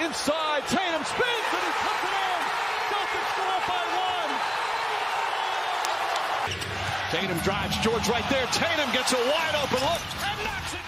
Inside. Tatum spins and he puts it in. Celtics go up by one. Tatum drives. George right there. Tatum gets a wide open look and knocks it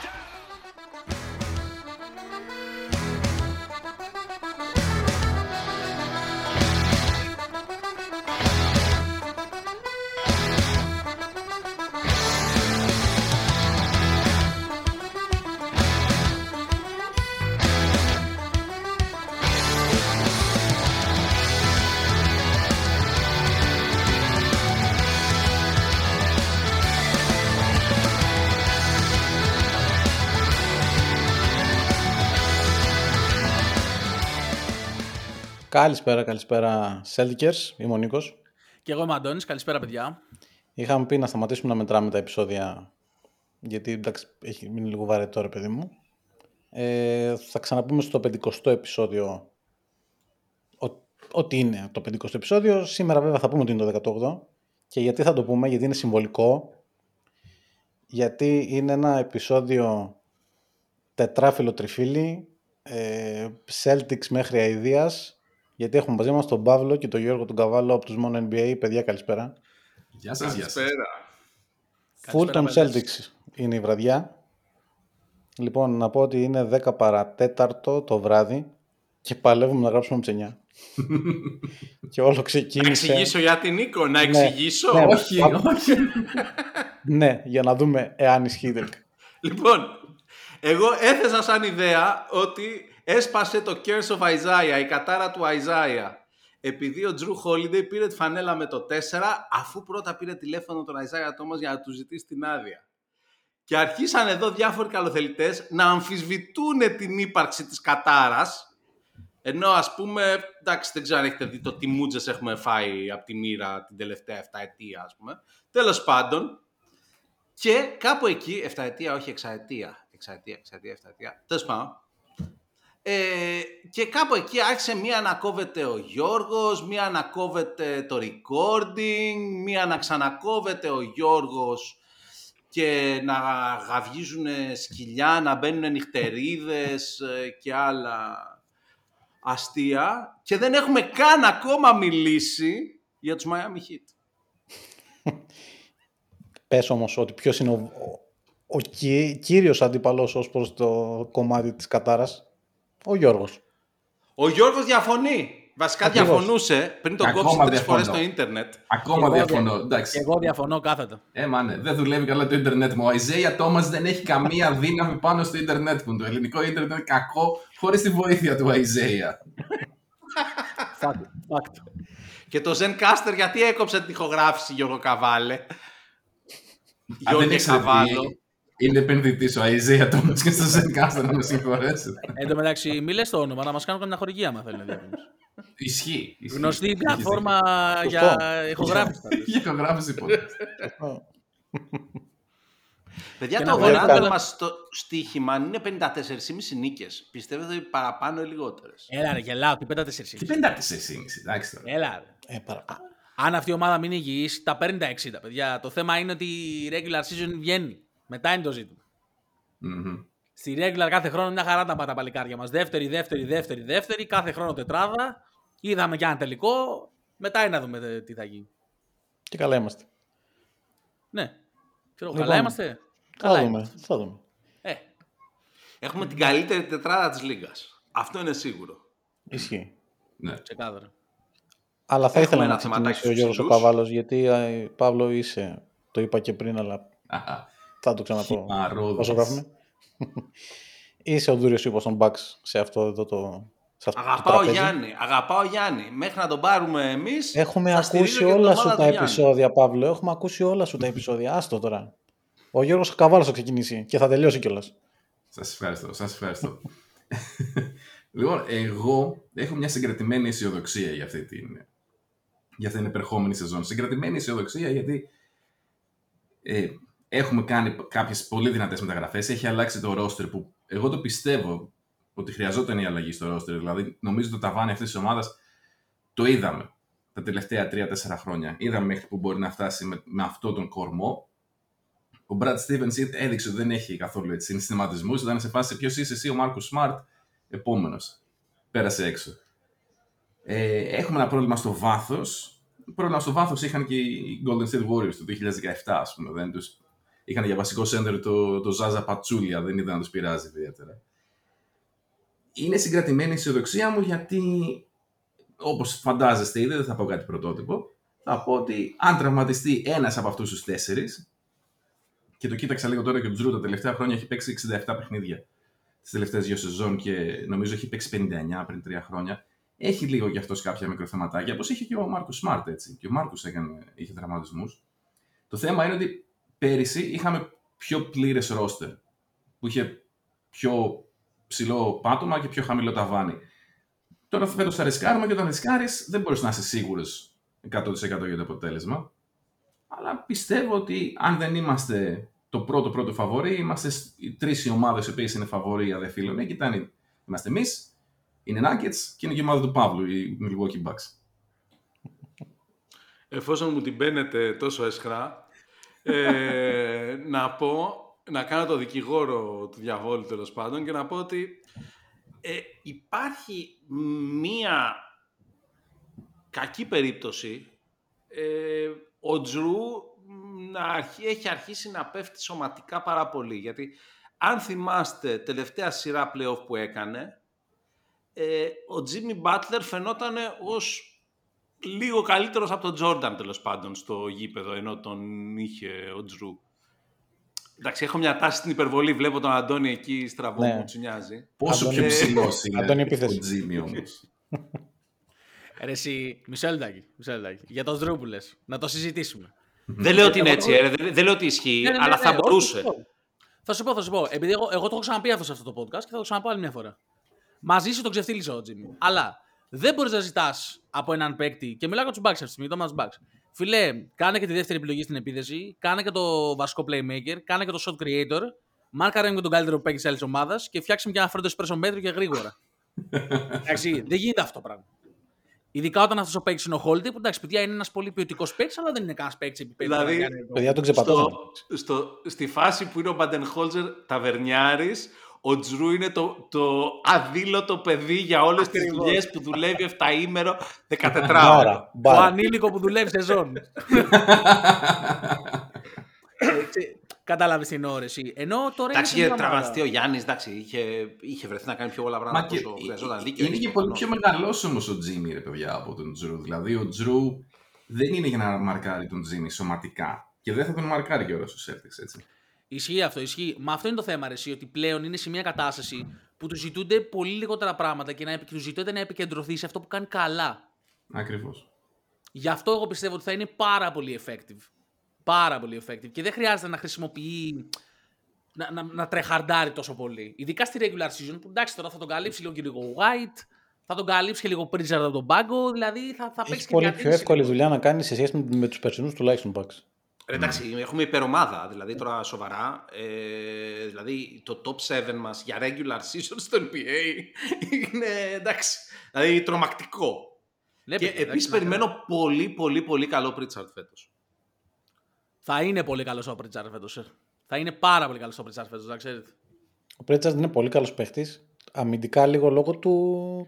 Καλησπέρα, καλησπέρα Celtics, είμαι ο Νίκος. Και εγώ είμαι ο Αντώνης, καλησπέρα παιδιά. Είχαμε πει να σταματήσουμε να μετράμε τα επεισόδια, γιατί εντάξει, έχει μείνει λίγο βαρετό ρε παιδί μου. Ε, θα ξαναπούμε στο 50ο επεισόδιο ο- ότι είναι το 50ο επεισόδιο. Σήμερα βέβαια θα πούμε ότι είναι το 18ο. Και γιατί θα το πούμε, γιατί είναι συμβολικό. Γιατί είναι ένα επεισόδιο τετράφυλλο τριφύλι, ε, Celtics μέχρι αηδίας, γιατί έχουμε μαζί μας τον Παύλο και τον Γιώργο τον Καβάλο από τους μόνο NBA. Παιδιά, καλησπέρα. Γεια σας, γεια σας. Καλησπέρα. Full Καλησπέρα, των παιδες. Celtics είναι η βραδιά. Λοιπόν, να πω ότι είναι 10 παρατέταρτο το βράδυ και παλεύουμε να γράψουμε από τις 9. και όλο Να ξεκίνησε... εξηγήσω γιατί Νίκο, να Ναι. εξηγήσω. Ναι. Όχι, όχι. Ναι, για να δούμε εάν ισχύει τελικά. Λοιπόν, εγώ έθεσα σαν ιδέα ότι έσπασε το Curse of Isaiah, η κατάρα του Isaiah. Επειδή ο Drew Holiday πήρε τη φανέλα με το 4, αφού πρώτα πήρε τηλέφωνο τον Isaiah Thomas για να του ζητήσει την άδεια. Και αρχίσαν εδώ διάφοροι καλοθελητές να αμφισβητούν την ύπαρξη της κατάρας, ενώ ας πούμε, εντάξει δεν ξέρω αν έχετε δει το τι μούτζες έχουμε φάει από τη μοίρα την τελευταία 7 ετία ας πούμε. Τέλος πάντων, και κάπου εκεί, 7 ετία, όχι 6 ετία, 6 ετία, 6 ετία, 7 ετία, τέλος πάντων, ε, και κάπου εκεί άρχισε μία να κόβεται ο Γιώργος, μία να κόβεται το recording, μία να ξανακόβεται ο Γιώργος και να γαυγίζουν σκυλιά, να μπαίνουν νυχτερίδες ε, και άλλα αστεία και δεν έχουμε καν ακόμα μιλήσει για τους Miami Heat. Πες όμως ότι ποιος είναι ο, ο, ο κυ- κύριος αντίπαλος ως προς το κομμάτι της κατάρας. Ο Γιώργος. Ο Γιώργος διαφωνεί. Βασικά Ακριβώς. διαφωνούσε πριν τον Ακόμα κόψει τρεις διαφωνώ. φορές στο ίντερνετ. Ακόμα Εγώ διαφωνώ. δια- Εντάξει. Και εγώ διαφωνώ κάθετα. Ε, μάνε, δεν δουλεύει καλά το ίντερνετ μου. Ο Isaiah Thomas δεν έχει καμία δύναμη πάνω στο ίντερνετ μου. Το ελληνικό ίντερνετ είναι κακό χωρίς τη βοήθεια του Isaiah. Fact. Fact. Και το Zencaster γιατί έκοψε την ηχογράφηση Γιώργο Καβάλε; Αν δεν Γιώργο έχεις δει, Καβάλο. Είναι επενδυτής ο Isaiah Thomas και στο Zencaster να με συγχωρέσετε. Εν τω μεταξύ, μη λες το όνομα, να μας κάνουν καμιά χορηγία, άμα θέλουν. διαβάζεις. Ισχύει. ισχύει. Γνωστή Έχεις πλατφόρμα Σωστό. για ηχογράφηση. δίκιο. Για ηχογράφηση podcast. Παιδιά, Και το να βγάλει over-under καλά. μας στο στοίχημα είναι 54,5 νίκες. Πιστεύετε ότι παραπάνω ή λιγότερες. Έλα ρε, γελάω, τι πέντε Τι τέσσερις. 54,5, εντάξει τώρα. Έλα ρε. Ε, παρα... Αν αυτή η ομάδα μην είναι υγιής, τα παίρνει τα 60, παιδιά. Το θέμα είναι ότι η regular season βγαίνει. Μετά είναι το ζήτημα. Μμμ. Στη regular κάθε χρόνο μια χαρά τα πάει τα παλικάρια μας. Δεύτερη, δεύτερη, δεύτερη, δεύτερη, κάθε χρόνο τετράδα. Είδαμε και ένα τελικό. Μετά είναι να δούμε τε- τι θα γίνει. Και καλά είμαστε. Ναι. Ξέρω, Λοιπόν, καλά είμαστε. Θα Καλά δούμε. είμαστε. Θα δούμε. Ε, Έχουμε την καλύτερη τετράδα της Λίγκας. Αυτό είναι σίγουρο. Ισχύει. Ναι. ξεκάθαρα. Αλλά θα Έχουμε ήθελα ένα να θεματάκι ξεκινήσει ο στους Γιώργος ο ψηλούς. Καβάλος, γιατί ε, Παύλο είσαι, το είπα και πριν, αλλά Αχα. Θα το ξαναπώ Χυμαρόδος. όσο γράφουμε. είσαι ο Δούριος Ήπος των Bucks σε αυτό εδώ το, σε αυτό το Αγαπάω τραπέζι. Γιάννη. Αγαπάω Γιάννη. Μέχρι να τον πάρουμε εμείς. Έχουμε θα ακούσει στηρίζω και την όλα ομάδα σου του τα Γιάννη. επεισόδια, Παύλο. Έχουμε ακούσει όλα σου τα επεισόδια. Άστο τώρα. Ο Γιώργος Καβάλος θα ξεκινήσει και θα τελειώσει κιόλας. Σας ευχαριστώ, σας ευχαριστώ. Λοιπόν, εγώ έχω μια συγκρατημένη αισιοδοξία για αυτή την, για αυτή την επερχόμενη σεζόν. Συγκρατημένη αισιοδοξία γιατί ε, έχουμε κάνει κάποιες πολύ δυνατές μεταγραφές. Έχει αλλάξει το ρόστερ που εγώ το πιστεύω ότι χρειαζόταν η αλλαγή στο ρόστερ. Δηλαδή, νομίζω το ταβάνι αυτής της ομάδας το είδαμε τα τελευταία 3-4 χρόνια. Είδαμε μέχρι που μπορεί να φτάσει με, με αυτόν τον κορμό. Ο Brad Stevens έδειξε ότι δεν έχει καθόλου συναισθηματισμούς. Ήταν σε φάση ποιος είσαι εσύ, ο Μάρκο Σμαρτ, επόμενος. Πέρασε έξω. Ε, έχουμε ένα πρόβλημα στο βάθος. Πρόβλημα στο βάθος είχαν και οι Golden State Warriors το 2017, ας πούμε. Δεν τους... Είχαν για βασικό σέντερ το, το Ζάζα Πατσούλια, δεν είδα να τους πειράζει ιδιαίτερα. Είναι συγκρατημένη η αισιοδοξία μου γιατί, όπως φαντάζεστε ήδη, δεν θα πω κάτι πρωτότυπο, θα πω ότι αν τραυματιστεί ένας από αυτούς τους τέσσερις, και το κοίταξα λίγο τώρα και ο Τζρου τα τελευταία χρόνια έχει παίξει 67 παιχνίδια τις τελευταίες δύο σεζόν και νομίζω έχει παίξει 59 πριν τρία χρόνια. Έχει λίγο κι αυτός κάποια μικροθεματάκια, όπως είχε και ο Μάρκος Σμαρτ έτσι. Και ο Μάρκος είχε τραυματισμούς. Το θέμα είναι ότι πέρυσι είχαμε πιο πλήρες ρόστερ. Που είχε πιο ψηλό πάτωμα και πιο χαμηλό ταβάνι. Τώρα φέτος θα ρισκάρουμε και όταν ρισκάρεις δεν μπορείς να είσαι σίγουρος 100% για το αποτέλεσμα. Αλλά πιστεύω ότι αν δεν είμαστε το πρώτο πρώτο φαβορή, είμαστε οι τρεις ομάδες οι οποίες είναι φαβορή αδεφίλων. Εκεί ήταν, είμαστε εμείς, είναι Nuggets και είναι και η ομάδα του Παύλου, η Milwaukee Bucks. Εφόσον μου την μπαίνετε τόσο εσχρά, ε, να πω, να κάνω το δικηγόρο του διαβόλου τέλος πάντων και να πω ότι ε, υπάρχει μία κακή περίπτωση ε, ο Τζρου να έχει αρχίσει να πέφτει σωματικά πάρα πολύ. Γιατί αν θυμάστε τελευταία σειρά playoff που έκανε, ε, ο Jimmy Butler φαινόταν ως λίγο καλύτερος από τον Jordan τέλος πάντων στο γήπεδο, ενώ τον είχε ο Τζρου. Εντάξει, έχω μια τάση στην υπερβολή. Βλέπω τον Αντώνη εκεί στραβό ναι. που τσουνιάζει. Πόσο πιο ψηλός είναι Αντώνη, ο Τζίμι όμως. Ρε εσύ, μισό λεπτάκι, Για τον Τζρου που λες, να το συζητήσουμε. Δεν λέω ότι είναι έτσι, ε, δεν λέω ότι ισχύει, Ναι, ναι, ναι, αλλά ναι, θα όχι, μπορούσε. Θα σου πω, θα σου πω. Επειδή εγώ, εγώ το έχω ξαναπεί αυτό σε αυτό το podcast και θα το ξαναπώ άλλη μια φορά. Μαζί σου το ξεφτύλισα ο Τζίμι. Αλλά δεν μπορείς να ζητάς από έναν παίκτη, και μιλάω για τους Bucks αυτή τη στιγμή, το μας Bucks. Φιλέ, κάνε και τη δεύτερη επιλογή στην επίδεση, κάνε και το βασικό playmaker, κάνε και το shot creator, μάρκαρε με τον καλύτερο παίκτη της άλλης ομάδας και φτιάξε μια φρόντο espresso μέτρο και γρήγορα. Εντάξει, δεν γίνεται αυτό το πράγμα. Ειδικά όταν αυτός ο παίκτης είναι ο Holiday, που εντάξει, παιδιά είναι ένας πολύ ποιοτικός παίκτης, αλλά δεν είναι κανένας παίκτης επίπεδο. Δηλαδή, να κάνει το- Παιδιά τον ξεπατώσα. στο, στο, στη φάση που είναι ο Μπαντενχόλτζερ ταβερνιάρης, ο Τζρου είναι το, το αδήλωτο παιδί για όλες τις Ακριβώς. δουλειές που δουλεύει 7 ημέρο, 14 Μπάρα. ώρα. Το μπάρα. ανήλικο που δουλεύει σεζόν. Κατάλαβες την όρεση. Ενώ τώρα Εντάξει, είναι είχε σε μια τραυματιστεί ο ομάδα. Γιάννης, εντάξει, είχε, είχε βρεθεί να κάνει πιο πολλά Μα πράγματα και, όσο χρειαζόταν. Δίκιο είναι έχεις και πολύ προφανώς. πιο μεγάλο όμω ο Τζίμι, ρε παιδιά, από τον Τζρου. Δηλαδή, ο Τζρου δεν είναι για να μαρκάρει τον Τζίμι σωματικά. Και δεν θα τον μαρκάρει και ο Ρώσο Celtics, έτσι. Ισχύει αυτό, ισχύει. Μα αυτό είναι το θέμα, ρε, εσύ, ότι πλέον είναι σε μια κατάσταση που του ζητούνται πολύ λιγότερα πράγματα και να, επι- τους ζητούνται να επικεντρωθεί σε αυτό που κάνει καλά. Ακριβώς. Γι' αυτό εγώ πιστεύω ότι θα είναι πάρα πολύ effective. Πάρα πολύ effective. Και δεν χρειάζεται να χρησιμοποιεί. να, να, να τρεχαρντάρει τόσο πολύ. Ειδικά στη regular season που εντάξει τώρα θα τον καλύψει λίγο και λίγο White, θα τον καλύψει και λίγο Pritchard από τον πάγκο. Δηλαδή θα, θα παίξει Έχει και πολύ διατήρηση. πιο εύκολη δουλειά να κάνει σε σχέση με, με τους περσινούς τουλάχιστον Bucks. Ρε, εντάξει, έχουμε υπερομάδα, δηλαδή τώρα σοβαρά. Ε, δηλαδή το top 7 μας για regular season στο NBA είναι εντάξει, δηλαδή τρομακτικό. Ναι, και παιδιά, επίσης εντάξει, να- περιμένω πολύ πολύ πολύ καλό Pritchard φέτος. Θα είναι πολύ καλός ο Pritchard φέτος. Θα είναι πάρα πολύ καλός ο Pritchard φέτος, να ξέρετε. Ο Πρέτσαρντ είναι πολύ καλός παίχτης. Αμυντικά λίγο λόγω του,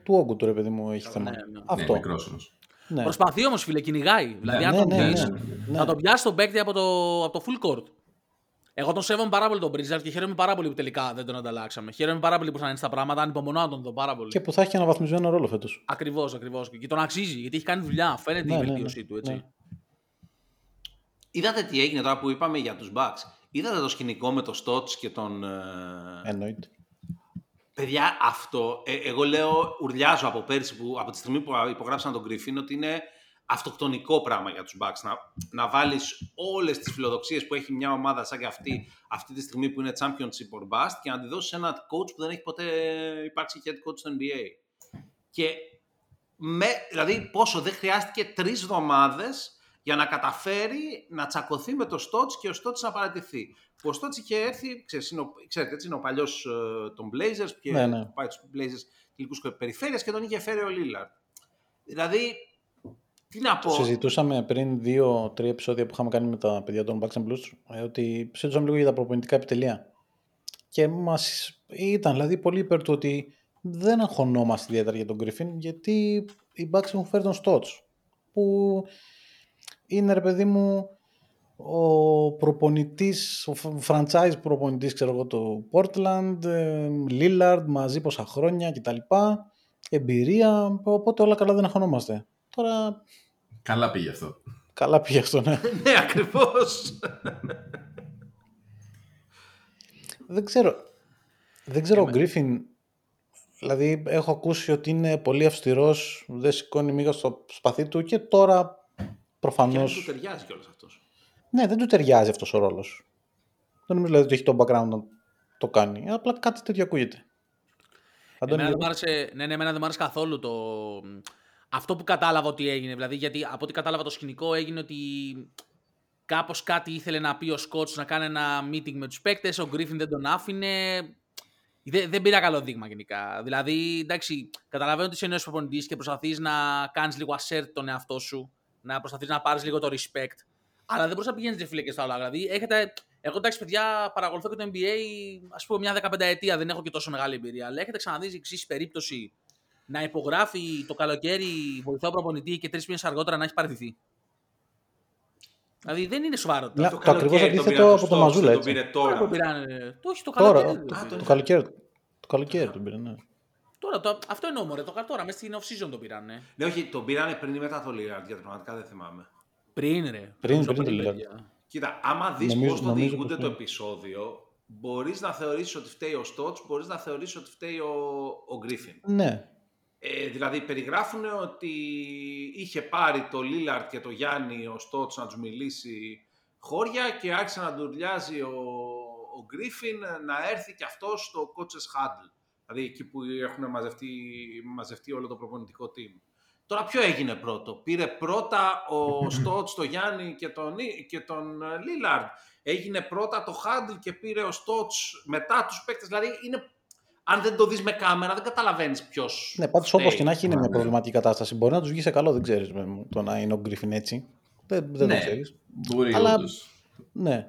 του όγκου του, ρε παιδί μου, έχει θέμα. ναι, ναι. Αυτό. Ναι, μικρός όμως. Ναι. Προσπαθεί όμως, φίλε, κυνηγάει. Δηλαδή, αν ναι, τον ναι, πιάσεις, ναι, ναι. θα τον πιάσει τον παίκτη από το, από το full court. Εγώ τον σέβομαι πάρα πολύ τον Pritchard και χαίρομαι πάρα πολύ που τελικά δεν τον ανταλλάξαμε. Χαίρομαι πάρα πολύ που θα είναι στα πράγματα, ανυπομονώ να τον δω πάρα πολύ. Και που θα έχει αναβαθμισμένο ρόλο φέτος. Ακριβώς, ακριβώς. Και τον αξίζει γιατί έχει κάνει δουλειά. Φαίνεται Ναι, η ναι, βελτίωσή ναι, του, έτσι. ναι. Είδατε τι έγινε τώρα που είπαμε για τους Bucks. Είδατε το σκηνικό με το Stotts και τον... ε, Εννοείται. Παιδιά, αυτό, ε, εγώ λέω, ουρλιάζω από πέρσι, που, από τη στιγμή που υπογράψαν τον Griffin, ότι είναι αυτοκτονικό πράγμα για τους Bucks. Να, να βάλεις όλες τις φιλοδοξίες που έχει μια ομάδα σαν και αυτή, αυτή τη στιγμή που είναι championship or bust και να τη δώσεις σε ένα coach που δεν έχει ποτέ υπάρξει head coach στο NBA. Και με, δηλαδή πόσο δεν χρειάστηκε τρεις εβδομάδες για να καταφέρει να τσακωθεί με το Στότς και ο Στότς να παρατηθεί. Που ο Στότς είχε έρθει, ξέρεις, είναι ο, ξέρετε, έτσι είναι ο παλιός ε, των Blazers και Ναι, ναι. πάει τους Blazers τελικούς περιφέρειας και τον είχε φέρει ο Λίλαρ. Δηλαδή, τι να πω. Το συζητούσαμε πριν δύο-τρία επεισόδια που είχαμε κάνει με τα παιδιά των Bucks and Blues ε, ότι συζητούσαμε λίγο για τα προπονητικά επιτελεία. Και μας ήταν δηλαδή πολύ υπέρ του ότι δεν αγχωνόμαστε ιδιαίτερα για τον Griffin γιατί οι Bucks έχουν φέρει τον Stotts που είναι ρε παιδί μου ο προπονητής, ο φ- franchise προπονητής ξέρω εγώ του Portland, ε, Lillard μαζί πόσα χρόνια κτλ. Εμπειρία, οπότε όλα καλά δεν αγχωνόμαστε. Τώρα Καλά πήγε αυτό. καλά πήγε αυτό, ναι. ναι, ακριβώς. δεν ξέρω. Δεν ξέρω, ο Γκρίφιν, δηλαδή έχω ακούσει ότι είναι πολύ αυστηρός, δεν σηκώνει μίγα στο σπαθί του και τώρα και δεν προφανώς... του ταιριάζει κιόλας αυτός. Ναι, δεν του ταιριάζει αυτός ο ρόλος. Δεν νομίζω δηλαδή ότι έχει το background να το κάνει. Απλά κάτι τέτοιο ακούγεται. Αντώνη, Εμένα δεν μ' άρεσε, ναι, ναι, εμένα δεν μ' άρεσε καθόλου το... Αυτό που κατάλαβα ότι έγινε, δηλαδή, γιατί από ό,τι κατάλαβα το σκηνικό έγινε ότι κάπως κάτι ήθελε να πει ο Σκότς να κάνει ένα meeting με τους παίκτες, ο Γκρίφιν δεν τον άφηνε. Δεν, δεν πήρα καλό δείγμα γενικά. Δηλαδή, εντάξει, καταλαβαίνω ότι είσαι νέος προπονητής και προσπαθείς να κάνεις λίγο assert τον εαυτό σου, να προσπαθείς να πάρεις λίγο το respect, αλλά δεν μπορείς να πηγαίνεις ρε φίλε και στα όλα. Δηλαδή, έχετε, εγώ εντάξει, παιδιά, παρακολουθώ και το NBA, ας πούμε, μια 15 ετία, δεν έχω και τόσο μεγάλη εμπειρία. Αλλά έχετε ξαναδείς εξής περίπτωση να υπογράφει το καλοκαίρι βοηθό προπονητή και τρεις μήνες αργότερα να έχει παραιτηθεί. Δηλαδή δεν είναι σοβαρό. Ναι, Το το ακριβώς καλοκαίρι τον αντίθετο πήραν από τους το Stokes, Μαζούλα, δεν έτσι. Τον πήρε Τώρα τώρα. το πήραν. Το, όχι, το Τώρα, καλοκαίρι. το, το το, πήραν. καλοκαίρι, το καλοκαίρι τον πήρε, ναι. Τώρα, το, αυτό εννοώ, μωρέ, το τώρα, μέσα στην off-season το πήραν. Ναι. Ναι, όχι, τον πήρανε πριν ή μετά το Lillard, γιατί πραγματικά δεν θυμάμαι. Πριν, ρε. Πριν, Νομίζω πριν το Lillard. παιδιά. Κοίτα, άμα δεις Νομίζω- πώς το νομίζω διηγούνται πως το ναι. επεισόδιο, μπορείς να θεωρήσεις ότι φταίει ο Στότς, μπορείς να θεωρήσεις ότι φταίει ο, ο Γκρίφιν. Ναι, Ε, δηλαδή, περιγράφουν ότι είχε πάρει το Λίλαρτ και το Γιάννη ο Στότς να τους μιλήσει χώρια και άρχισε να ντουρλιάζει ο, ο Γκρίφιν να έρθει και αυτός στο coaches huddle. Δηλαδή, εκεί που έχουν μαζευτεί, μαζευτεί όλο το προπονητικό team. Τώρα ποιο έγινε πρώτο; Πήρε πρώτα ο Στότς, το Γιάννη και τον, Νι- και τον Λίλαρντ. Έγινε πρώτα το Huddle και πήρε ο Στότς μετά τους παίκτες. Δηλαδή, είναι, αν δεν το δεις με κάμερα, δεν καταλαβαίνεις ποιος ναι πάντως φταίει. όπως και να έχει είναι μια Ναι. προβληματική κατάσταση. Μπορεί να τους βγει σε καλό, δεν ξέρεις με το να είναι ο Γκρίφιν έτσι. Δεν, δεν ναι, το ξέρεις. μπορεί Αλλά- όντως. Ναι.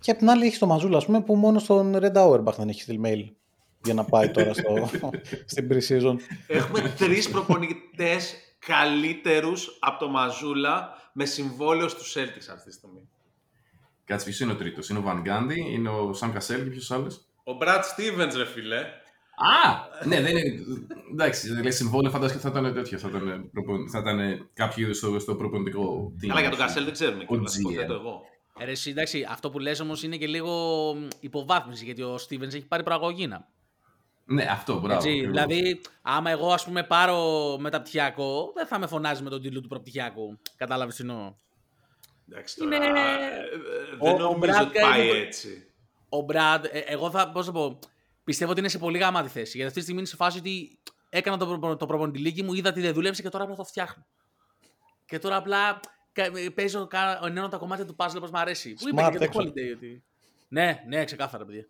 Και απ' την άλλη έχεις το Μαζούλα, ας πούμε, που μόνο στον Red Auerbach δεν έχει στείλει mail για να πάει τώρα στο, στην pre-season. Έχουμε τρεις προπονητές καλύτερους από το Μαζούλα με συμβόλαιο στους Celtics αυτή τη στιγμή. Κάτσε, ποιος είναι ο τρίτος; Είναι ο Van Gundy, είναι ο Sam Cassell και ποιος άλλος; Ο Brad Stevens, ρε φίλε. Α! Ναι, δεν είναι. Εντάξει, λέει συμβόλαιο, φαντάζομαι θα ήταν τέτοιο. Θα ήταν, προπο- θα ήταν κάποιο είδους στο, στο προπονητικό team. Καλά, για τον Κασέλ δεν ξέρουμε Ο κιόλας, GM. υποθέτω εγώ. Ε, Ρε, εσύ, εντάξει, αυτό που λες όμως είναι και λίγο μ, υποβάθμιση, γιατί ο Στίβενς έχει πάρει προαγωγήνα. Ναι, αυτό, μπράβο. Έτσι, ακριβώς. δηλαδή, άμα εγώ ας πούμε πάρω μεταπτυχιακό, δεν θα με φωνάζει με τον τίτλο του προπτυχιακού. Κατάλαβες τι εννοώ. Εντάξει, Είναι- τώρα, ε, ε, δεν Ο- ο νομίζω Brad ότι πάει κάνει- έτσι. Ο Μπραντ, ε, εγώ θα, πώς θα πω, πιστεύω ότι είναι σε πολύ γαμάτη θέση. Γιατί αυτή τη στιγμή είναι σε φάση ότι έκανα το, προπο- το προπονητηλίκι μου, είδα ότι δεν δούλεψε και τώρα απλά το φτιάχνω. Και τώρα απλά κα- παίζω, κα- ενώνω τα κομμάτια του puzzle όπως μου αρέσει. Που είπε Smart και για το έξω. Holiday ότι... Ναι, ναι, ξεκάθαρα, παιδιά.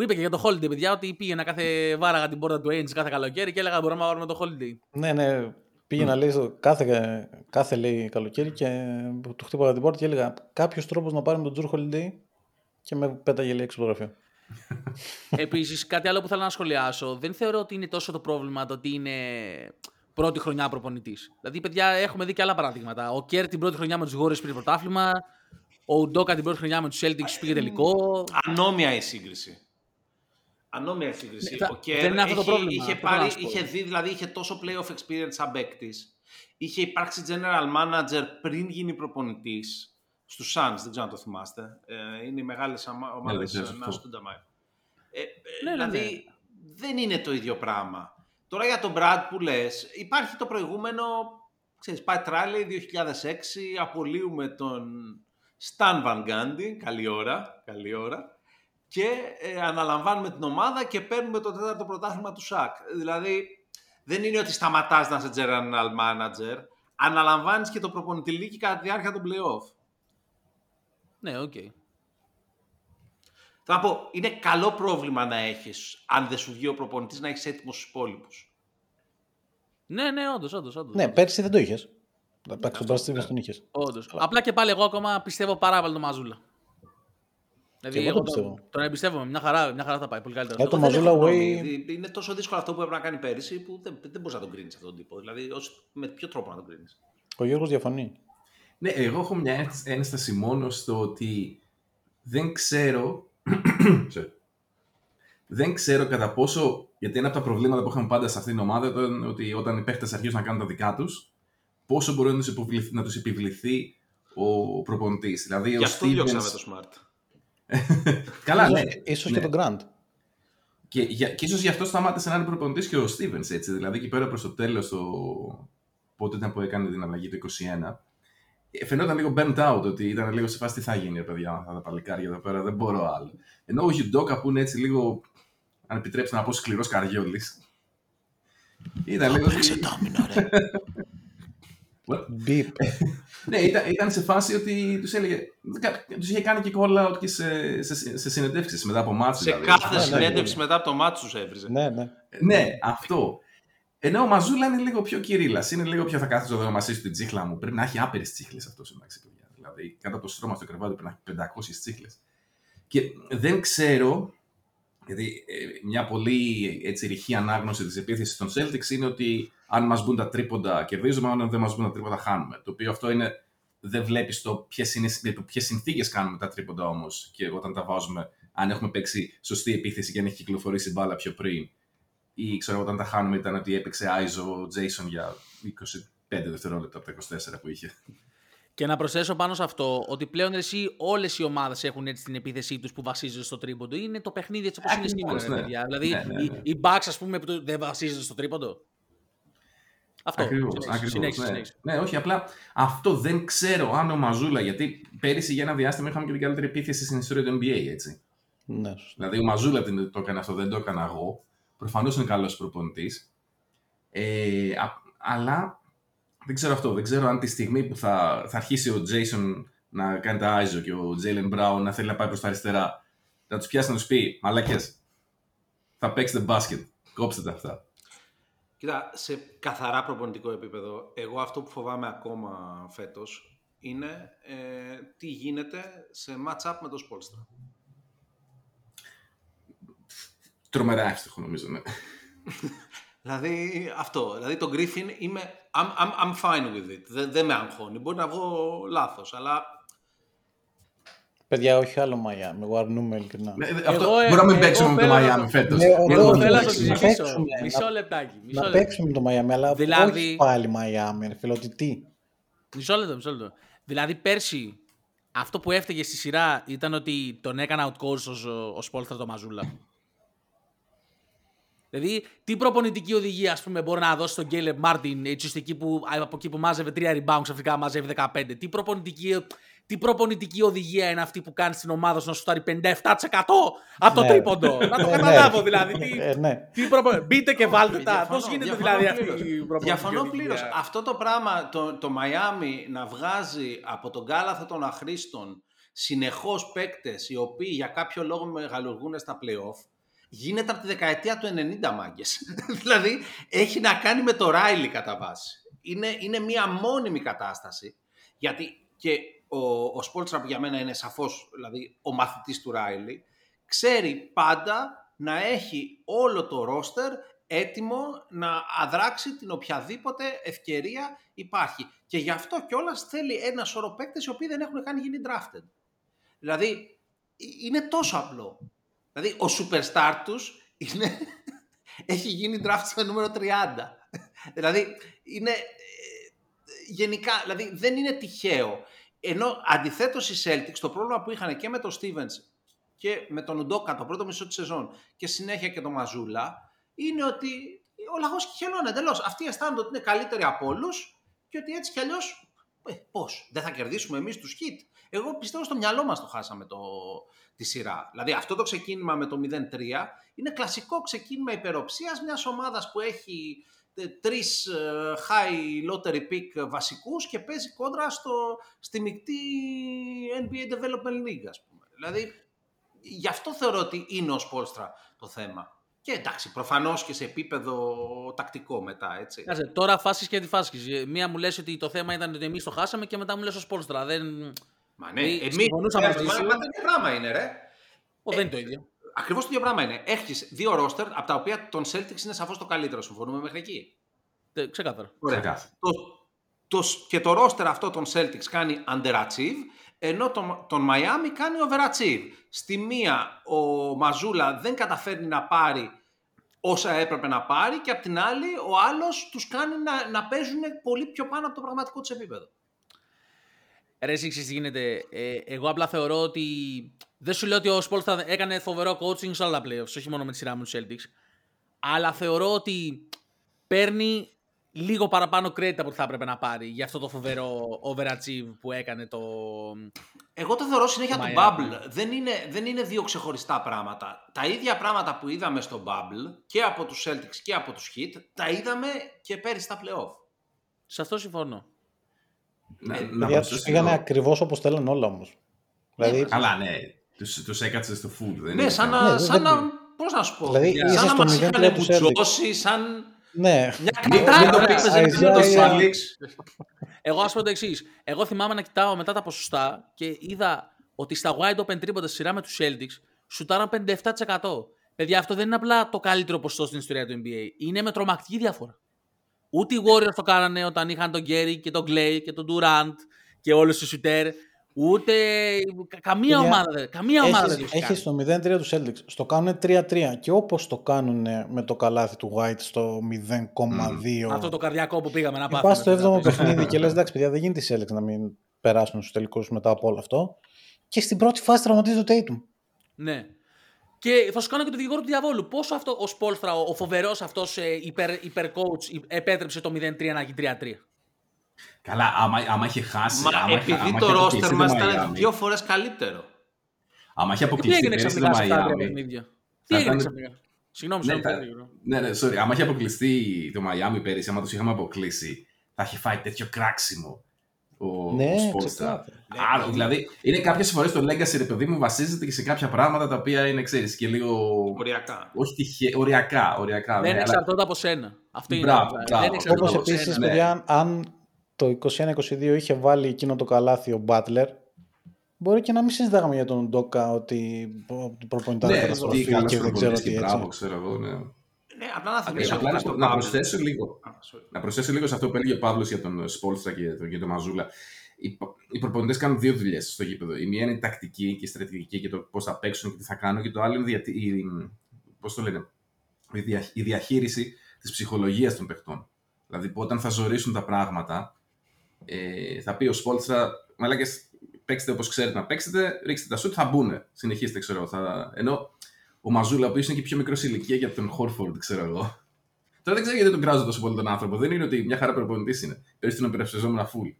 Που είπε και για το Holiday, παιδιά, ότι πήγαινα κάθε βάραγα την πόρτα του Ainge κάθε καλοκαίρι και έλεγα μπορούμε να βάλουμε το Holiday. ναι, ναι. Πήγαινα λέει στο κάθε, κάθε λέει, καλοκαίρι και του χτύπαγα την πόρτα και έλεγα κάποιος τρόπος να πάρουμε τον Τζουρ Holiday και με πέταγε λέει έξω από το γραφείο. Επίσης, κάτι άλλο που θέλω να σχολιάσω. Δεν θεωρώ ότι είναι τόσο το πρόβλημα το ότι είναι πρώτη χρονιά προπονητής. Δηλαδή, παιδιά, έχουμε δει και άλλα παραδείγματα. Ο Κέρ την πρώτη χρονιά με τους Γόρες πήρε πρωτάθλημα. Ο Ουντόκα την πρώτη χρονιά με τους Celtics πήγε τελικό. Ανώμια η σύγκριση. Ανώμια η σύγκριση. Ναι, θα- ο Κέρ δεν είναι αυτό το έχει- πρόβλημα, Είχε, αυτό θέλω πάρει, να σου πω. είχε δει, δηλαδή είχε τόσο playoff experience σαν παίκτης. Είχε υπάρξει general manager πριν γίνει προπονητής στους Suns, δεν ξέρω αν το θυμάστε. Ε, είναι οι μεγάλες ομάδες δεν ξέρω, να αυτό. στον Ε, ε, Ναι, ναι, δηλαδή δεν είναι το ίδιο πράγμα. Τώρα για τον Brad που λες, υπάρχει το προηγούμενο. Ξέρεις, πάει τράλε 2006, απολύουμε τον Stan Van Gundy, καλή ώρα, καλή ώρα, και ε, αναλαμβάνουμε την ομάδα και παίρνουμε το τέταρτο πρωτάθλημα του ΣΑΚ. Δηλαδή, δεν είναι ότι σταματάς να είσαι general manager, αναλαμβάνεις και το προπονητηλίκι κατά τη διάρκεια των playoff. Ναι, οκ. Okay. Θα πω, είναι καλό πρόβλημα να έχεις, αν δεν σου βγει ο προπονητής, να έχεις έτοιμους τους υπόλοιπους. Ναι, ναι, όντως, όντως, όντως. Ναι, πέρσι δεν το είχες. Εντάξει, τον Παραστίβες τον είχες. Όντως. Απλά και πάλι εγώ ακόμα πιστεύω πάρα πολύ το Μαζούλα. Δηλαδή, εγώ το εγώ πιστεύω. τον, τον εμπιστεύομαι. Μια χαρά, μια χαρά θα πάει. Πολύ καλύτερα. Ε, το Εγώ δεν Μαζούλα έχω Way- γνώμη. Είναι τόσο δύσκολο αυτό που έπρεπε να κάνει πέρυσι που δεν, δεν μπορείς να τον κρίνεις αυτόν τον τύπο. Δηλαδή, ως, με ποιο τρόπο να τον κρίνεις. Ο Γιώργος διαφωνεί. Ναι, εγώ έχω μια ένσ- ένσταση μόνο στο ότι δεν ξέρω. Sorry. δεν ξέρω κατά πόσο. Γιατί ένα από τα προβλήματα που είχαμε πάντα σε αυτήν την ομάδα ήταν ότι όταν οι παίχτε αρχίζουν να κάνουν τα δικά τους, πόσο μπορεί να τους επιβληθεί, να τους επιβληθεί ο προπονητής. Δηλαδή, Γι' ο αυτό διώξαμε Stevens. το Smart. Καλά, ναι. Ίσως, ίσως ναι. και τον Grant. Και, για, και ίσως γι' αυτό σταμάτησε να είναι προπονητής και ο Stevens, έτσι. Δηλαδή, εκεί πέρα προς το τέλος, το... πότε ήταν που έκανε την αλλαγή το 21, ε, φαινόταν λίγο burnt out, ότι ήταν λίγο σε φάση τι θα γίνει, ρε παιδιά, αυτά τα παλικάρια εδώ πέρα, δεν μπορώ άλλο. Ενώ ο Γιουντόκα που είναι έτσι λίγο, αν επιτρέψετε να πω, σκληρός καριόλης, ήταν λίγο... What? Beep. Ναι, ήταν, ήταν σε φάση ότι τους έλεγε, τους είχε κάνει και call out και σε, σε, σε συνεντεύξεις μετά από μάτς. Σε δηλαδή. κάθε ναι, συνέντευξη ναι. μετά από το μάτι τους έβριζε. ναι, ναι. Ναι, αυτό. Ενώ ο Μαζούλα είναι λίγο πιο κυρίλας. Είναι λίγο πιο θα κάθεσαι εδώ να μασίσει την τσίχλα μου. Πρέπει να έχει άπειρες τσίχλες αυτός εντάξει, παιδιά. Δηλαδή, κάτω από το στρώμα στο κρεβάτι πρέπει να έχει 500 τσίχλες. Και δεν ξέρω, γιατί ε, μια πολύ έτσι, ρηχή ανάγνωση της επίθεσης των Celtics είναι ότι αν μας μπουν τα τρίποντα κερδίζουμε, αν δεν μας μπουν τα τρίποντα χάνουμε. Το οποίο αυτό είναι. Δεν βλέπεις το ποιες συνθήκες κάνουμε τα τρίποντα όμως και όταν τα βάζουμε, αν έχουμε παίξει σωστή επίθεση και αν έχει κυκλοφορήσει η μπάλα πιο πριν ή ξέρω όταν τα χάνουμε ήταν ότι έπαιξε Άιζο ο Jason για 25 δευτερόλεπτα από τα 24 που είχε. Και να προσθέσω πάνω σε αυτό ότι πλέον εσύ όλες οι ομάδες έχουν έτσι την επίθεσή τους που βασίζεται στο τρίποντο. Είναι το παιχνίδι έτσι όπως είναι Ακριβώς, σήμερα, ρε ναι. παιδιά. Δηλαδή Ναι, ναι, ναι. οι, οι Bucks, ας πούμε, που δεν βασίζεται στο τρίποντο. Αυτό. Ακριβώς, Συνέχισε, ακριβώς, συνέχισε, ναι. συνέχισε. ναι, όχι, απλά αυτό δεν ξέρω αν ο Μαζούλα, γιατί πέρυσι για ένα διάστημα είχαμε και την καλύτερη επίθεση στην ιστορία του NBA, έτσι. ναι. σωστά. Δηλαδή ο Μαζούλα την- το έκανε αυτό, δεν το έκανα εγώ. Προφανώς είναι καλός προπονητής. Ε, α- αλλά δεν ξέρω αυτό, δεν ξέρω αν τη στιγμή που θα, θα αρχίσει ο Jason να κάνει τα Άιζο και ο Jalen Brown να θέλει να πάει προς τα αριστερά, να τους πιάσει να τους πει «Μαλακές, θα παίξετε μπάσκετ, κόψτε τα αυτά». Κοίτα, σε καθαρά προπονητικό επίπεδο, εγώ αυτό που φοβάμαι ακόμα φέτος είναι ε, τι γίνεται σε match-up με το Spolstra. Τρομερά εύστοχο νομίζω, ναι. Δηλαδή αυτό, δηλαδή το Griffin είμαι, I'm, I'm, I'm fine with it, δεν, δεν με αγχώνει, μπορεί να βγω λάθος, αλλά Παιδιά, όχι άλλο Μαϊάμι. Εγώ αρνούμαι ειλικρινά. Ναι, Αυτό Εγώ, ε, μπορεί να μην εγώ παίξουμε με το θέλω να Miami το- φέτος. Ναι, εγώ Εγώ όχι, θέλω να το να συζητήσω. παίξουμε, Μισό να- λεπτάκι. Μισό Να λεπτό. παίξουμε το Μαϊάμι, αλλά Δηλαδή- όχι πάλι Μαϊάμι, ρε φίλε, ότι τι. Μισό λεπτό, μισό λεπτό. Δηλαδή πέρσι αυτό που έφταιγε στη σειρά ήταν ότι τον έκανα outcourse ο, ο Σπόλστρα το Μαζούλα. Δηλαδή, τι προπονητική οδηγία, ας πούμε, μπορεί να δώσει στον Γκέλεμ Μάρτιν, έτσι ώστε εκεί που, από εκεί που μάζευε 3 rebounds, ξαφνικά μάζευε 15. Τι προπονητική, τι προπονητική οδηγία είναι αυτή που κάνεις στην ομάδα σου να σου φτάρει 57% από το Ναι. τρίποντο. να το Ε, ναι. καταλάβω δηλαδή. Τι, Ε, ναι. τι προπο... Μπείτε και βάλτε τα. Διαφωνώ, Πώς γίνεται διαφωνώ δηλαδή πλήρως. αυτή η προπονητική Διαφωνώ οδηγία; πλήρως. Αυτό το πράγμα, το, το Miami να βγάζει από τον κάλαθο των αχρήστων συνεχώς παίκτες οι οποίοι για κάποιο λόγο μεγαλουργούν στα play-off, γίνεται από τη δεκαετία του 90 μάγκες. δηλαδή έχει να κάνει με το Ράιλι κατά βάση. Είναι, είναι μια μόνιμη κατάσταση. Γιατί και ο, ο Σπόλτρα που για μένα είναι σαφώς δηλαδή, ο μαθητής του Ράιλι, ξέρει πάντα να έχει όλο το ρόστερ έτοιμο να αδράξει την οποιαδήποτε ευκαιρία υπάρχει. Και γι' αυτό κιόλας θέλει ένα σωρό παίκτες οι οποίοι δεν έχουν καν γίνει drafted. Δηλαδή, ε, είναι τόσο απλό. Δηλαδή, ο superstar τους είναι, έχει γίνει draft στο νούμερο 30. δηλαδή, είναι ε, γενικά, δηλαδή δεν είναι τυχαίο. Ενώ αντιθέτως οι Celtics, το πρόβλημα που είχαν και με τον Stevens και με τον Ουντόκα το πρώτο μισό της σεζόν και συνέχεια και τον Μαζούλα, είναι ότι ο λαγός κυχελώνει εντελώς. Αυτοί αισθάνονται ότι είναι καλύτεροι από όλους και ότι έτσι κι αλλιώς, ε, πώς, δεν θα κερδίσουμε εμείς τους hit. Εγώ πιστεύω στο μυαλό μας το χάσαμε το, τη σειρά. Δηλαδή αυτό το ξεκίνημα με το 0-3 είναι κλασικό ξεκίνημα υπεροψίας μιας ομάδας που έχει ε, τρεις ε, high lottery pick βασικούς και παίζει κόντρα στο, στη μεικτή NBA Development League, ας πούμε. Δηλαδή, γι' αυτό θεωρώ ότι είναι ο Σπόλστρα το θέμα. Και εντάξει, προφανώς και σε επίπεδο τακτικό μετά, έτσι. Κάτσε, τώρα φάσει και αντιφάσει. Μία μου λες ότι το θέμα ήταν ότι εμείς το χάσαμε και μετά μου λες ο Σπόλστρα. Δεν... Μα ναι, Ε, εμείς συμφωνούσαμε μαζί Μα σου. το ίδιο πράγμα είναι, ρε. Ο, δεν είναι το ίδιο. Ακριβώς το ίδιο πράγμα είναι. Έχεις δύο ρόστερ, από τα οποία τον Celtics είναι σαφώς το καλύτερο. Συμφωνούμε μέχρι εκεί; Τε- Ξεκάθαρα. Ωραία. Ξεκάθαρα. Το, το, και το roster αυτό των Celtics κάνει underachieve, ενώ τον, τον Miami κάνει overachieve. Στη μία ο Μαζούλα δεν καταφέρνει να πάρει όσα έπρεπε να πάρει και απ' την άλλη ο άλλος τους κάνει να, να παίζουν πολύ πιο πάνω από το πραγματικό τους επίπεδο. Ρε, εσύ ξέρεις τι γίνεται. Ε, εγώ απλά θεωρώ ότι. Δεν σου λέω ότι ο Σπόλστρα έκανε φοβερό coaching σε όλα τα playoffs, όχι μόνο με τη σειρά με τους Celtics. Αλλά θεωρώ ότι παίρνει λίγο παραπάνω credit από ό,τι θα έπρεπε να πάρει για αυτό το φοβερό overachieve που έκανε το. Εγώ το θεωρώ συνέχεια Το του Miami. Bubble. Δεν είναι, δεν είναι δύο ξεχωριστά πράγματα. Τα ίδια πράγματα που είδαμε στο Bubble και από τους Celtics και από τους Heat, τα είδαμε και πέρυσι στα playoff. Σε αυτό συμφωνώ. Να, Ε, να Παιδιά, τους προσθέσω πήγανε λίγο. ακριβώς όπως θέλανε όλα όμως. Δηλαδή, Καλά, ναι. Τους, τους έκατσες στο full. Δεν Ναι, είναι σαν θέμα. να, Ναι, σαν δεν- να, πώς να σου πω, Δηλαδή, σαν είσαι να στο μας 0-3 είχαν του Celtics. μπουτζώσει, σαν ναι, μια Μην- κατάρα μην το που πεις, έπαιζε με Isaiah- το Isaiah- Celtics. Εγώ ας πω το εξής. Εγώ θυμάμαι να κοιτάω μετά τα ποσοστά και είδα ότι στα wide open τρίποτα στη σειρά με τους Celtics σουτάραν 57%. Παιδιά, αυτό δεν είναι απλά το καλύτερο ποσοστό στην ιστορία του NBA. Είναι με τρομακτική διαφορά. Ούτε οι Warriors το κάνανε όταν είχαν τον Γκέρι και τον Clay και τον Durant και όλους τους σουτέρ. Ούτε κα- καμία Παιδιά, ομάδα, δεν- καμία ομάδα δεν το έχεις, έχει κάνει. έχεις το 0-3 τους Celtics. Στο κάνουν 3-3 και όπως το κάνουν με το καλάθι του White στο 0,2. Αυτό το καρδιακό που πήγαμε να Και πάθουμε. πας στο 7ο δηλαδή. παιχνίδι και λες εντάξει παιδιά δεν γίνεται οι Celtics να μην περάσουν στους τελικούς μετά από όλο αυτό. Και στην πρώτη φάση τραυματίζει το Tatum. Ναι. Και θα σου κάνω και το δικηγόρο του διαβόλου. Πόσο αυτό ο Σπόλστρα, ο, ο φοβερός αυτός ε, υπερ, υπερcoach, επέτρεψε το 0-3 να γίνει 3-3. Καλά, άμα, άμα είχε χάσει. Μα άμα, είχε- επειδή άμα το είχε roster αποκλειστεί μας το ήταν Miami, δύο φορές καλύτερο. Άμα είχε Τι αποκλειστεί έγινε πέρυσι το ξαφνικά σε αυτά τα τρία Miami. παιχνίδια. Τι θα έγινε ήταν- ξαφνικά; Συγγνώμη, Ναι, συγγνώμη. θα- συγγνώμη. Ναι, ναι, sorry. Άμα είχε αποκλειστεί το Miami πέρυσι, άμα τους είχαμε αποκλείσει, θα είχε φάει τέτοιο κράξιμο ο, Ναι, ο Spolstra. ξεκάθαρα. Άρα, δηλαδή, είναι κάποιες φορές το legacy, ρε παιδί μου, βασίζεται και σε κάποια πράγματα τα οποία είναι, ξέρεις, και λίγο. Οριακά. Όχι τυχαία, οριακά. οριακά Δεν ναι, αλλά- εξαρτώνται από σένα. Αυτό είναι. Μπράβο, απλά. μπράβο. Δεν εξαρτώνται Όπως από επίσης, σένα. ναι. παιδιά, αν- αν το 21-22 είχε βάλει εκείνο το καλάθι ο Butler, μπορεί και να μην συζητάγαμε για τον Ντόκα ότι ο προπονητάρι Ναι, καταστροφή τι καλό και δεν ξέρω και τι μπράβο, έτσι. ξέρω εγώ, ναι. Ναι, απλά να θυμίσω Απλά ότι να, στο να Bubble- προσθέσω λίγο. Α, sorry. Να προσθέσω λίγο σε αυτό που έλεγε ο Παύλος για τον Σπόλστρα και τον, και τον Μαζούλα. Οι, οι προπονητές κάνουν δύο δουλειές στο γήπεδο. Η μία είναι η τακτική και η στρατηγική και το πώς θα παίξουν και τι θα κάνουν, και το άλλο είναι διατη- η, πώς το λένε, η, δια, η διαχείριση της ψυχολογίας των παιχτών. Δηλαδή που όταν θα ζορίσουν τα πράγματα, ε, θα πει ο Σπόλστρα, μαλάκες, παίξτε όπως ξέρετε να παίξετε, ρίξτε τα σουτ, θα μπουν. Συνεχίστε, ξέρω εγώ. Θα... Ενώ ο Μαζούλα, ο οποίος είναι και πιο μικρός σε ηλικία για τον Χόρφορντ, ξέρω εγώ, Τώρα δεν ξέρω γιατί τον κράζω τόσο πολύ τον άνθρωπο. Δεν είναι ότι μια χαρά προπονητής είναι. Πέρυσι τον υπερασπιζόμουν full.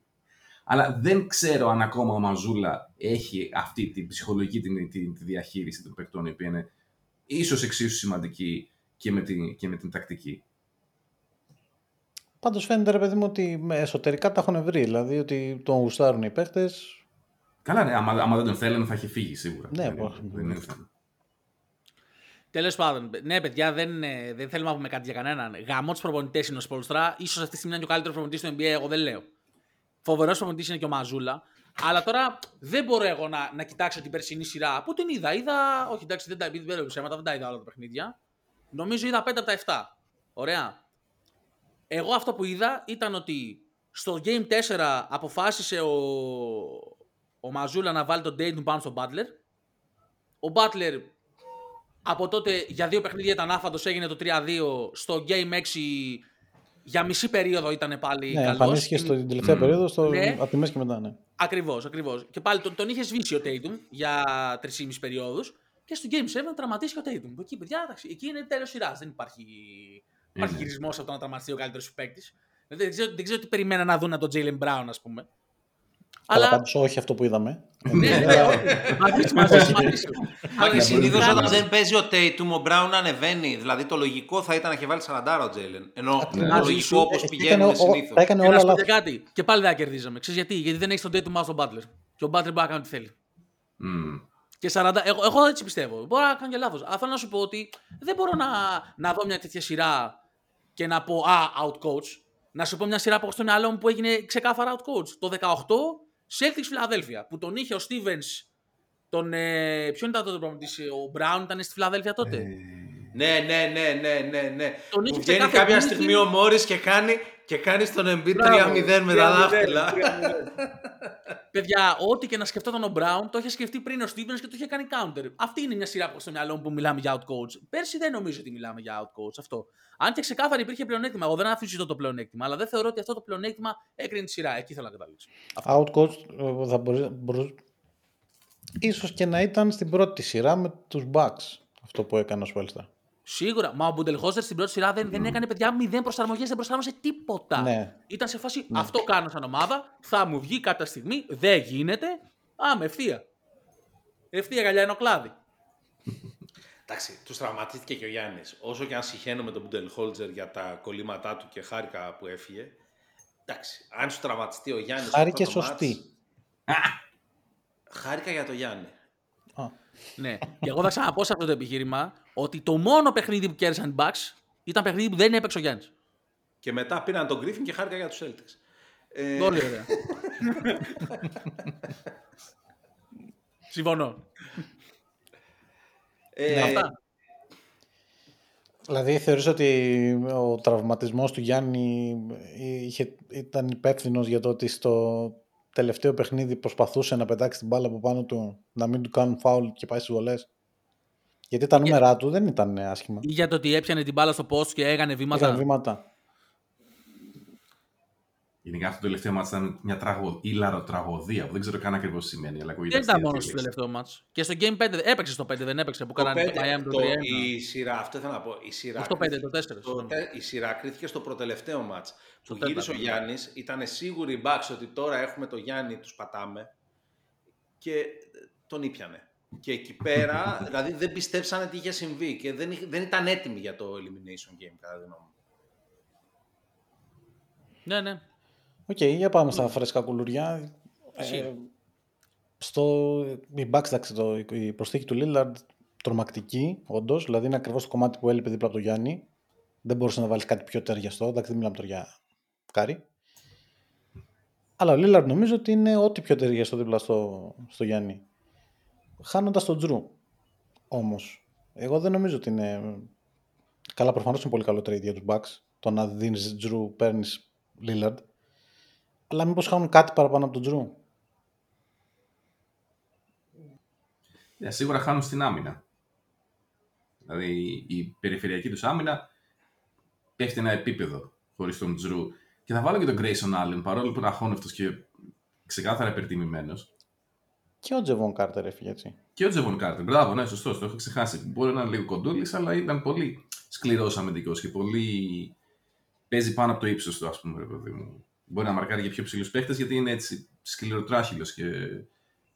Αλλά δεν ξέρω αν ακόμα ο Μαζούλα έχει αυτή την ψυχολογική την, την, τη διαχείριση των παικτών, η οποία είναι ίσως εξίσου σημαντική και με, την, και με την τακτική. Πάντως φαίνεται ρε παιδί μου ότι με- εσωτερικά τα έχουν βρει. Δηλαδή ότι τον γουστάρουν οι παίχτες. Καλά, ναι, άμα, άμα δεν τον θέλανε θα είχε φύγει σίγουρα. Ναι, δεν, πώς. είναι- δεν είναι θέμα. Τέλος πάντων, ναι, παιδιά, δεν, ε, δεν θέλουμε να πούμε κάτι για κανέναν. Γαμό του προπονητέ είναι ο Σπολστρά. σω αυτή τη στιγμή είναι και ο καλύτερος προπονητής στο NBA, εγώ δεν λέω. Φοβερός προπονητής είναι και ο Μαζούλα. Αλλά τώρα δεν μπορώ εγώ να, να κοιτάξω την περσινή σειρά που την είδα. Είδα. Όχι, εντάξει, δεν τα, δεν λέω ψέματα, δεν τα είδα όλα τα παιχνίδια. Νομίζω είδα 5 από τα 7. Ωραία. Εγώ αυτό που είδα ήταν ότι στο Game 4 αποφάσισε ο, ο Μαζούλα να βάλει τον Dayton πάνω στον Butler. Ο Butler από τότε για δύο παιχνίδια ήταν άφαντος, έγινε το 3-2. Στο Game 6 για μισή περίοδο ήταν πάλι Ναι, καλός. εμφανίστηκε στην τελευταία περίοδο στο, Ναι. από τη μέση και μετά. Ναι. Ακριβώς, ακριβώς. Και πάλι τον, τον είχε σβήσει ο Tatum για 3,5 περιόδους. Και στο Game 7 τραυματίστηκε ο Tatum. Εκεί, παιδιά, εντάξει, εκεί είναι τέλος σειράς. Δεν υπάρχει, υπάρχει ναι. γυρισμό από το να τραυματιστεί ο καλύτερος παίκτης. Δεν, ξέρω, δεν ξέρω τι περιμένα να δουν από τον Jalen Brown, ας πούμε. Αλλά Αλλά πάντως όχι αυτό που είδαμε. ναι, ναι, όχι. μαζί σου, μαζί σου, μαζί σου. Όχι, Αλλά συνήθως κάνει- όταν δεν παίζει ο Tatum, ο Brown ανεβαίνει. Δηλαδή το λογικό θα ήταν να έχει βάλει 40 ο Τζέιλεν. Ενώ το Μαζί λογικό σου, όπως Ε, έκανε πηγαίνουν ο- συνήθως. Τα έκανε Και να όλα σου πω λάθος. και κάτι. Και πάλι δεν κερδίζαμε. Ξέρεις γιατί. Γιατί δεν έχεις τον Tatum στον Butler. Και ο Butler μπορεί να κάνει ό,τι θέλει. Μμμ. Και 40, εγώ, εγώ έτσι πιστεύω. Μπορώ να κάνω και λάθος. Αλλά θέλω να σου πω ότι δεν μπορώ να, να δω μια τέτοια σειρά και να πω Α, out coach. Να σου πω μια σειρά που έχω στο μυαλό μου που έγινε ξεκάθαρα out coach. Το 18 Celtics Φιλαδέλφια. Που τον είχε ο Stevens. Τον, ε, ποιον ήταν τότε ο προπονητής, Ο Brown ήταν στη Φιλαδέλφια τότε; Ε, Ναι, ναι, ναι, ναι, ναι, ναι. Τον Που είχε βγαίνει ξεκάθαρα κάποια γίνει στιγμή και- ο Μόρι και κάνει, και κάνεις στον Embiid 3-0 Μπράβο, με τα 3-0, δάχτυλα. 3-0. Παιδιά, ό,τι και να σκεφτόταν ο Brown, το είχε σκεφτεί πριν ο Stevens και το είχε κάνει counter. Αυτή είναι μια σειρά που έχω στο μυαλό μου που μιλάμε για out coach. Πέρσι δεν νομίζω ότι μιλάμε για out coach αυτό. Αν και ξεκάθαρα υπήρχε πλεονέκτημα. Εγώ δεν αφήσω το πλεονέκτημα, αλλά δεν θεωρώ ότι αυτό το πλεονέκτημα έκρινε τη σειρά. Εκεί θέλω να καταλήξω. Out coach ε, θα μπορούσε, μπορούσε- ίσως και να ήταν στην πρώτη σειρά με τους Bucks αυτό που έκανε ο Σπέλστα. Σίγουρα. Μα ο Μπουντελχώστερ στην πρώτη σειρά δεν, δεν έκανε παιδιά μηδέν προσαρμογές, δεν προσάρμοσε τίποτα. Ναι. Ήταν σε φάση αυτό κάνω σαν ομάδα, θα μου βγει κάποια στιγμή, δεν γίνεται. Άμε, ευθεία. Ευθεία γαλιά είναι ο κλάδι. Εντάξει, τους τραυματίστηκε και ο Γιάννης. Όσο και αν συχαίνω με τον Μπουντελχόλτζερ για τα κολλήματά του και χάρηκα που έφυγε. Εντάξει, αν σου τραυματιστεί ο Γιάννης. Χάρηκε σωστή. Χάρηκα για το Γιάννη. Α, Ναι. και εγώ θα ξαναπώ σε αυτό το επιχείρημα ότι το μόνο παιχνίδι που κέρδισαν οι Bucks ήταν παιχνίδι που δεν έπαιξε ο Γιάννης. Και μετά πήραν τον Γκρίφιν και χάρηκα για τους Celtics. Ε, Πολύ ωραία. Συμφωνώ. ε, Αυτά. Δηλαδή θεωρείς ότι ο τραυματισμός του Γιάννη είχε, ήταν υπεύθυνος για το ότι στο τελευταίο παιχνίδι προσπαθούσε να πετάξει την μπάλα από πάνω του, να μην του κάνουν φάουλ και πάει στις βολές. Γιατί τα νούμερά του δεν ήταν άσχημα. Ή για το ότι έπιανε την μπάλα στο post και έκανε βήματα. Είχαν βήματα. Γενικά αυτό το τελευταίο μάτι ήταν μια τραγω... ήλαρο τραγωδία που δεν ξέρω καν ακριβώς τι σημαίνει. Αλλά ακούγεται Δεν ήταν αστεία μόνο στο λέξη. τελευταίο match. Και στο Game 5 έπαιξε στο 5, δεν έπαιξε που το κάνανε το πέντε- Miami το το- 3 η σειρά, αυτό ήθελα να πω. Η σειρά, Στο πέντε, κρίθηκε- το τέσσερα, το συγγνώμη. τε- η σειρά κρίθηκε στο προτελευταίο μάτς. Που τέταρτο, γύρισε ο ναι. Γιάννης, ήταν σίγουροι οι Bucks ότι τώρα έχουμε το Γιάννη, τους πατάμε. Και ε, τον ήπιανε. Και εκεί πέρα, δηλαδή δεν πιστέψανε τι είχε συμβεί και δεν, είχε- δεν ήταν έτοιμοι για το Elimination Game, κατά τη γνώμη μου. Ναι, ναι. Οκ, για πάμε στα φρέσκα κουλούρια. Ε, στο οι Bucks, εντάξει, το, η προσθήκη του Lillard τρομακτική, όντως. Δηλαδή είναι ακριβώς το κομμάτι που έλειπε δίπλα από τον Γιάννη. Δεν μπορούσε να βάλεις κάτι πιο ταιριαστό. Εντάξει, δεν μιλάμε τώρα για κάρι. Αλλά ο Lillard νομίζω ότι είναι ό,τι πιο ταιριαστό δίπλα στο, στο Γιάννη. Χάνοντας τον Τζρου. Όμως, εγώ δεν νομίζω ότι είναι. Καλά, προφανώς είναι πολύ καλό trade για τους Bucks. Το να δίνεις Τζρου, παίρνεις Lillard. Αλλά μήπως χάνουν κάτι παραπάνω από τον Τζρου. Ναι, σίγουρα χάνουν στην άμυνα. Δηλαδή η περιφερειακή τους άμυνα πέφτει ένα επίπεδο χωρίς τον Τζρου. Και θα βάλω και τον Grayson Allen παρόλο που είναι αχώνευτος και ξεκάθαρα υπερτιμημένος. Και ο Τζεβόν Κάρτερ έφυγε έτσι. Και ο Τζεβον Κάρτερ. Μπράβο, ναι, σωστός, το έχω ξεχάσει. Μπορεί να είναι λίγο κοντούλης, αλλά ήταν πολύ σκληρός αμυντικός και πολύ. Παίζει πάνω από το ύψος του, ας πούμε, ρε παιδί μου. Μπορεί να μαρκάρει για πιο ψηλούς παίχτες γιατί είναι έτσι σκληροτράχυλος και,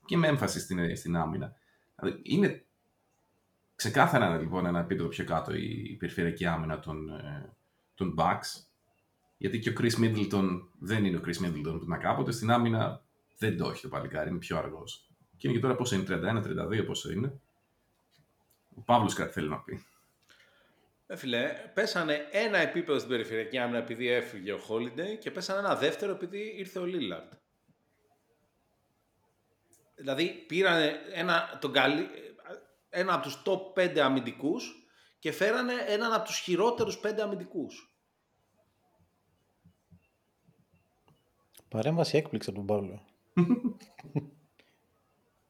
και με έμφαση στην, στην άμυνα. Δηλαδή, είναι ξεκάθαρα λοιπόν ένα επίπεδο πιο κάτω η, η περιφερειακή άμυνα των, ε, των Bucks. Γιατί και ο Chris Middleton δεν είναι ο Chris Middleton που ήταν κάποτε. Στην άμυνα δεν το έχει το παλικάρι, είναι πιο αργός. Και είναι και τώρα πόσο είναι, 31-32 πόσο είναι. Ο Παύλος κάτι θέλει να πει. Ε, φίλε, πέσανε ένα επίπεδο στην περιφερειακή άμυνα επειδή έφυγε ο Holiday και πέσανε ένα δεύτερο επειδή ήρθε ο Λίλαρντ. Δηλαδή πήρανε ένα, τον καλύ, ένα από τους top 5 αμυντικούς και φέρανε έναν από τους χειρότερους 5 αμυντικούς. Παρέμβαση έκπληξη από τον Παύλο.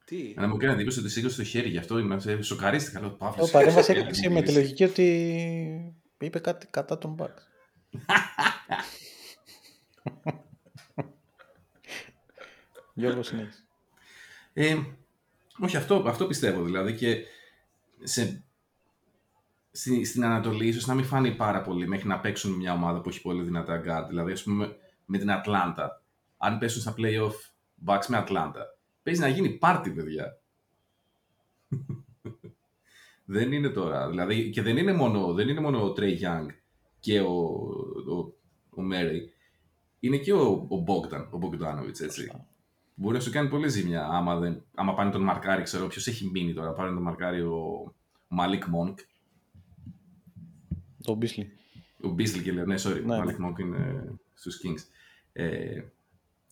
Τι; Αλλά μου έκανε εντύπωση ότι σήκωσε το χέρι, γι' αυτό ήμουν σοκαρίστηκα. Λέω, Παύλος, Ο παρέμβαση ε, έκπληξη με τη λογική ότι είπε κάτι κατά τον Bucks. Γιώργο συνέχισε. Ε, όχι, αυτό, αυτό πιστεύω δηλαδή και σε, στη, στην Ανατολή ίσως να μην φάνει πάρα πολύ μέχρι να παίξουν μια ομάδα που έχει πολύ δυνατά guard. Δηλαδή, ας πούμε, με την Ατλάντα, αν πέσουν στα play-off, Bucks με Atlanta. Παίζει να γίνει πάρτι, παιδιά. δεν είναι τώρα. Δηλαδή, και δεν είναι μόνο, δεν είναι μόνο ο Trey Young και ο, ο, ο Murray. Είναι και ο, ο Bogdan, ο Bogdanovic, έτσι. Μπορεί να σου κάνει πολύ ζημιά άμα, δεν, άμα πάνε τον Μαρκάρι, ξέρω ποιος έχει μείνει τώρα. Πάνε τον Μαρκάρι ο Μαλίκ Monk. Το Μπίσλι. Ο Μπίσλι και λέω, ναι, sorry, ο Ναι, Μαλίκ Monk είναι στους Kings. Ε,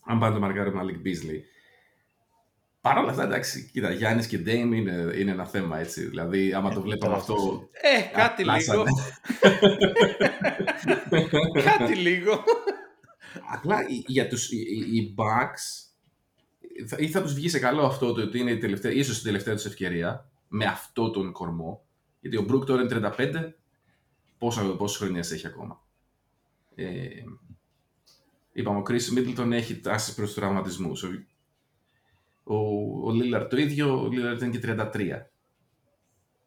αν πάνε τον Μαρκάρι ο Μαλίκ Μπίσλι. Παρ' όλα αυτά, εντάξει, κοίτα, Γιάννης και Ντέιμ είναι, είναι ένα θέμα, έτσι. Δηλαδή, άμα το βλέπαμε τεράστιο. αυτό... Ε, κάτι πλάσανε. λίγο. κάτι λίγο. Απλά οι- για τους, οι, οι- οι Bucks θα- ή θα τους βγει σε καλό αυτό το ότι είναι η τελευταία, ίσως η τελευταία τους ευκαιρία με αυτό τον κορμό. Γιατί ο Μπρουκ τώρα είναι 35, πόσα, πόσες χρονιές έχει ακόμα; Ε, είπαμε, ο Chris Middleton έχει τάσεις προς τους τραυματισμούς. Ο, ο, ο Lillard το ίδιο, ο Lillard ήταν και 33.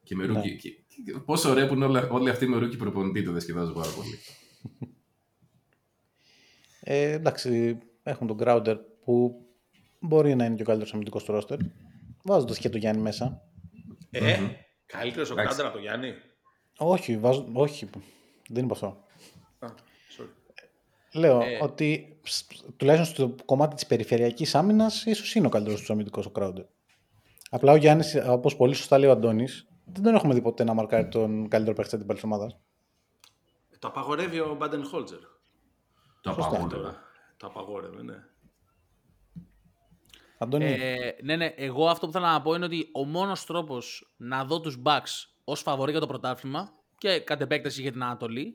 Και με Ναι. rookie, και, και πόσο ωραία που είναι όλα- όλοι αυτοί με rookie προπονητή το διασκεδάζω πάρα πολύ. Ε, εντάξει, έχουν τον Crowder που μπορεί να είναι και ο καλύτερος αμυντικός του ρόστερ. Βάζω το και το Γιάννη μέσα. Ε, καλύτερος ο Εντάξει. Crowder από το Γιάννη. Όχι, βάζω, όχι, δεν είπα αυτό. Α, sorry. Λέω Ε. ότι ψ, τουλάχιστον στο κομμάτι της περιφερειακής άμυνας, ίσως είναι ο καλύτερος τους αμυντικός ο Crowder. Απλά ο Γιάννης, όπως πολύ σωστά λέει ο Αντώνης, δεν τον έχουμε δει ποτέ να μαρκάρει τον καλύτερο παίχτη τη ομάδα. Το απαγορεύει ο Μπάντεν Χόλτζερ. Το Σωστά. απαγόρευα. Το απαγόρευε, ναι. Αντώνη, Ε, ναι, ναι, εγώ αυτό που θέλω να πω είναι ότι ο μόνος τρόπος να δω τους Bucks ως φαβορή για το πρωτάθλημα και κατ' επέκταση για την Ανατολή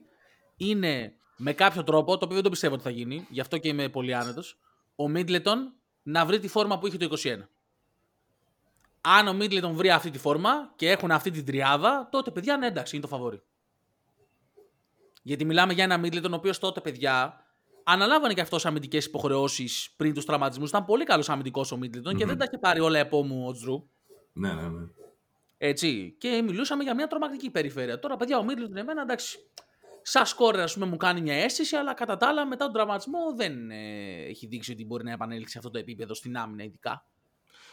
είναι με κάποιο τρόπο, το οποίο δεν το πιστεύω ότι θα γίνει, γι' αυτό και είμαι πολύ άνετος, ο Μίτλετον να βρει τη φόρμα που είχε το 21. Αν ο Μίτλετον βρει αυτή τη φόρμα και έχουν αυτή την τριάδα, τότε παιδιά ναι εντάξει, είναι το φαβορή. Γιατί μιλάμε για ένα Μίτλετον ο οποίος τότε, παιδιά, αναλάβανε και αυτός αμυντικές υποχρεώσεις πριν τους τραυματισμούς. Ήταν πολύ καλός αμυντικός ο μιτλετον και δεν τα είχε πάρει όλα επόμου ο Τζρου. Ναι, ναι, ναι. Έτσι. Και μιλούσαμε για μια τρομακτική περιφέρεια. Τώρα, παιδιά, ο Μίτλετον εμένα εντάξει. Σαν σκόρερ, ας πούμε, μου κάνει μια αίσθηση, αλλά κατά τα άλλα μετά τον τραυματισμό δεν ε, έχει δείξει ότι μπορεί να επανέλθει σε αυτό το επίπεδο στην άμυνα, ειδικά.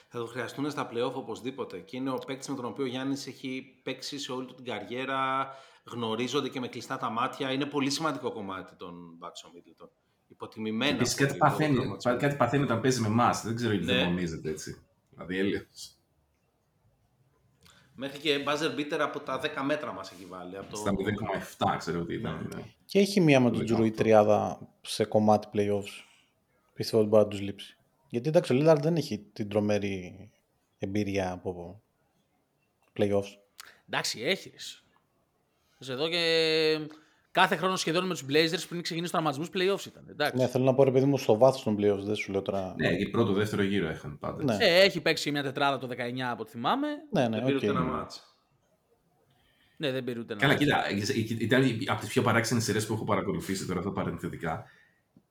Θα το χρειαστούν στα playoff οπωσδήποτε. Και είναι ο παίκτης με τον οποίο ο Γιάννης έχει παίξει σε όλη του την καριέρα. Γνωρίζονται και με κλειστά τα μάτια. Είναι πολύ σημαντικό κομμάτι των Μπάξο Μίτλετον. Υποτιμημένα. Επίσης πολύ κάτι το παθαίνει, τραυματισμό. κάτι παθαίνει όταν παίζει με εμάς. Δεν ξέρω γιατί Ναι. δαιμονίζεται έτσι. Δηλαδή έλεος. Μέχρι και buzzer beater από τα 10 μέτρα μας έχει βάλει. Από το... Στα 0,7 ξέρω ότι ήταν. ναι. και έχει μία με τον Πολύ Τζρου η καλό. τριάδα σε κομμάτι playoffs. Πιστεύω ότι μπορεί να τους λείψει. Γιατί εντάξει, ο Λίλαρντ δεν έχει την τρομερή εμπειρία από playoffs. Εντάξει, έχεις. ρε. Εδώ και κάθε χρόνο σχεδόν με τους Blazers πριν ξεκινήσει τους τραυματισμούς playoffs ήταν. Εντάξει. Ναι, θέλω να πω ρε παιδί μου στο βάθος των playoffs, δεν σου λέω τώρα. Ναι, και πρώτο, δεύτερο γύρο είχαν πάντα. Ναι. Ε, έχει παίξει μια τετράδα το 19 από ό,τι θυμάμαι. Ναι, ναι, Δεν πήρε οκ. ούτε ένα μάτς. Ναι, δεν πήρε ούτε ένα. Καλά, κοίτα, ήταν από τις πιο παράξενες σειρές που έχω παρακολουθήσει τώρα αυτό παρενθετικά.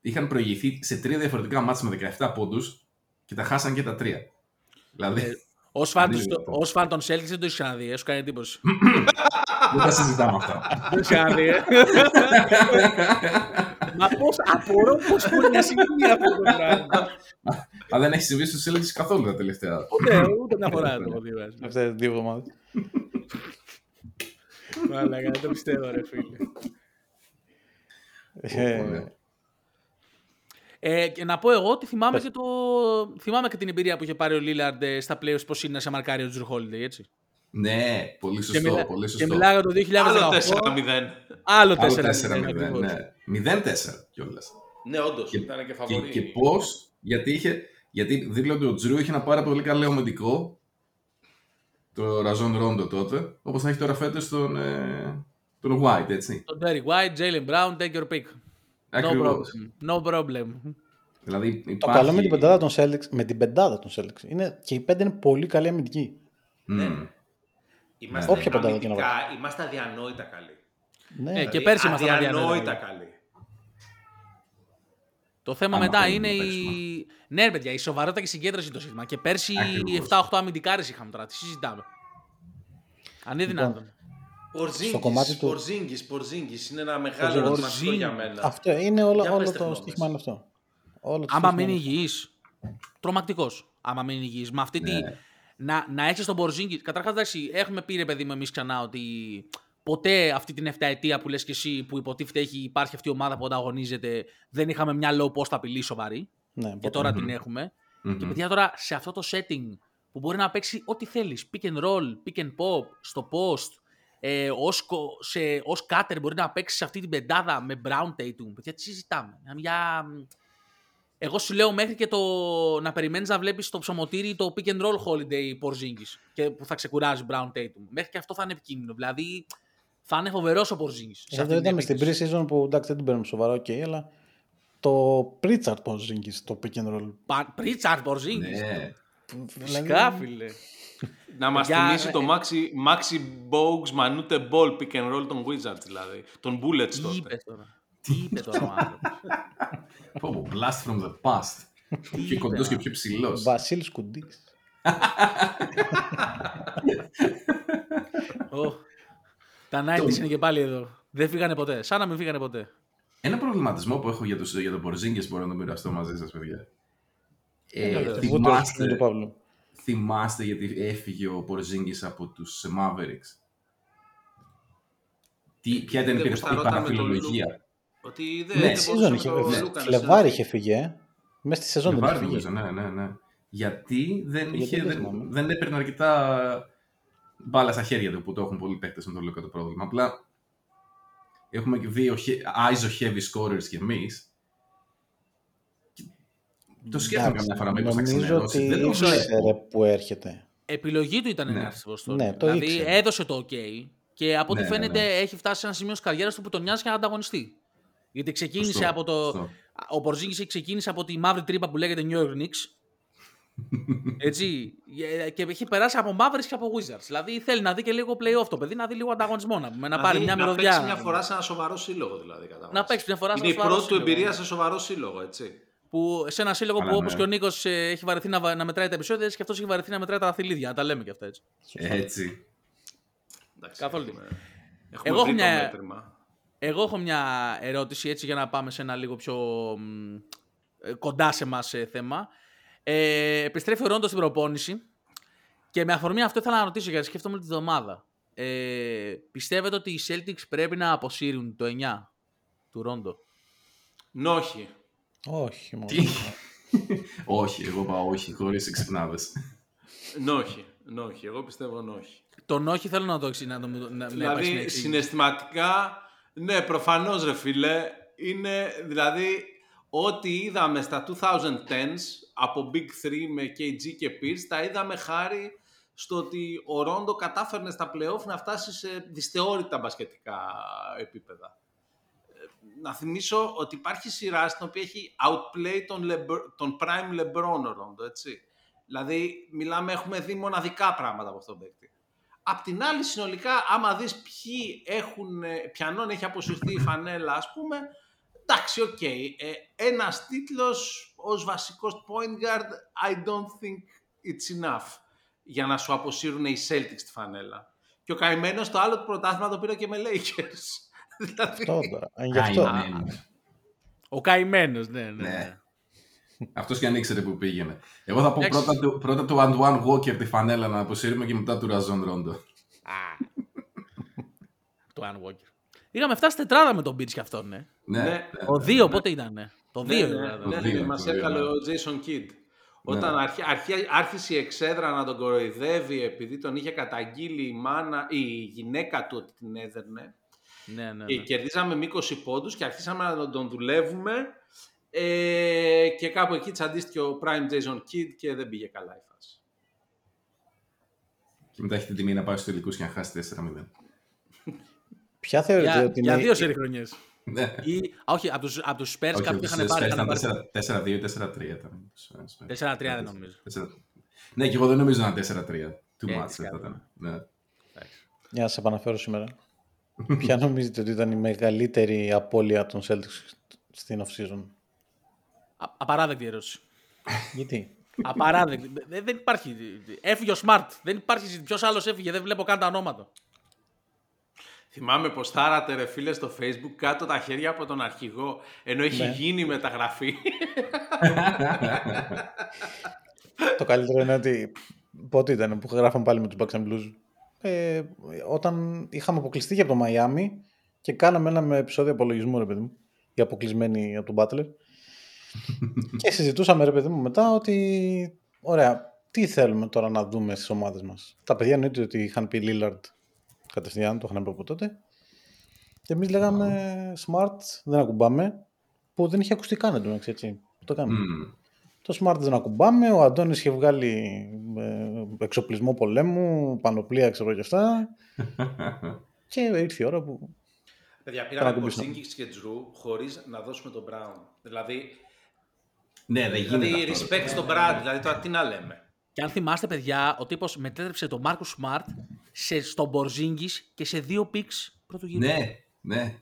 Είχαν προηγηθεί σε τρία διαφορετικά μάτια με 17 πόντους και τα χάσαν και τα τρία. Δηλαδή, Ε, Ω φαν, Αντίληπτο. του- ως φαν των Celtics δεν το έχεις ξαναδεί. Έχει κάνει εντύπωση. δεν τα συζητάμε αυτά. Δεν έχεις ξαναδεί. ε. Μα πώ απορώ πώς μπορεί να συμβεί αυτό το πράγμα. Αλλά δεν έχει συμβεί στους Celtics καθόλου τα τελευταία. Ούτε, ούτε μια φορά δεν το έχω δει. βάζει. Αυτές τις δύο εβδομάδες. Μαλάκα, δεν το πιστεύω, ρε φίλε. Ναι. Ε, και να πω εγώ ότι θυμάμαι Πες. και, το... θυμάμαι και την εμπειρία που είχε πάρει ο Λίλαρντ ε, στα playoffs πώς είναι να σε μαρκάρει ο Τζουρ Holiday, έτσι. Ναι, πολύ Και, σωστό. μιλά... πολύ και σωστό. μιλάω για το 2018. Άλλο 4-0. Άλλο 4-0. Άλλο 4-0. ακριβώς. Ναι. 0-4 κιόλας. Ναι, όντως. Και- Ήταν και Και, φαβορή. και πώς, γιατί, είχε, γιατί δήλωνε ο Τζρου είχε ένα πάρα πολύ καλό αμυντικό, το Ραζόν Ρόντο τότε, όπως θα έχει τώρα φέτος τον, ε, τον White, έτσι. Τον Derek White, Jalen Brown, take your pick. No Ακριβώς. problem. No problem. Δηλαδή υπάρχει... Το καλό με την πεντάδα των Celtics, με την πεντάδα των Celtics, είναι και οι πέντε είναι πολύ καλή αμυντική. Μμ. Είμαστε Όποια πεντάδα και να αμυντικά, είμαστε αδιανόητα καλοί. Ναι, Ε, και Δηλαδή, πέρσι ήμασταν αδιανόητα αδιανόητα. καλοί. Το θέμα Άμα μετά θέλουμε είναι να η. παίξουμε. Ναι, ρε παιδιά, η σοβαρότητα και η συγκέντρωση είναι το ζήτημα. Και πέρσι Ακριβώς. 7-8 αμυντικάρες είχαμε τώρα. Τι συζητάμε. Αν είναι Λοιπόν, δυνατόν. Πορζίνγκης, Στο κομμάτι του- Πορζίνγκης, Πορζίνγκης είναι ένα μεγάλο Πορζίνγκης. ερωτηματικό για μένα. Αυτό είναι όλο, Για όλο πες το τεχνόδες. στοίχημα είναι αυτό. Όλο το Άμα στοίχημα μείνει είναι υγιής. τρομακτικός. Άμα μείνει υγιής. Με αυτή τη. Ναι. Να, να έχεις τον Πορζίνγκη. Καταρχάς, εντάξει, έχουμε πει ρε παιδί μου εμείς ξανά ότι ποτέ αυτή την 7 ετία που λες και εσύ που υποτίθεται έχει, υπάρχει αυτή η ομάδα που ανταγωνίζεται, δεν είχαμε μια low post απειλή σοβαρή. Ναι, Και ποτέ. τώρα την εχουμε Μμμ. Και παιδιά τώρα σε αυτό το setting που μπορεί να παίξει ό,τι θέλεις. Pick and roll, pick and pop, στο post, ε, ως, κο- σε, ως cutter μπορεί να παίξεις σε αυτή την πεντάδα με Brown Tatum. Παιδιά, τι συζητάμε. Μια- Μια... Εγώ σου λέω μέχρι και το να περιμένεις να βλέπεις το ψωμοτήρι το pick and roll Holiday Porzingis και που θα ξεκουράζει Brown Tatum. Μέχρι και αυτό θα είναι επικίνδυνο. Δηλαδή θα είναι φοβερός ο Porzingis. σε Αυτό αυτή την είδαμε στην επίθεση. pre-season που εντάξει δεν την παίρνουμε σοβαρά, οκ, αλλά το Pritchard Porzingis, το pick and roll. Πα- Pritchard Porzingis; Ναι. Φυσικά, φίλε. Να μας Για- θυμίσει το Muggsy, Muggsy Bogues Manute Bol pick and roll των Wizards δηλαδή. Των Bullets Τι τότε. είπε τώρα. Τι είπε τώρα ο άνθρωπος. Πω, πω, blast from the past. πιο κοντός και πιο ψηλός. Βασίλης Κουντής. Ω, Τα 90s είναι και πάλι εδώ. Δεν φύγανε ποτέ. Σαν να μην φύγανε ποτέ. Ένα προβληματισμό που έχω για, τους, για τον Πορζίνγκε μπορώ να το μοιραστώ μαζί σας, παιδιά. Ε, Ούτε του θυμάστε, Παύλου. Θυμάστε γιατί έφυγε ο Πορζίνγκης από τους Mavericks; Τι, ποια ήταν η, Δεν περι- η γουσταρόταν με τον παραφιλολογία. Ότι δεν, Ναι, δεν Season μπορούσε είχε, να το ναι, Λούκα να Φλεβάρι συνεχίσει. είχε φύγει, ε. Μέσα στη σεζόν δεν Φλεβάρι είχε φύγει. νομίζω, ναι, ναι, ναι. Γιατί δεν, Γιατί είχε, δεν δεν, θυμάμαι. δεν έπαιρνε αρκετά μπάλα στα χέρια του που το έχουν πολλοί παίκτες με το λόγο το πρόβλημα. Απλά έχουμε και δύο χε- ISO heavy scorers κι εμείς. Και Το σκέφτομαι Εντάξει, καμιά φορά μήπως θα Νομίζω ξενερώσει. ότι Δεν το ήξερε βλέπω. που έρχεται. Επιλογή του ήταν Ναι. να έρθει στο Boston. Ναι, το δηλαδή ήξερε. έδωσε το OK και από ό,τι Ναι, ναι, φαίνεται ναι. έχει φτάσει σε ένα σημείο της καριέρας του που τον νοιάζει για να ανταγωνιστεί. Γιατί ξεκίνησε Σωστό, από το. σωστό. Ο Πορζίνγκη ξεκίνησε από τη μαύρη τρύπα που λέγεται New York Knicks. Έτσι. Ε, Και έχει περάσει από Mavericks και από Wizards. Δηλαδή θέλει να δει και λίγο playoff το παιδί, να δει λίγο ανταγωνισμό. Να, πούμε, να πάρει Δηλαδή, μια να μυρωδιά. παίξει μια φορά σε ένα σοβαρό σύλλογο δηλαδή. κατά Να βάση. παίξει μια φορά σε Είναι η ένα σοβαρό πρώτη του σύλλογο. εμπειρία σε σοβαρό σύλλογο, έτσι. Που, σε ένα σύλλογο Καλά, που ναι. όπω και ο Νίκος έχει βαρεθεί να, βα- να μετράει τα επεισόδια και αυτός έχει βαρεθεί να μετράει τα δαχτυλίδια. Να τα λέμε και αυτά έτσι. Έτσι. Εντάξει, Καθόλου. έχουμε- Έχουμε Εγώ βρει έχω το μια- μέτρημα. Εγώ έχω μια ερώτηση έτσι για να πάμε σε ένα λίγο πιο μ, ε, κοντά σε μας ε, θέμα. Ε, επιστρέφει ο Ρόντος στην προπόνηση και με αφορμή αυτό ήθελα να ρωτήσω γιατί σκέφτομαι τη βδομάδα. Ε, πιστεύετε ότι οι Celtics πρέπει να αποσύρουν το 9 του Ρόντο; Νόχι. Όχι, μόνο. Τι; όχι, εγώ πάω όχι, χωρίς εξυπνάδες. Νόχι. Νόχι. Εγώ πιστεύω νόχι. Τον όχι θέλω να το εξή. Να, το- να, να υπάρξει μια Δηλαδή, εξήγηση. συναισθηματικά, ναι, προφανώς ρε φίλε, είναι, δηλαδή, ό,τι είδαμε στα 2010s από Big 3 με KG και Pierce, τα είδαμε χάρη στο ότι ο Ρόντο κατάφερνε στα playoff να φτάσει σε δυσθεώρητα μπασκετικά επίπεδα. Ε, Να θυμίσω ότι υπάρχει σειρά στην οποία έχει outplay τον, Lebr- τον prime LeBron ο Ρόντο, έτσι. Δηλαδή, μιλάμε, έχουμε δει μοναδικά πράγματα από αυτόν τον παίκτη. Απ' την άλλη, συνολικά, άμα δεις ποιοι έχουν, ε, ποιανών έχει αποσυρθεί η φανέλα, ας πούμε, εντάξει, οκ. Ε, ένας τίτλος ως βασικός point guard, I don't think it's enough για να σου αποσύρουν οι Celtics τη φανέλα. Και ο καημένος το άλλο του πρωτάθλημα το πήρε και με Lakers. Δηλαδή, Αυτό τώρα. Αν γι' αυτό. Καημένος. Ο καημένος, ναι, ναι. Ναι. ναι. Αυτός και αν ήξερε που πήγαινε. Εγώ θα πω Εντάξει. πρώτα του, πρώτα του Antoine Walker τη φανέλα να αποσύρουμε και μετά του Razon Rondo. Το Ann Walker. Είχαμε φτάσει τετράδα με τον Beach και αυτόν, ναι. Ναι, Ναι. ναι. Ο δύο πότε ήταν. Το Ναι, δύο ναι, ήταν. ναι, Το δύο, ναι, μας το δύο, έβγαλε ναι. ο Jason Kidd. Όταν αρχι, αρχι- άρχισε η εξέδρα να τον κοροϊδεύει επειδή τον είχε καταγγείλει η, μάνα, η γυναίκα του ότι την έδερνε Ναι, ναι, και ναι. κερδίζαμε με 20 πόντους και αρχίσαμε να τον, τον δουλεύουμε ε, και κάπου εκεί τσαντίστηκε ο Prime Jason Kidd και δεν πήγε καλά η φάση. Και μετά έχει την τιμή να πάει στους τελικούς και να χάσει 4-0. Ποια θεωρείτε Για, ότι για είναι. δύο σερι χρονιές. Ναι. Ή, α, όχι, από τους, από τους Spurs Όχι, κάποιοι τους είχαν πάρει. Spurs είχαν πάρει ήταν 4-2 ή 4-3 ήταν. 4-3 δεν νομίζω. 4-3. Ναι, και εγώ δεν νομίζω να είναι 4-3. Too Ε, much τι θα κάνω. ήταν. Ναι. Για να σε επαναφέρω σήμερα. Ποια νομίζετε ότι ήταν η μεγαλύτερη απώλεια των Celtics στην off-season; Α- απαράδεκτη ερώτηση. Γιατί; Απαράδεκτη. δεν, δεν υπάρχει. Έφυγε ο Smart. Δεν υπάρχει. Ποιος άλλος έφυγε. Δεν βλέπω καν τα ονόματα. Θυμάμαι πως θάρατε ρε φίλε στο facebook κάτω τα χέρια από τον αρχηγό ενώ έχει Ναι. γίνει η μεταγραφή. Το καλύτερο είναι ότι πότε ήταν που γράφαμε πάλι με τους Bucks and Blues. Ε, όταν είχαμε αποκλειστεί και από το Μαϊάμι και κάναμε ένα με επεισόδιο απολογισμού, ρε παιδί μου, οι αποκλεισμένοι από τον Butler. και συζητούσαμε, ρε παιδί μου, μετά ότι, ωραία, τι θέλουμε τώρα να δούμε στις ομάδες μας. Τα παιδιά εννοείται ότι είχαν πει Lillard κατευθείαν, το είχαν πει από τότε. Και εμείς λέγαμε Smart, δεν ακουμπάμε, που δεν είχε ακουστεί καν εντωμεταξύ, έτσι. Το κάναμε. Μμμ. Το Smart δεν ακουμπάμε, ο Αντώνης είχε βγάλει ε, εξοπλισμό πολέμου, πανοπλία, ξέρω και αυτά. και ήρθε η ώρα που... Παιδιά, Τώρα πήραμε ακουμπήσουμε. Πορζίνγκης και Τζρου χωρίς να δώσουμε τον Brown. Δηλαδή, ναι, δεν γίνεται. δηλαδή αυτό, respect ρε. στον Brad, δηλαδή τώρα τι να λέμε. Και αν θυμάστε, παιδιά, ο τύπος μετέτρεψε τον Μάρκο Σμαρτ σε, στον Μπορζίνγκης και σε δύο πίξ πρώτου γύρου. Ναι, ναι.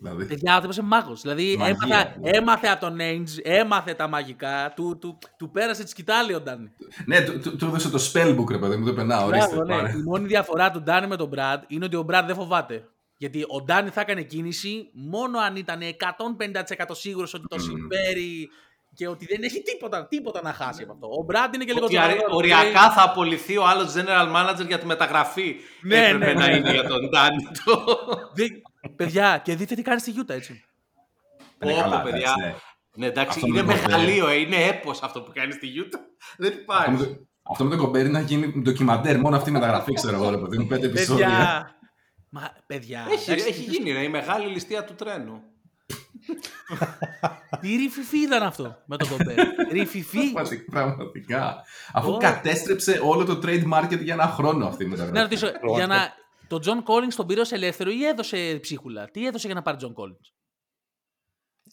Δηλαδή, Παιδιά, ο τύπος είναι μάγος. Δηλαδή Μαγεία, έμαθε, ναι. έμαθε από τον Ainge, έμαθε τα μαγικά, του, του, του πέρασε τη σκητάλη ο Ντάνι. ναι, του, του, του έδωσε το spellbook, ρε παιδί μου, το πενά, ορίστε. Μπράβο, ναι. πάρε. Η μόνη διαφορά του Ντάνι με τον Μπραντ είναι ότι ο Μπραντ δεν φοβάται. Γιατί ο Ντάνι θα έκανε κίνηση μόνο αν ήταν 150% σίγουρος ότι το συμφέρει και ότι δεν έχει τίποτα, τίποτα να χάσει από αυτό. Ο Μπραντ είναι και λίγο Ότι αρι- τσακωμένος, οριακά θα απολυθεί ο άλλος general manager για τη μεταγραφή. Ναι, Έπρεπε ναι, να ναι. είναι για τον Ντάνι το. Δεν- Παιδιά, και δείτε τι κάνει στη Γιούτα, έτσι. Είναι Πω, καλά, πω, παιδιά. εντάξει, ναι. Ναι, εντάξει, Αυτό είναι με το μεγαλείο, ε, είναι έπος αυτό που κάνει στη Utah. Δεν Αυτό με υπάρχει. το- Αυτό με τον κομπέρι να γίνει ντοκιμαντέρ, μόνο αυτή η μεταγραφή, ξέρω εγώ, ρε παιδί μου, πέντε επεισόδια. Παιδιά. Μα, παιδιά. Έχει, εντάξει, έχει γίνει, ρε, η μεγάλη ληστεία του τρένου. Τι ρηφιφί ήταν αυτό με τον Κομπέρ. ρηφιφί. Πραγματικά, Πραγματικά. Αφού Ω. κατέστρεψε όλο το trade market για ένα χρόνο αυτή η να μεταγραφή. ρωτήσω, για να. Το John Collins τον πήρε ως ελεύθερο ή έδωσε ψίχουλα; Τι έδωσε για να πάρει John Collins.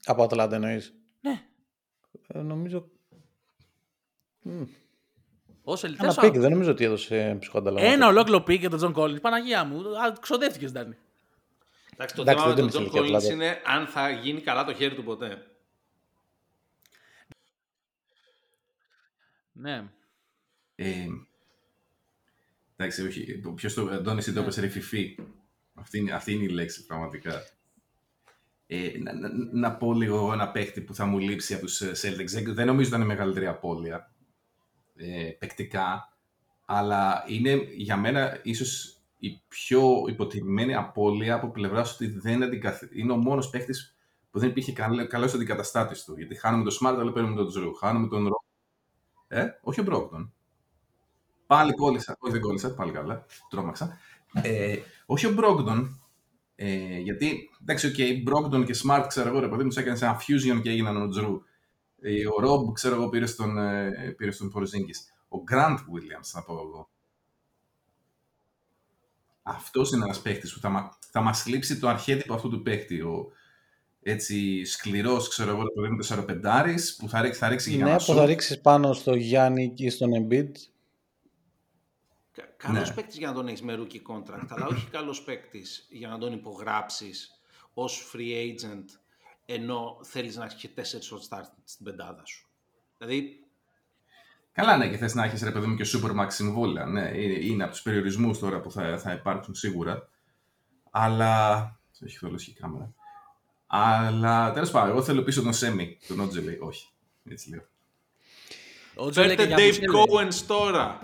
Από Ατλάντα εννοείς; Ναι. Ε, νομίζω... Ως Ένα ελεύθερο. πικ, δεν νομίζω ότι έδωσε ψυχοανταλλαγή. Ένα ολόκληρο πικ για τον John Collins. Παναγία μου. Α, Ξοδεύτηκες, Ντάνι. Εντάξει, το Εντάξει, θέμα με δεν τον τον John ήθελε και Collins Atlanta. είναι αν θα γίνει καλά το χέρι του ποτέ. Ναι. Ε, εντάξει, όχι. Ποιος το. Αντώνη, εσύ το έπεσε ρηφιφί. Αυτή είναι, αυτή είναι η λέξη, πραγματικά. Ε, να, να, να πω λίγο ένα παίχτη που θα μου λείψει από τους ε, Celtics. Δεν- Δεν νομίζω ότι ήταν η μεγαλύτερη απώλεια ε, παικτικά, αλλά είναι για μένα ίσως η πιο υποτιμημένη απώλεια από πλευράς ότι δεν αντικαθ... είναι ο μόνος παίχτης που δεν υπήρχε καλό, καλός αντικαταστάτης του. Γιατί χάνουμε τον Smart, αλλά παίρνουμε τον Τζρου. Χάνουμε τον Ρο. Ε, όχι ο Brogdon. Πάλι κόλλησα. Όχι, δεν κόλλησα. Πάλι καλά. Τρόμαξα. Ε, όχι ο Brogdon. Ε, γιατί, εντάξει, ok, Brogdon και Smart, ξέρω εγώ, ρε παιδί μου, τους έκανες ένα fusion και έγιναν ο Jrue. Ε, ο Ρομπ, ξέρω εγώ, πήρε στον, ε, πήρε στον Porzingis. Ο Grant Williams, θα πω εγώ. Αυτός είναι ένας παίχτη που θα, μα, θα μας λείψει το αρχέτυπο αυτού του παίχτη. Ο έτσι σκληρός, ξέρω εγώ, ρε παιδί μου, τεσσαροπεντάρης, που θα ρίξει, θα ρίξει για Ναι, να που σου. θα ρίξεις πάνω στο Γιάννη ή στον Embiid. Καλός Ναι. παίκτης για να τον έχεις με rookie contract, αλλά όχι καλός παίκτης για να τον υπογράψεις ως free agent ενώ θέλεις να έχεις και τέσσερις short start στην πεντάδα σου. Δηλαδή, Καλά, ναι, και θες να έχεις ρε παιδί μου και Supermax συμβόλαια. Ναι, είναι, είναι από τους περιορισμούς τώρα που θα, θα υπάρξουν σίγουρα. Αλλά. Έχει θολώσει η κάμερα. Αλλά τέλος πάντων, εγώ θέλω πίσω τον Σέμι, τον Ότζελη. Όχι. Έτσι λέω. Ο Τζο λέει και φέρτε για Dave Μπουσέλε. Cohen τώρα.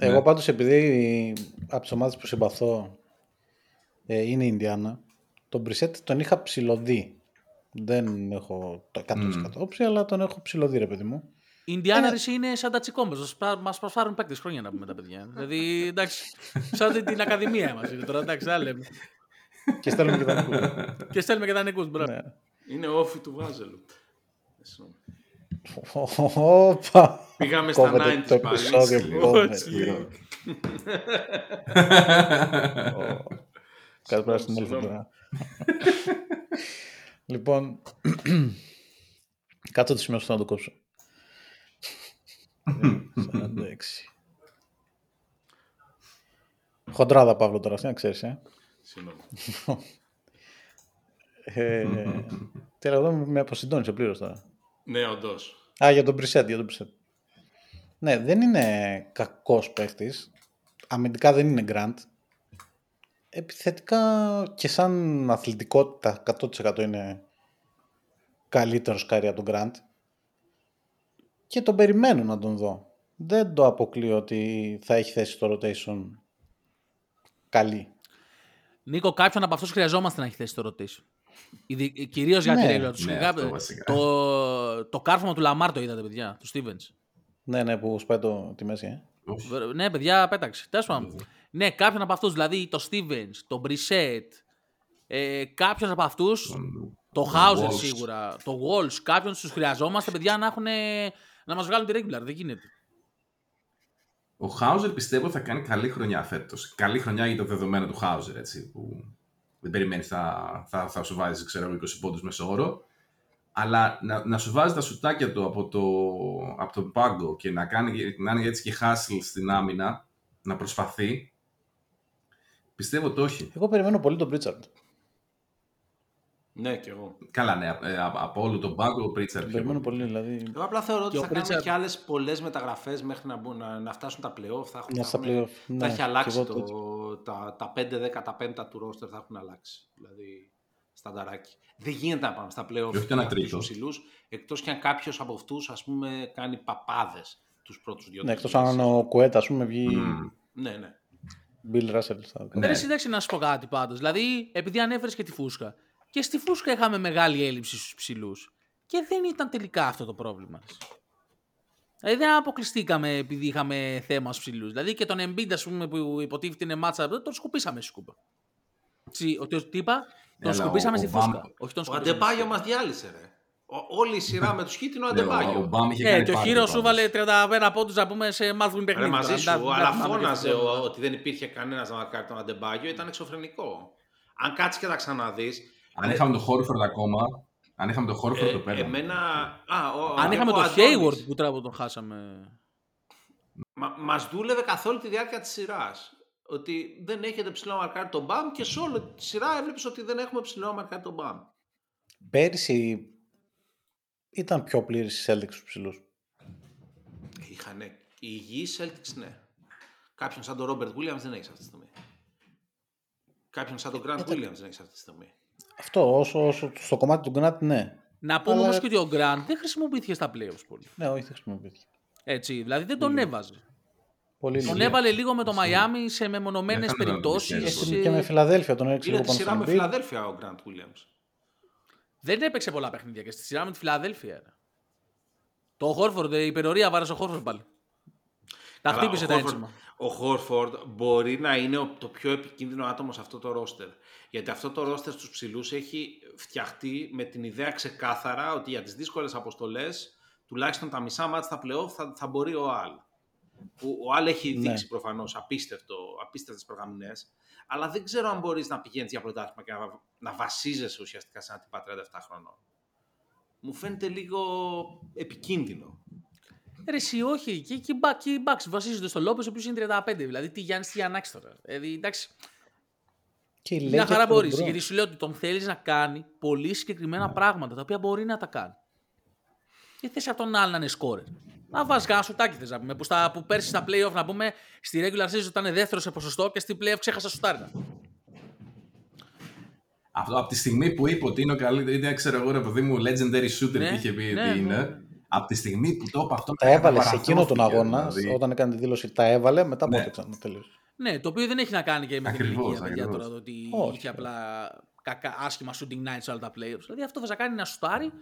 Εγώ πάντως επειδή από τις ομάδες που συμπαθώ ε, είναι η Ινδιάνα, τον Μπρισέτ τον είχα ψηλωδεί. Δεν έχω το 100% όψη, αλλά τον έχω ψηλωδεί ρε παιδί μου. Οι Ινδιάνερες είναι σαν τα τσικόμπες. Μας προσφέρουν παίκτες χρόνια να πούμε τα παιδιά. δηλαδή, εντάξει, σαν την ακαδημία μας είναι τώρα, εντάξει, τα λέμε. και στέλνουμε και τα νικούς. Και στέλνουμε και τα νικούς, μπράβο. Ναι. Είναι όφη του Βάζελου. Όπα! Πήγαμε στα Κόβεται 90s το πάλι. επεισόδιο που κόβεται. Σκληρό. Κάτι πρέπει να στην Συγγνώμη. τώρα. Λοιπόν, κάτω το σημείο αυτό να το κόψω. 46. Χοντράδα, Παύλο, τώρα, να ξέρεις, ε. Συγγνώμη. ε Τέλα, εδώ με αποσυντώνησε πλήρως τώρα. Ναι, όντως. Α, για τον Preset, για τον Preset. Ναι, δεν είναι κακός παίχτης. Αμυντικά δεν είναι Grant. επιθετικά και σαν αθλητικότητα 100% είναι καλύτερος Κάρι από τον Grant. Και τον περιμένω να τον δω. Δεν το αποκλείω ότι θα έχει θέση στο rotation καλή. Νίκο, κάποιον από αυτούς χρειαζόμαστε να έχει θέση στο rotation. Κυρίως για Ναι. τη regular τους. Ναι, αυτό βασικά. το, το κάρφωμα του Λαμάρ το είδατε, παιδιά, του Stevens. Ναι, ναι, που σπάει το, τη μέση, ε. Όχι. Βε- Ναι, παιδιά, πέταξε. Τέλος πάντων. Ναι, κάποιον από αυτούς, δηλαδή το Stevens, το Brissett, ε, κάποιον από αυτούς, το Hauser Walsh. σίγουρα, το Walsh, κάποιον τους χρειαζόμαστε, παιδιά, να, έχουν, να μας βγάλουν τη regular. Δεν γίνεται. Ο Χάουζερ πιστεύω θα κάνει καλή χρονιά φέτος. Καλή χρονιά για το δεδομένο του Χάουζερ, έτσι. Που δεν περιμένεις θα, θα, θα σου βάζεις, ξέρω εγώ, 20 πόντους μέσω όρο. Αλλά να, να σου βάζει τα σουτάκια του από, το, από τον πάγκο και να, κάνει, να είναι έτσι και hustle στην άμυνα, να προσπαθεί. Πιστεύω το όχι. Εγώ περιμένω πολύ τον Πρίτσαρντ. Ναι, κι εγώ. Καλά, ναι, ε, από, από όλο τον πάγκο ο Πρίτσαρντ. Τον περιμένω πολύ, δηλαδή. Εγώ απλά θεωρώ ότι Και ο θα κάνουμε Pritchard- και άλλες πολλές μεταγραφές μέχρι να, μπουν, να, να φτάσουν τα playoff. Θα έχουν, Να θα στα έχουν- playoff, θα ναι, έχει και αλλάξει εγώ το, το τα, τα 5-10, τα 5 του ρόστερ θα έχουν αλλάξει. Δηλαδή, στανταράκι. Δεν γίνεται να πάμε στα playoff Και όχι το ένα με αυτούς τρίτο. τους ψηλούς, εκτός και αν κάποιος από αυτούς, ας πούμε, κάνει παπάδες τους πρώτους δύο Ναι, τρεις εκτό αν μήνες. ο Κουέτα, ας πούμε, βγει Μμμ. Ναι, ναι. Bill Russell. Θα... Ναι. Ρε, εντάξει να σου πω κάτι πάντως. Δηλαδή, επειδή ανέφερες και τη φούσκα. Και στη φούσκα είχαμε μεγάλη έλλειψη στους ψηλούς. Και δεν ήταν τελικά αυτό το πρόβλημα. Δηλαδή δεν αποκλειστήκαμε επειδή είχαμε θέμα στους ψηλούς. Δηλαδή και τον Embiid, ας πούμε, που υποτίθεται είναι μάτσα, τον σκουπίσαμε στη σκούπα. Τι, ότι, τι είπα, τον Έλα, σκουπίσαμε ο- στη ο φούσκα. Μπαμ- Όχι τον Ο σκουπίσαμε. Αντεμπάγιο μας διάλυσε, ρε. Ο- όλη η σειρά με τους Χίτ είναι ο Ναι, ο- Ο Αντεμπάγιο. Μπαμ είχε Ναι, κάνει και ο πάρτι Χείρος πάντως. σου βάλε 31 πόντους να πούμε σε mouthwin Ρε, παιχνίδι. μαζί τώρα. σου, Δεν- δεν αλλά θυμάμαι τι φώναζε αυτό. ο- ότι δεν υπήρχε κανένας να μαρκάρει τον Αντεμπάγιο, ήταν εξωφρενικό. Αν κάτσεις και τα ξαναδείς. Αν είχαμε τον Χόρφορντ ακόμα, αν είχαμε τον Χόρφορντ το παίρναμε. εμένα. Α, ο, Αν και είχαμε ο το Αντώνης. Hayward που τράβο τον χάσαμε. Μα μας δούλευε καθ' όλη τη διάρκεια της σειράς. Ότι δεν έχετε ψηλό μαρκάρει τον Μπαμ και σε όλη τη σειρά έβλεπες ότι δεν έχουμε ψηλό μαρκάρει τον Μπαμ. Πέρυσι ήταν πιο πλήρης η Celtics στους ψηλούς. Είχανε οι υγιεί Celtics, ναι. Κάποιον σαν τον Ρόμπερτ Williams δεν έχεις αυτή τη στιγμή. Κάποιον σαν τον Grant Williams δεν έχεις αυτή τη στιγμή. Αυτό, όσο, όσο στο κομμάτι του Grant, ναι. Να πούμε Αλλά- όμω και ότι ο Grant δεν χρησιμοποιήθηκε στα playoffs πολύ. Ναι, όχι, δεν χρησιμοποιήθηκε. Έτσι, δηλαδή δεν τον έβαζε. Πολύ Τον λίγο. έβαλε λίγο με το Μαϊάμι σε μεμονωμένες Έκανε να περιπτώσεις. τον Και, και με Φιλαδέλφια τον έριξε Είναι λίγο τη πάνω σειρά με στον Embiid. Φιλαδέλφια ο Grant Williams. Δεν έπαιξε πολλά παιχνίδια και στη σειρά με τη Φιλαδέλφια. ρε. Το Χόρφορντ, η υπερορία βάρασε ο Χόρφορντ πάλι. Τα Καλά, χτύπησε ο τα Horford- ένσημα. Ο Χόρφορντ μπορεί να είναι ο- το πιο επικίνδυνο άτομο σε αυτό το ρόστερ. Γιατί αυτό το ρόστερ στους ψηλούς έχει φτιαχτεί με την ιδέα ξεκάθαρα ότι για τις δύσκολες αποστολές τουλάχιστον τα μισά μάτια στα playoff θα, θα μπορεί ο Αλ. Που ο Αλ έχει Ναι. δείξει προφανώς απίστευτο, απίστευτες προγραμμινές, αλλά δεν ξέρω αν μπορείς να πηγαίνεις για πρωτάθλημα και να, να βασίζεσαι ουσιαστικά σε ένα τυπά 37 χρονών. Μου φαίνεται λίγο επικίνδυνο. Ρε, εσύ όχι. Και, και, οι Bucks- και οι Bucks βασίζονται στο Λόπε, ο οποίος είναι 35. Δηλαδή, τι Γιάννης, τι Γιαννάκης τώρα. Δηλαδή, εντάξει, Και η μια Lakers χαρά του μπορείς. LeBron. Γιατί σου λέω ότι τον θέλεις να κάνει πολύ συγκεκριμένα πράγματα τα οποία μπορεί να τα κάνει. Και θες από τον άλλο να είναι σκόρερ. Να βάζεις κανένα σουτάκι θες να πούμε. Που, στα, που πέρσι στα playoff να πούμε στη regular season ήταν δεύτερος σε ποσοστό και στη playoff ξέχασα σουτάρινα. Αυτό από τη στιγμή που είπε ότι είναι ο καλύτερος, είναι ξέρω εγώ ρε παιδί μου, legendary shooter Ναι, που είχε πει ναι, ότι ναι. είναι. Από τη στιγμή που το είπε αυτό. Τα έβαλε σε εκείνο τον παραθρώθηκε, αγώνα, δηλαδή. όταν έκανε τη δήλωση, τα έβαλε, μετά Ναι. πότε ξανά τελείωσε. Ναι, το οποίο δεν έχει να κάνει και με την Ακριβώς, ηλικία, παιδιά, ακριβώς. τώρα, το ότι Όχι. είχε απλά κακά, άσχημα shooting nights σε όλα τα playoffs. Δηλαδή αυτό θα σε κάνει να σουτάρει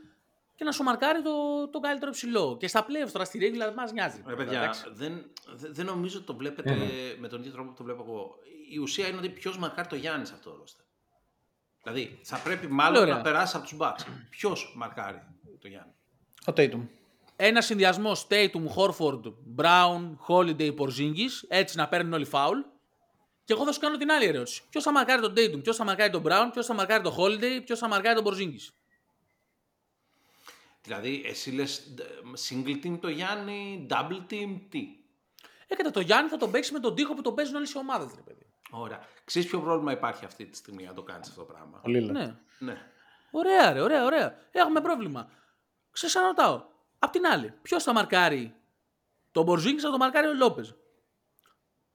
και να σου μαρκάρει το, το καλύτερο ψηλό. Και στα playoffs τώρα στη regular μας νοιάζει. Ρε παιδιά, Εντάξει. δεν, δε- δεν νομίζω ότι το βλέπετε Ε, ναι. με τον ίδιο τρόπο που το βλέπω εγώ. Η ουσία είναι ότι ποιος μαρκάρει το Γιάννης σε αυτό το ρόστερ. Δηλαδή, θα πρέπει μάλλον ωραία. να περάσει από τους Bucks. Ποιος μαρκάρει το Γιάννη; Ο Tatum. Ένα συνδυασμό Tatum, Horford, Brown, Holiday, Porzingis, έτσι να παίρνουν όλοι φάουλ. Και εγώ θα σου κάνω την άλλη ερώτηση. Ποιος θα μαρκάρει τον Tatum, ποιος θα μαρκάρει τον Brown, ποιος θα μαρκάρει τον Holiday, ποιος θα μαρκάρει τον Porzingis; Δηλαδή, εσύ λες single team το Γιάννη, double team, τι; Έκατα το Γιάννη θα τον παίξεις με τον τοίχο που τον παίζουν όλε οι ομάδες, ρε παιδί. Ωραία. Ξέρεις ποιο πρόβλημα υπάρχει αυτή τη στιγμή να το κάνεις αυτό το πράγμα; Ο Λίλας. Ναι. Ναι. Ωραία, ρε, ωραία, ωραία. Έχουμε πρόβλημα. Ξεσαναρωτάω. Απ' την άλλη, ποιος θα μαρκάρει; Τον Μπορζίνγκη, θα τον μαρκάρει ο Λόπες.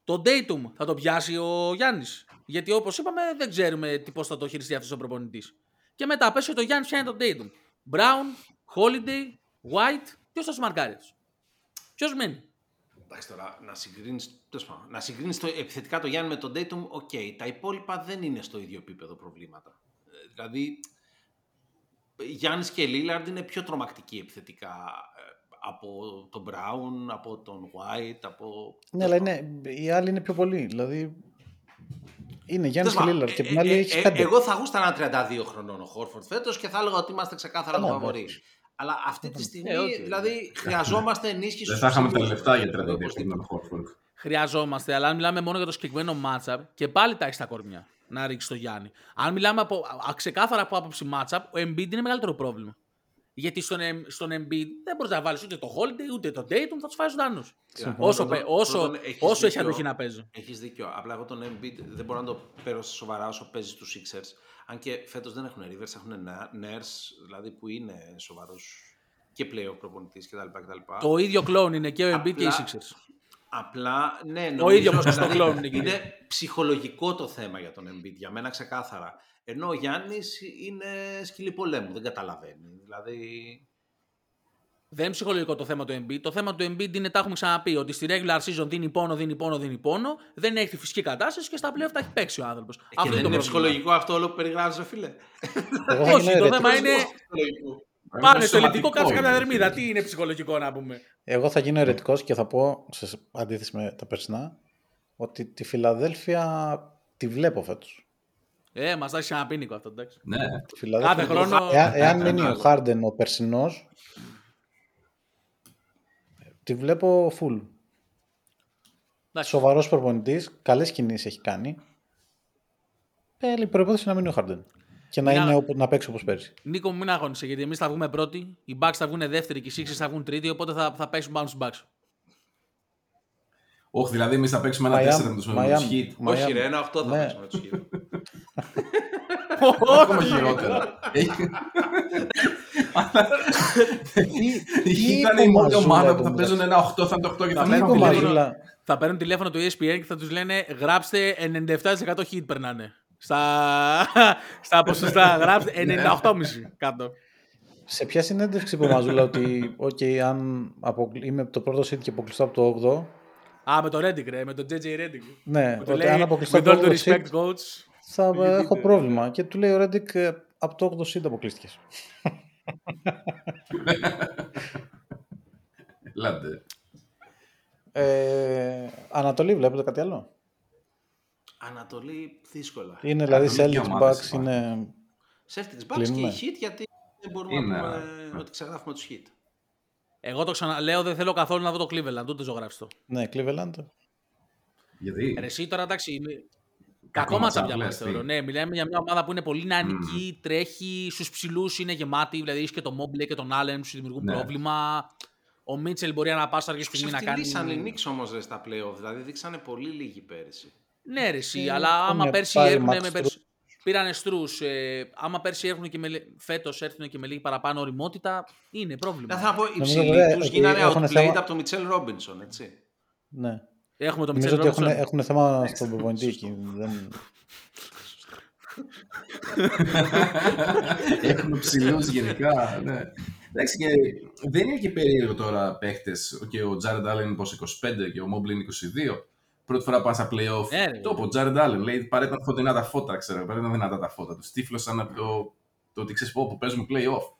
Το Dayton θα το πιάσει ο Γιάννης. Γιατί όπως είπαμε, δεν ξέρουμε πώς θα το χειριστεί αυτός ο προπονητής. Και μετά πέσει το Γιάννης, ποια είναι το Tatum. Brown, Holiday, White, ποιος θα σου μαρκάρει. Ποιος μένει; Εντάξει τώρα, να συγκρίνει να συγκρίνεις το, επιθετικά το Γιάννη με τον Tatum, ok. Okay. Τα υπόλοιπα δεν είναι στο ίδιο επίπεδο προβλήματα. Ε, δηλαδή, Γιάννης και Λίλαρντ είναι πιο τρομακτικοί επιθετικά ε, από τον Brown, από τον White, από... Ναι, αλλά είναι, οι άλλοι είναι πιο πολλοί. Δηλαδή, είναι Γιάννης και Λίλαρντ και την άλλη ε, έχει πέντε. Εγώ θα γούστα ένα 32 χρονών ο Χόρφορντ φέτος και θα έλεγα ότι είμαστε ξεκάθαρα το φαβορή. Αλλά αυτή τη στιγμή, ε, δηλαδή, χρειαζόμαστε ενίσχυση. Δεν θα είχαμε τα λεφτά για 32 χρονών Χόρφορντ. Χρειαζόμαστε, αλλά αν μιλάμε μόνο για το συγκεκριμένο matchup και πάλι τα έχεις στα κορμιά να ρίξει το Γιάννη. Αν μιλάμε από, ξεκάθαρα από άποψη matchup, ο Embiid είναι μεγαλύτερο πρόβλημα. Γιατί στον, στον Embiid δεν μπορείς να βάλεις ούτε το Holiday ούτε το Dayton, θα τους φάει ζωντανούς. Όσο, όσο, όσο έχει αντοχή να παίζει. Έχεις δίκιο. Απλά εγώ τον Embiid δεν μπορώ να το παίρνω σοβαρά όσο παίζει τους Sixers. Αν και φέτος δεν έχουν Rivers, έχουν Nurse, δηλαδή που είναι σοβαρός και πλέον προπονητής κτλ. Το ίδιο κλόν είναι και ο Embiid και οι Sixers. Απλά, ναι, νομίζω, ο ίδιο δηλαδή, είναι ψυχολογικό το θέμα για τον Embiid, για μένα ξεκάθαρα. Ενώ ο Γιάννης είναι σκυλή πολέμου, δεν καταλαβαίνει. Δηλαδή... Δεν είναι ψυχολογικό το θέμα του Embiid. Το θέμα του Embiid είναι, τα έχουμε ξαναπεί, ότι στη regular season δίνει πόνο, δίνει πόνο, δίνει πόνο. Δεν έχει τη φυσική κατάσταση και στα πλέον τα έχει παίξει ο άνθρωπος. Ε, δεν είναι ψυχολογικό αυτό όλο που περιγράφεις, φίλε. Όχι, το θέμα είναι. Πάνε στο ελληνικό, κάτσε κατά δερμίδα. Τι είναι ψυχολογικό να πούμε; Εγώ θα γίνω ερετικός και θα πω, σε αντίθεση με τα περσινά, ότι τη Φιλαδέλφια τη βλέπω φέτος. Ε, μας έχει ξαναπεί Νίκο αυτό, εντάξει. Ναι. Κάθε χρόνο. Εάν, εάν μείνει ο Χάρντεν ο περσινός, τη βλέπω full. Σοβαρός προπονητής, καλές κινήσεις έχει κάνει. Ε, η προπόθεση να μείνει ο Χάρντεν. Και να, είναι, να παίξει όπως πέρσι. Νίκο μου, μην αγώνισε γιατί εμείς θα βγούμε πρώτοι, οι Bucks θα βγουν δεύτεροι και οι Sixers θα βγουν τρίτη, οπότε θα, θα παίξουν πάνω στους Bucks. Όχι, δηλαδή εμείς θα παίξουμε ένα 4 με τους Heat. Όχι, ρε, ένα 8 θα ναι. παίξουμε με τους Heat. Ακόμα χειρότερα. Ήταν η μόνη ομάδα που θα παίζουν ένα 8, θα είναι το 8 και θα παίρνουν τηλέφωνο. Θα παίρνουν τηλέφωνο του ESPN και θα τους λένε γράψτε 97% hit περνάνε. Στα, στα ποσοστά γράψτε 98,5 κάτω. Σε ποια συνέντευξη που μας ότι okay, αν απο... είμαι το πρώτο seed και αποκλειστώ από το 8 Α, με το Reddick ρε, με τον JJ Reddick. Ναι, ότι αν αποκλειστώ από το 8 respect, coach, θα έχω πρόβλημα. Και του λέει ο Reddick ε, από το 8 seed αποκλείστηκες. Λάντε. Ε, Ανατολή βλέπετε κάτι άλλο; Ανατολή δύσκολα. Είναι δηλαδή Celtics Bucks είναι... Celtics Bucks και η Heat γιατί δεν μπορούμε είναι. να πούμε ότι ξεγράφουμε τους Heat. Εγώ το ξαναλέω, δεν θέλω καθόλου να δω το Cleveland, ούτε ζωγράφει το. Ναι, Cleveland. Γιατί; Ρε, εσύ τώρα εντάξει. Κακό μάτσα πια μας θεωρώ. Ναι, μιλάμε για μια ομάδα που είναι πολύ νεανική, mm. τρέχει στους ψηλούς, είναι γεμάτη. Δηλαδή έχει και τον Mobley και τον Allen που σου δημιουργούν ναι. πρόβλημα. Ο Μίτσελ μπορεί να πάσα αργή στιγμή να κάνει. Δείξαν οι Knicks όμως στα playoff, δηλαδή δείξανε πολύ λίγοι πέρυσι. Ναι, ρε, εσύ, ε, αλλά άμα πέρσι έρχουν με περισσότερο. Πήρανε στρού. Ε, άμα πέρσι έρχουν και με, φέτος έρθουν και με λίγη παραπάνω οριμότητα, είναι πρόβλημα. Θα πω, οι ψηλοί τους γίνανε outplayed θέμα... από τον Μιτσέλ Ρόμπινσον, έτσι. Ναι. Έχουμε τον Μιτσέλ Ρόμπινσον. Έχουν, έχουν θέμα στον προπονητή εκεί. Δεν... Έχουμε ψηλούς γενικά. Ναι. Εντάξει, και δεν είναι και περίεργο τώρα παίχτε. Και ο Τζάρεντ Άλεν είναι 25 και ο Μόμπλιν 22 πρώτη φορά πάνε στα playoff. Yeah, το πω, Τζάρεντ Άλεν λέει παρέταν φωτεινά τα φώτα, ξέρω. Παρέταν δυνατά τα φώτα. Τους τύφλωσαν από το, το ότι ξέρεις πω που παίζουμε playoff.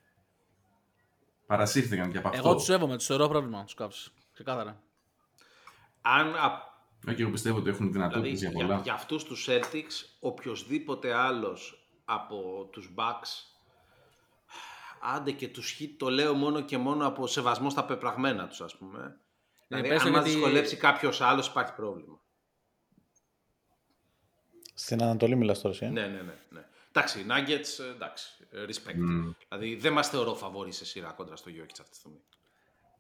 Παρασύρθηκαν και από αυτό. Εγώ τους σέβομαι, τους θεωρώ πρόβλημα τους κάψει. Ξεκάθαρα. Αν. Και εγώ πιστεύω ότι έχουν δυνατότητες δηλαδή, για πολλά. Για, για αυτούς τους Celtics, οποιοδήποτε άλλος από τους Bucks άντε και τους Heat το λέω μόνο και μόνο από σεβασμό στα πεπραγμένα τους, ας πούμε. Δηλαδή, αν γιατί... μας δυσκολέψει κάποιος άλλος, υπάρχει πρόβλημα. Στην Ανατολή μιλάς τώρα, ε; Ναι, ναι, ναι. ναι. Εντάξει, οι Nuggets, εντάξει, respect. Mm. Δηλαδή, δεν μας θεωρώ φαβόροι σε σειρά κόντρα στο Jokic αυτή τη στιγμή.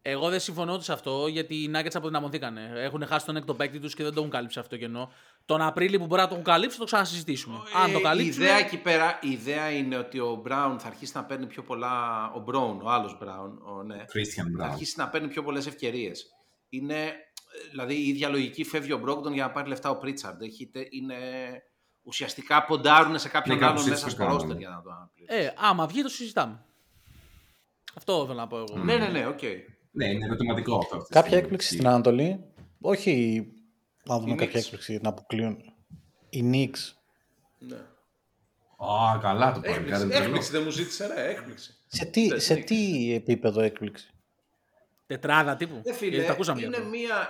Εγώ δεν συμφωνώ σε αυτό γιατί οι Nuggets αποδυναμωθήκανε. Έχουν χάσει τον έκτο παίκτη τους και δεν το έχουν καλύψει αυτό το κενό. Τον Απρίλιο που μπορεί να το έχουν καλύψει, το ξανασυζητήσουμε. Ε, Αν το καλύψουμε. Η ιδέα εκεί πέρα η ιδέα είναι ότι ο Μπράουν θα αρχίσει να παίρνει πιο πολλά. Ο Μπράουν, ο άλλος Μπράουν, ο, ναι, Christian Brown. θα αρχίσει να παίρνει πιο πολλές ευκαιρίες είναι δηλαδή η ίδια λογική φεύγει ο Brogdon για να πάρει λεφτά ο Pritchard. Έχετε, είναι, ουσιαστικά ποντάρουν σε κάποιον Ναι, κάπως άλλον έτσι μέσα το στο κάνουν. ρόστερ για να το αναπληρώσουν. Ε, άμα βγει το συζητάμε. Αυτό θέλω να πω εγώ. Ναι, ναι, ναι, οκ. Ναι, είναι ερωτηματικό αυτό. αυτή τη Κάποια στιγμή. έκπληξη στην Ανατολή. Όχι να δούμε Οι κάποια Knicks. έκπληξη να αποκλείουν. Οι Knicks. Ναι. Α, καλά το πάρει. Έκπληξη, έκπληξη δεν μου ζήτησε, ρε, έκπληξη. Σε τι, Τα σε Knicks. τι επίπεδο έκπληξη; Τετράδα τύπου. Ε, φίλε, Γιατί τα ακούσαμε γι' είναι αυτό. μία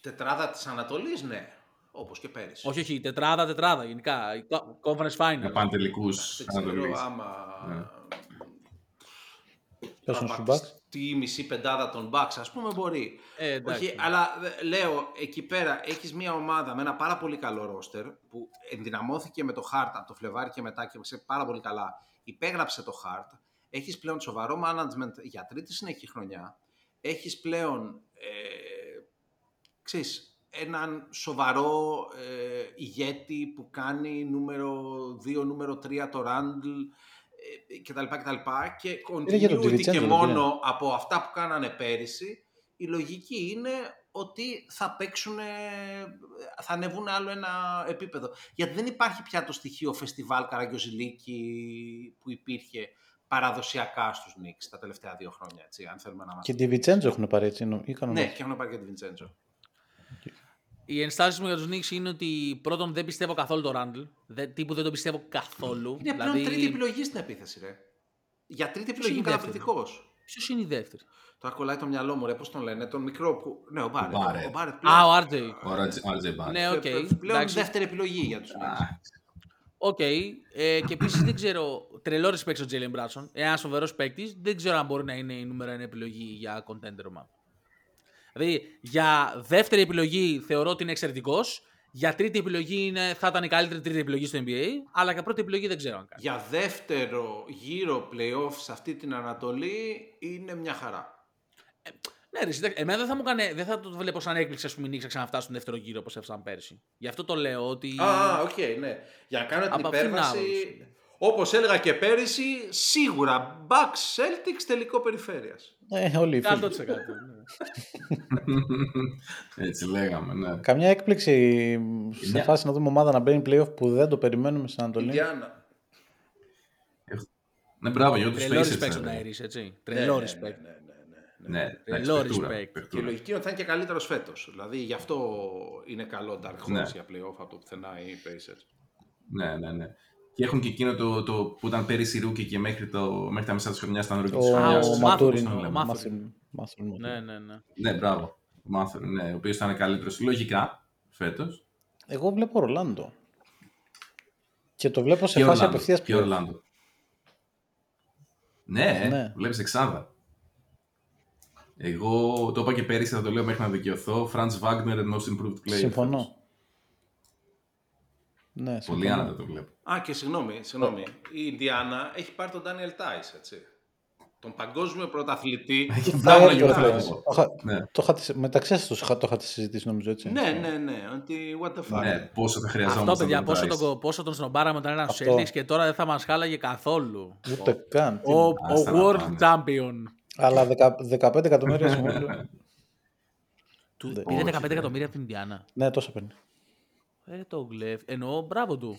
τετράδα της Ανατολής, ναι. Όπως και πέρυσι. Όχι, όχι, τετράδα, τετράδα γενικά. Η co- Conference Final. Να πάνε τελικού Δεν ξέρω Ανατολή. άμα... Ναι. Ποιος θα είναι στους πατήσει Bucks? Τη μισή πεντάδα των Bucks, ας πούμε, μπορεί. Ε, εντάξει. Όχι, αλλά ε, λέω, εκεί πέρα έχεις μια ομάδα με ένα πάρα πολύ καλό ρόστερ που ενδυναμώθηκε με το Hart από το Φλεβάρι και μετά και σε πάρα πολύ καλά. Υπέγραψε το Hart. Έχεις πλέον σοβαρό management για τρίτη συνεχή χρονιά. Έχεις πλέον, ε, ξέρεις, έναν σοβαρό ε, ηγέτη που κάνει νούμερο 2, νούμερο 3 το Randall ε, κτλ. κτλ. Και για τον continuity και DiVincenzo, μόνο δεν από αυτά που κάνανε πέρυσι, η λογική είναι ότι θα παίξουν, θα ανεβούν άλλο ένα επίπεδο. Γιατί δεν υπάρχει πια το στοιχείο φεστιβάλ Καραγκιόζηλίκη που υπήρχε παραδοσιακά στους Knicks τα τελευταία δύο χρόνια, έτσι, αν θέλουμε να Και είμαστε. DiVincenzo έχουν πάρει έτσι. νο- Ή κανονικά. Ναι, και έχουν πάρει και DiVincenzo. Οι ενστάσει μου για τους Knicks είναι ότι πρώτον δεν πιστεύω καθόλου το Randall. Δεν, τύπου δεν το πιστεύω καθόλου. Είναι πλέον τρίτη επιλογή στην επίθεση, ρε. Για τρίτη επιλογή είναι είναι η δεύτερη; καταπληκτικό. Ποιος είναι η δεύτερη; Τώρα κολλάει το μυαλό μου, ρε, πώς τον λένε, τον μικρό που... Ναι, ο Barrett. Barrett. Ο Μπάρετ Α, ο πλέον, RJ. Ο RJ Bar. Ναι, οκ. πλέον εντάξει. δεύτερη επιλογή για τους Knicks. OK. Ε, και επίσης δεν ξέρω. Τρελό respect ο Jalen Brunson. Ένας σοβαρό παίκτης. Δεν ξέρω αν μπορεί να είναι η νούμερο ένα επιλογή για contender ομάδα. Δηλαδή για δεύτερη επιλογή θεωρώ ότι είναι εξαιρετικός. Για τρίτη επιλογή είναι, θα ήταν η καλύτερη τρίτη επιλογή στο NBA. Αλλά για πρώτη επιλογή δεν ξέρω αν κάνει. Για δεύτερο γύρο playoff σε αυτή την Ανατολή είναι μια χαρά. Ναι, ρε, εσύ, εμένα δεν θα, μου κάνε, δεν θα το βλέπω σαν έκπληξη ας πούμε, οι Knicks να ξαναφτάσουν στον δεύτερο γύρο όπως έφτασαν πέρσι. Γι' αυτό το λέω ότι. Α, οκ, ναι. Για να κάνω την Από αυτήν την υπέρβαση, άποψη. όπως έλεγα και πέρυσι, σίγουρα Bucks Celtics τελικό περιφέρειας. Ε, όλοι οι φίλοι. 100%. ναι. Έτσι λέγαμε, ναι. Καμιά έκπληξη σε Μια- φάση να δούμε ομάδα να μπαίνει playoff που δεν το περιμένουμε στην Ανατολή. Ιντιάνα. Ναι, μπράβο, για τους Τρελό Pacers, respect ε, στον ρε. Αρίς, έτσι. Ναι, Τρελό ναι, respect. Ναι, ναι, ναι, ναι. Ναι, Τρελό εντάξει, παιχτούρα, respect. Και η παιχτούρα. λογική είναι ότι θα είναι και καλύτερος φέτος. Δηλαδή γι' αυτό είναι καλό Dark Horse Ναι. για playoff από το πουθενά οι Pacers. Ναι, ναι, ναι. Και έχουν και εκείνο το, το που ήταν πέρυσι rookie και μέχρι, το, μέχρι τα μισά της χρονιάς ήταν rookie της Ο, Α, χρονιάς. ο ο Μάθουριν, Ματούριν. ο ο Μάθουριν. Μάθουριν, Μάθουριν. Ναι, ναι, ναι. Ναι, μπράβο. Ο Μάθουριν, ναι, ο οποίος ήταν καλύτερος λογικά φέτος. Εγώ βλέπω Ορλάντο. Και το βλέπω σε Και φάση Ορλάντο. απευθείας Και Ορλάντο. Ναι, Ναι. βλέπεις εξάδα. Εγώ το είπα και πέρυσι, θα το λέω μέχρι να δικαιωθώ. Franz Wagner, most improved player. Συμφωνώ. Ναι, Πολύ συμφωνώ. άνετα το βλέπω. Α, και συγγνώμη, συγγνώμη. Η Ιντιάνα έχει πάρει τον Daniel Tice, έτσι. Τον παγκόσμιο πρωταθλητή. Έχει Ναι, θαύμα ρε, για ρε, το το είχα- Ναι. το είχατε- Μεταξύ σας το, είχα- το είχατε συζητήσει νομίζω έτσι. ναι, ναι, ναι. Ότι what the fuck. Ναι, πόσο θα χρειαζόμαστε. Αυτό, παιδιά, τον πόσο Tice. τον, πόσο τον σνομπάραμε όταν ήταν Αυτό. στους Celtics και τώρα δεν θα μας χάλαγε καθόλου. Ούτε καν. τι- Ο, ο Άστα να World πάνε. Champion. Αλλά δεκα- 15 εκατομμύρια συμβόλαιο. Του Δεν- πήρε όχι, 15 δεν. εκατομμύρια από την Ινδιάνα. ναι, τόσο παίρνει. Ε, το γλεφ. Εννοώ, μπράβο του.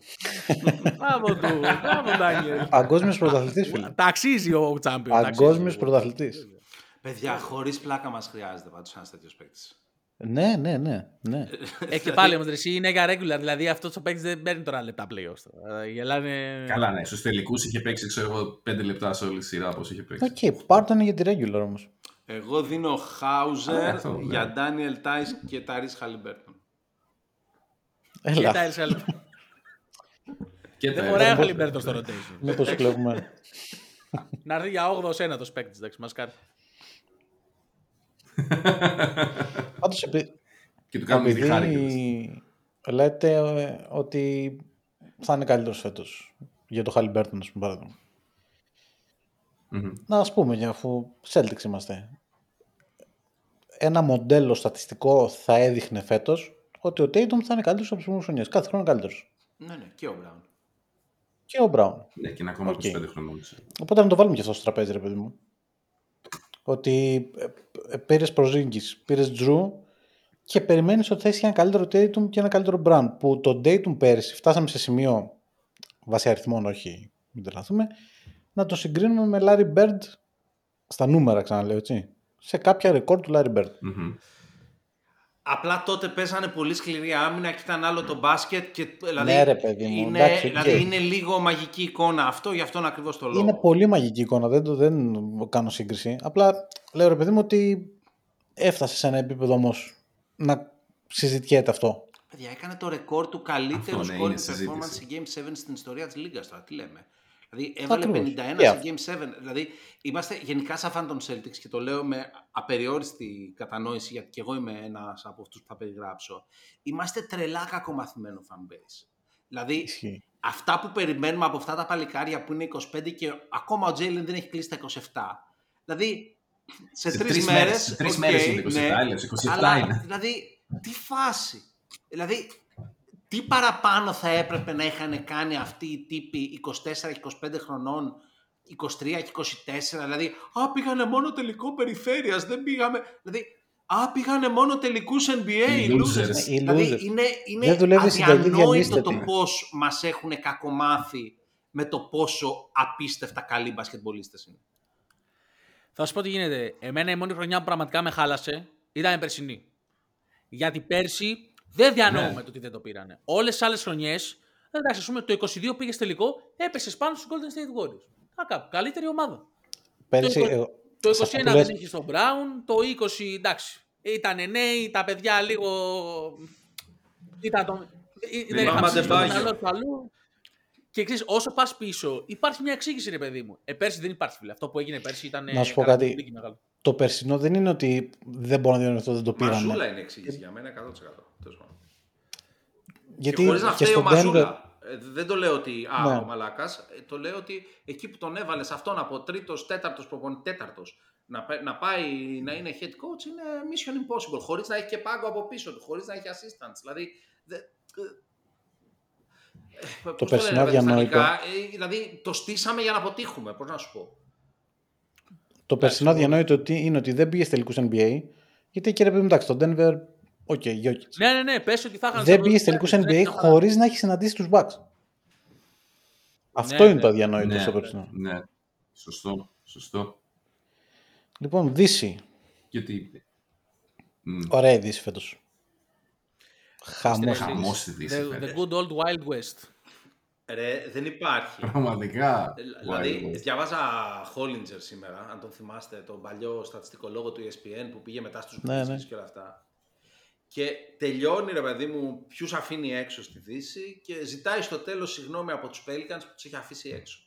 μπράβο του. Μπράβο, Ντάνιελ. Παγκόσμιο πρωταθλητής, φίλε. Τα αξίζει ο Champion. τα αξίζει. Παγκόσμιο πρωταθλητής. Παιδιά, χωρίς πλάκα μας χρειάζεται πάντως ένας τέτοιος παίκτης. Ναι, ναι, ναι. ναι. Ε, και πάλι όμως εσύ είναι για regular. Δηλαδή αυτός ο παίκτης δεν παίρνει τώρα λεπτά playoffs. τώρα. Ε, Γελάνε. Καλά, ναι. Στους τελικούς είχε παίξει, ξέρω εγώ, 5 λεπτά σε όλη τη σειρά όπως είχε παίξει. Οκ, πάρτον για τη regular όμως. Εγώ δίνω Χάουζερ Α, αυτό, ναι. για Daniel Tice και Ταρίς Χαλιμπέρτον. Και Έλα, τα Elsa- Και Δεν τα χωράει έδωσε. ο Χαλιμπέρτο στο rotation. μήπως κλέβουμε. Να έρθει για 8 ένα το παίκτης. Εντάξει, μας κάνει. Πάντως, επει... Και του κάνουμε τη χάρη. κιόλας. επειδή λέτε ε, ότι θα είναι καλύτερος φέτος για το Χαλιμπέρτον, ας πούμε, παράδειγμα. Μμμ. Να ας πούμε, για αφού Celtics είμαστε. Ένα μοντέλο στατιστικό θα έδειχνε φέτος ότι ο Tatum θα είναι καλύτερος από του προηγούμενου χρονιές. Κάθε χρόνο καλύτερος. Ναι, ναι, και ο Μπράουν. Και ο Brown. Ναι, και είναι ακόμα Οκ. 25 χρονών. έτσι. Οπότε να το βάλουμε και αυτό στο τραπέζι, ρε παιδί μου. Ότι πήρες Πορζίνγκις, πήρες Τζρου και περιμένεις ότι θα έχεις ένα καλύτερο Tatum και ένα καλύτερο Brown. Που το Tatum πέρυσι φτάσαμε σε σημείο, βάσει αριθμών όχι, μην τρελαθούμε, να το συγκρίνουμε με Larry Bird στα νούμερα ξαναλέω έτσι. Σε κάποια ρεκόρ του Larry Bird. Μμμ. Απλά τότε παίζανε πολύ σκληρή άμυνα και ήταν άλλο το μπάσκετ. Και, δηλαδή, Ναι, ρε, παιδί μου, είναι, εντάξει, οκ. δηλαδή είναι λίγο μαγική εικόνα αυτό, γι' αυτόν ακριβώς το λόγο. Είναι πολύ μαγική εικόνα, δεν, το, δεν κάνω σύγκριση. Απλά λέω ρε παιδί μου ότι έφτασε σε ένα επίπεδο όμως να συζητιέται αυτό. Παιδιά, έκανε το ρεκόρ του καλύτερου Αυτό, ναι, scoring είναι συζήτηση. performance σε Game 7 στην ιστορία της Λίγκας τώρα. Τι λέμε. Δηλαδή έβαλε Ακριβώς. 51 Και σε αυτό. Game 7. Δηλαδή είμαστε γενικά σαν fan των Celtics και το λέω με απεριόριστη κατανόηση γιατί και εγώ είμαι ένας από αυτούς που θα περιγράψω. Είμαστε τρελά κακομαθημένο fanbase. Δηλαδή Ισχύει. αυτά που περιμένουμε από αυτά τα παλικάρια που είναι 25 και ακόμα ο Τζέιλεν δεν έχει κλείσει τα 27. Δηλαδή σε, Σε τρεις τρεις μέρες, μέρες, σε τρεις οκ, μέρες είναι 27, ναι, άλλες 27 αλλά, είναι. Δηλαδή, τι φάση. Δηλαδή, τι παραπάνω θα έπρεπε να είχαν κάνει αυτοί οι τύποι 24-25 χρονών, 23 και 24, δηλαδή, α, πήγανε μόνο τελικό περιφέρειας, δεν πήγαμε, δηλαδή, α, πήγανε μόνο τελικούς NBA, Οι οι losers. losers. Οι Δηλαδή, losers. είναι, είναι Δεν δουλεύει η συνταγή, αδιανόητο διαλύστε το την. πώς μας έχουν κακομάθει με το πόσο απίστευτα καλοί μπασκετμπολίστες είναι. Θα σου πω τι γίνεται. Εμένα η μόνη χρονιά που πραγματικά με χάλασε ήταν η περσινή. Γιατί πέρσι δεν διανοούμε Ναι. το ότι δεν το πήρανε. Όλες τις άλλες χρονιές, εντάξει, ας πούμε το 22 πήγες τελικό, έπεσες πάνω στους Golden State Warriors. Α, κάπου, καλύτερη ομάδα. Πέρυσι, Το- εγώ- Το σε 21 αυτό που λες- δεν είχες τον Brown, το 20 εντάξει. Ήταν νέοι, τα παιδιά λίγο. Ήταν το... ε, Δεν Μάμα είχαν ψήσει το Ντεμπάγιο. μυαλό του αλλού. Και ξέρεις, όσο πας πίσω, υπάρχει μια εξήγηση, ρε παιδί μου. Ε, πέρσι δεν υπάρχει, φίλε. Αυτό που έγινε πέρσι ήταν. Να σου πω κάτι. το περσινό δεν είναι ότι δεν μπορώ να διανοηθώ δεν το πήρανε. Μαζούλα είναι εξήγηση για μένα 100%. Τέλος πάντων. Γιατί και χωρίς να και φταίει ο στο Denver, Μαζούλα. Ε, δεν το λέω ότι α, Ναι. ο Μαλάκας, ε, το λέω ότι εκεί που τον έβαλες αυτόν από τρίτος, τέταρτος προπονητή, τέταρτος, να, πα- να πάει να είναι head coach είναι mission impossible, χωρίς να έχει και πάγκο από πίσω του, χωρίς να έχει assistants. Δηλαδή, δε, ε, ε, πώς περσινό λένε, παιδιά, στα αδιανόητο. αγγλικά, ε, δηλαδή, το στήσαμε για να αποτύχουμε, πώς να σου πω. το περσινό αδιανόητο ότι είναι ότι δεν πήγε τελικούς NBA. Γιατί και ρε παιδί μου, εντάξει, το Denver, OK, Jokic. Ναι, ναι, ναι, πες ότι θα είχαν. δεν πήγε τελικού NBA χωρίς να έχει συναντήσει τους Bucks. Αυτό Ναι, είναι το ναι. αδιανόητο Ναι, στο περσινό. ναι. Σωστό, σωστό. Λοιπόν, Δύση. Γιατί. Μμ. Ωραία η Δύση φέτος. Χαμός. Χαμός στη Δύση, The, the φέτος. good old Wild West. Ρε, δεν υπάρχει. Πραγματικά. Ε, Δηλαδή, Wild West. διάβαζα Hollinger σήμερα, αν τον θυμάστε, τον παλιό στατιστικολόγο του ESPN που πήγε μετά στους Ναι, Grizzlies ναι. και όλα αυτά. Και τελειώνει, ρε παιδί μου, ποιους αφήνει έξω στη Δύση και ζητάει στο τέλος συγγνώμη από τους Pelicans που τους έχει αφήσει έξω.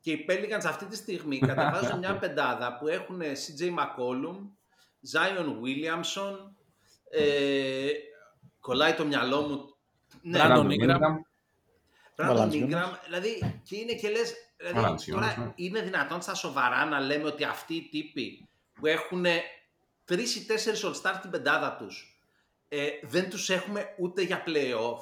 Και οι Pelicans αυτή τη στιγμή κατεβάζουν μια πεντάδα που έχουν CJ McCollum, Zion Williamson, ε, κολλάει το μυαλό μου. Ναι, Brandon Brandon Ingram. Ingram. Brandon Valanciunas. Ingram, δηλαδή και είναι και λες, δηλαδή, Valanciunas, τώρα ναι. είναι δυνατόν στα σοβαρά να λέμε ότι αυτοί οι τύποι που έχουν τρεις ή τέσσερις all-star στην πεντάδα τους ε, δεν τους έχουμε ούτε για play-off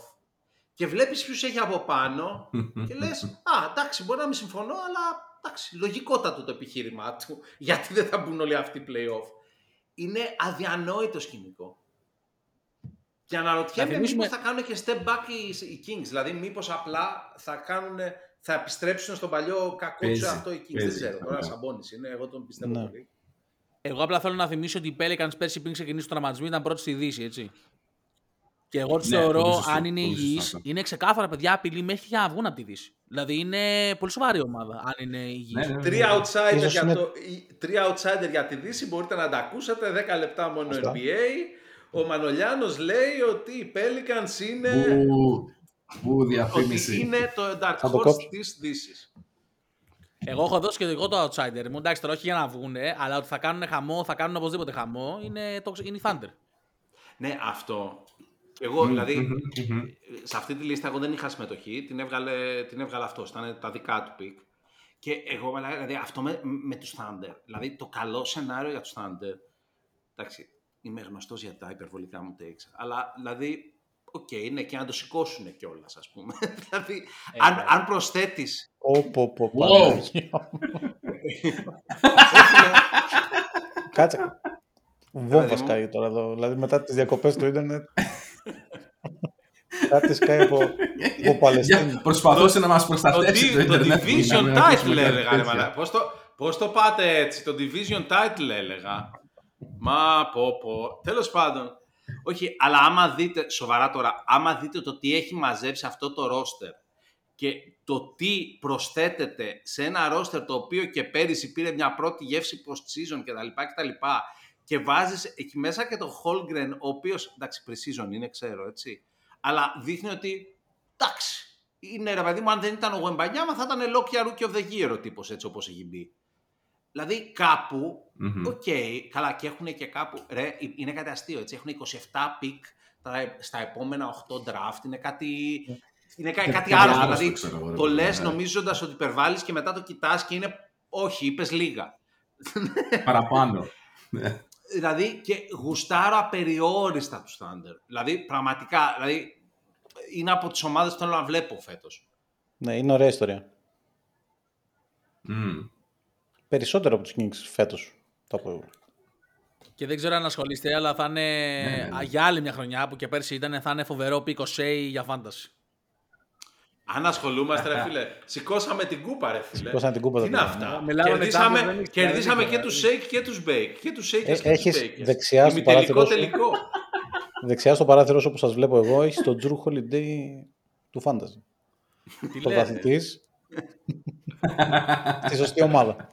και βλέπεις ποιους έχει από πάνω και λες, α, εντάξει, μπορεί να μην συμφωνώ, αλλά εντάξει, λογικότατο το επιχείρημά του, γιατί δεν θα μπουν όλοι αυτοί play-off. Είναι αδιανόητο σκηνικό. Και αναρωτιέμαι Να θυμίσουμε- μήπως θα κάνουν και step back οι, οι Kings. Δηλαδή μήπως απλά θα, κάνουν, θα επιστρέψουν στον παλιό κακό Παίζει, τους αυτό οι Kings. Δεν παίζει, ξέρω. Τώρα ναι. Σαμπόνις είναι, εγώ τον πιστεύω Ναι. πολύ. Εγώ απλά θέλω να θυμίσω ότι οι Pelicans πέρσι πριν ξεκινήσει το τραυματισμό ήταν πρώτοι στη Δύση, έτσι. Και εγώ τους Ναι, θεωρώ, πολύ σωστό, αν είναι πολύ υγιείς, σωστό αυτό. είναι ξεκάθαρα παιδιά απειλή μέχρι για να βγουν από τη Δύση. Δηλαδή είναι πολύ σοβαρή ομάδα, αν είναι υγιείς. Ναι, ναι, ναι. Τρία outsider, Ίσως για είναι- το, οι- τρία outsider για τη Δύση μπορείτε να τα ακούσετε. 10 λεπτά μόνο Σωστά. NBA. Ο Μανολιάνος λέει ότι οι Pelicans είναι, Που, που ότι διαφήμιση. είναι το Dark Θα το Horse κόψω. της Δύσης. Εγώ έχω δώσει και εγώ το outsider μου. Εντάξει, τώρα όχι για να βγουν, αλλά ότι θα κάνουν χαμό, θα κάνουν οπωσδήποτε χαμό, είναι, το, είναι η Thunder. Ναι, αυτό. Εγώ, δηλαδή, σε αυτή τη λίστα εγώ δεν είχα συμμετοχή, την έβγαλε, την έβγαλε αυτός, ήταν τα δικά του picks. Και εγώ, δηλαδή, αυτό με, με τους Thunder, δηλαδή το καλό σενάριο για τους Thunder, εντάξει, είμαι γνωστός για τα υπερβολικά μου takes, αλλά δηλαδή, οκ, είναι και να το σηκώσουν κιόλας, ας πούμε. δηλαδή, αν, ναι. αν προσθέτεις Πω, πω, πω, Wow. Παναγία μου. Κάτσε. Βόμβα μου. σκάει τώρα εδώ. Δηλαδή μετά τις διακοπές του ίντερνετ. Κάτι σκάει από, από Παλαιστίνη. Για- Προσπαθούσε να μας Το, προστατεύσει di- το το ίντερνετ. Division να μην ακούσουμε Title κάτι έλεγα. ρε τέτοια. μαλάκα. Πώς το, πώς το πάτε έτσι, το Division Title έλεγα. Μα πω πω. Τέλος πάντων. Όχι, αλλά άμα δείτε, σοβαρά τώρα, άμα δείτε το τι έχει μαζέψει αυτό το ρόστερ και το τι προσθέτεται σε ένα ρόστερ το οποίο και πέρυσι πήρε μια πρώτη γεύση post-season κτλ. κτλ και βάζεις εκεί μέσα και τον Holmgren, ο οποίος, εντάξει, pre-season είναι, ξέρω, έτσι, αλλά δείχνει ότι, εντάξει, είναι ρε παιδί μου, αν δεν ήταν ο Γουεμπανιάμα θα ήταν λογικά Rookie of the Year ο τύπος έτσι όπως έχει μπει. Δηλαδή κάπου, Μμμ. οκ, καλά και έχουν και κάπου, ρε, είναι κάτι αστείο έτσι, έχουν 27 picks στα επόμενα 8 draft, είναι κάτι, είναι κα- κάτι κάτι άρρωστο, άρρωστο, δηλαδή ξέρω εγώ, ρε το παιδί μου, λες ναι. νομίζοντας ότι υπερβάλλεις και μετά το κοιτάς και είναι, όχι, είπες λίγα. Παραπάνω. Ναι. Δηλαδή και γουστάρω απεριόριστα τους Thunder. Δηλαδή πραγματικά, δηλαδή είναι από τις ομάδες που θέλω να βλέπω φέτος. Ναι, είναι ωραία ιστορία. Μμ. Περισσότερο από τους Kings φέτος. Θα πω εγώ. Και δεν ξέρω αν ασχολείστε, αλλά θα είναι ναι, ναι. α, για άλλη μια χρονιά που και πέρσι ήταν, θα είναι φοβερό πίκο Σέι για φάνταση. Αν ασχολούμαστε, ρε φίλε, σηκώσαμε την κούπα, ρε φίλε. Σηκώσαμε την κούπα, Τι το είναι παιδί. αυτά; Μιλάμε με κερδίσαμε Champions, δεν έχεις κερδίσαμε κανένα και τους δίκιο, Shake και τους Bake. Και τους Shakers Ε, και τους έχεις Bakers. δεξιά στο Ημιτελικό, παράθυρό σου. τελικό. Δεξιά στο παράθυρο σου που σας βλέπω εγώ, έχεις τον Drew Holiday του Fantasy. Τι λέτε. Πρωταθλητής. Στη σωστή ομάδα.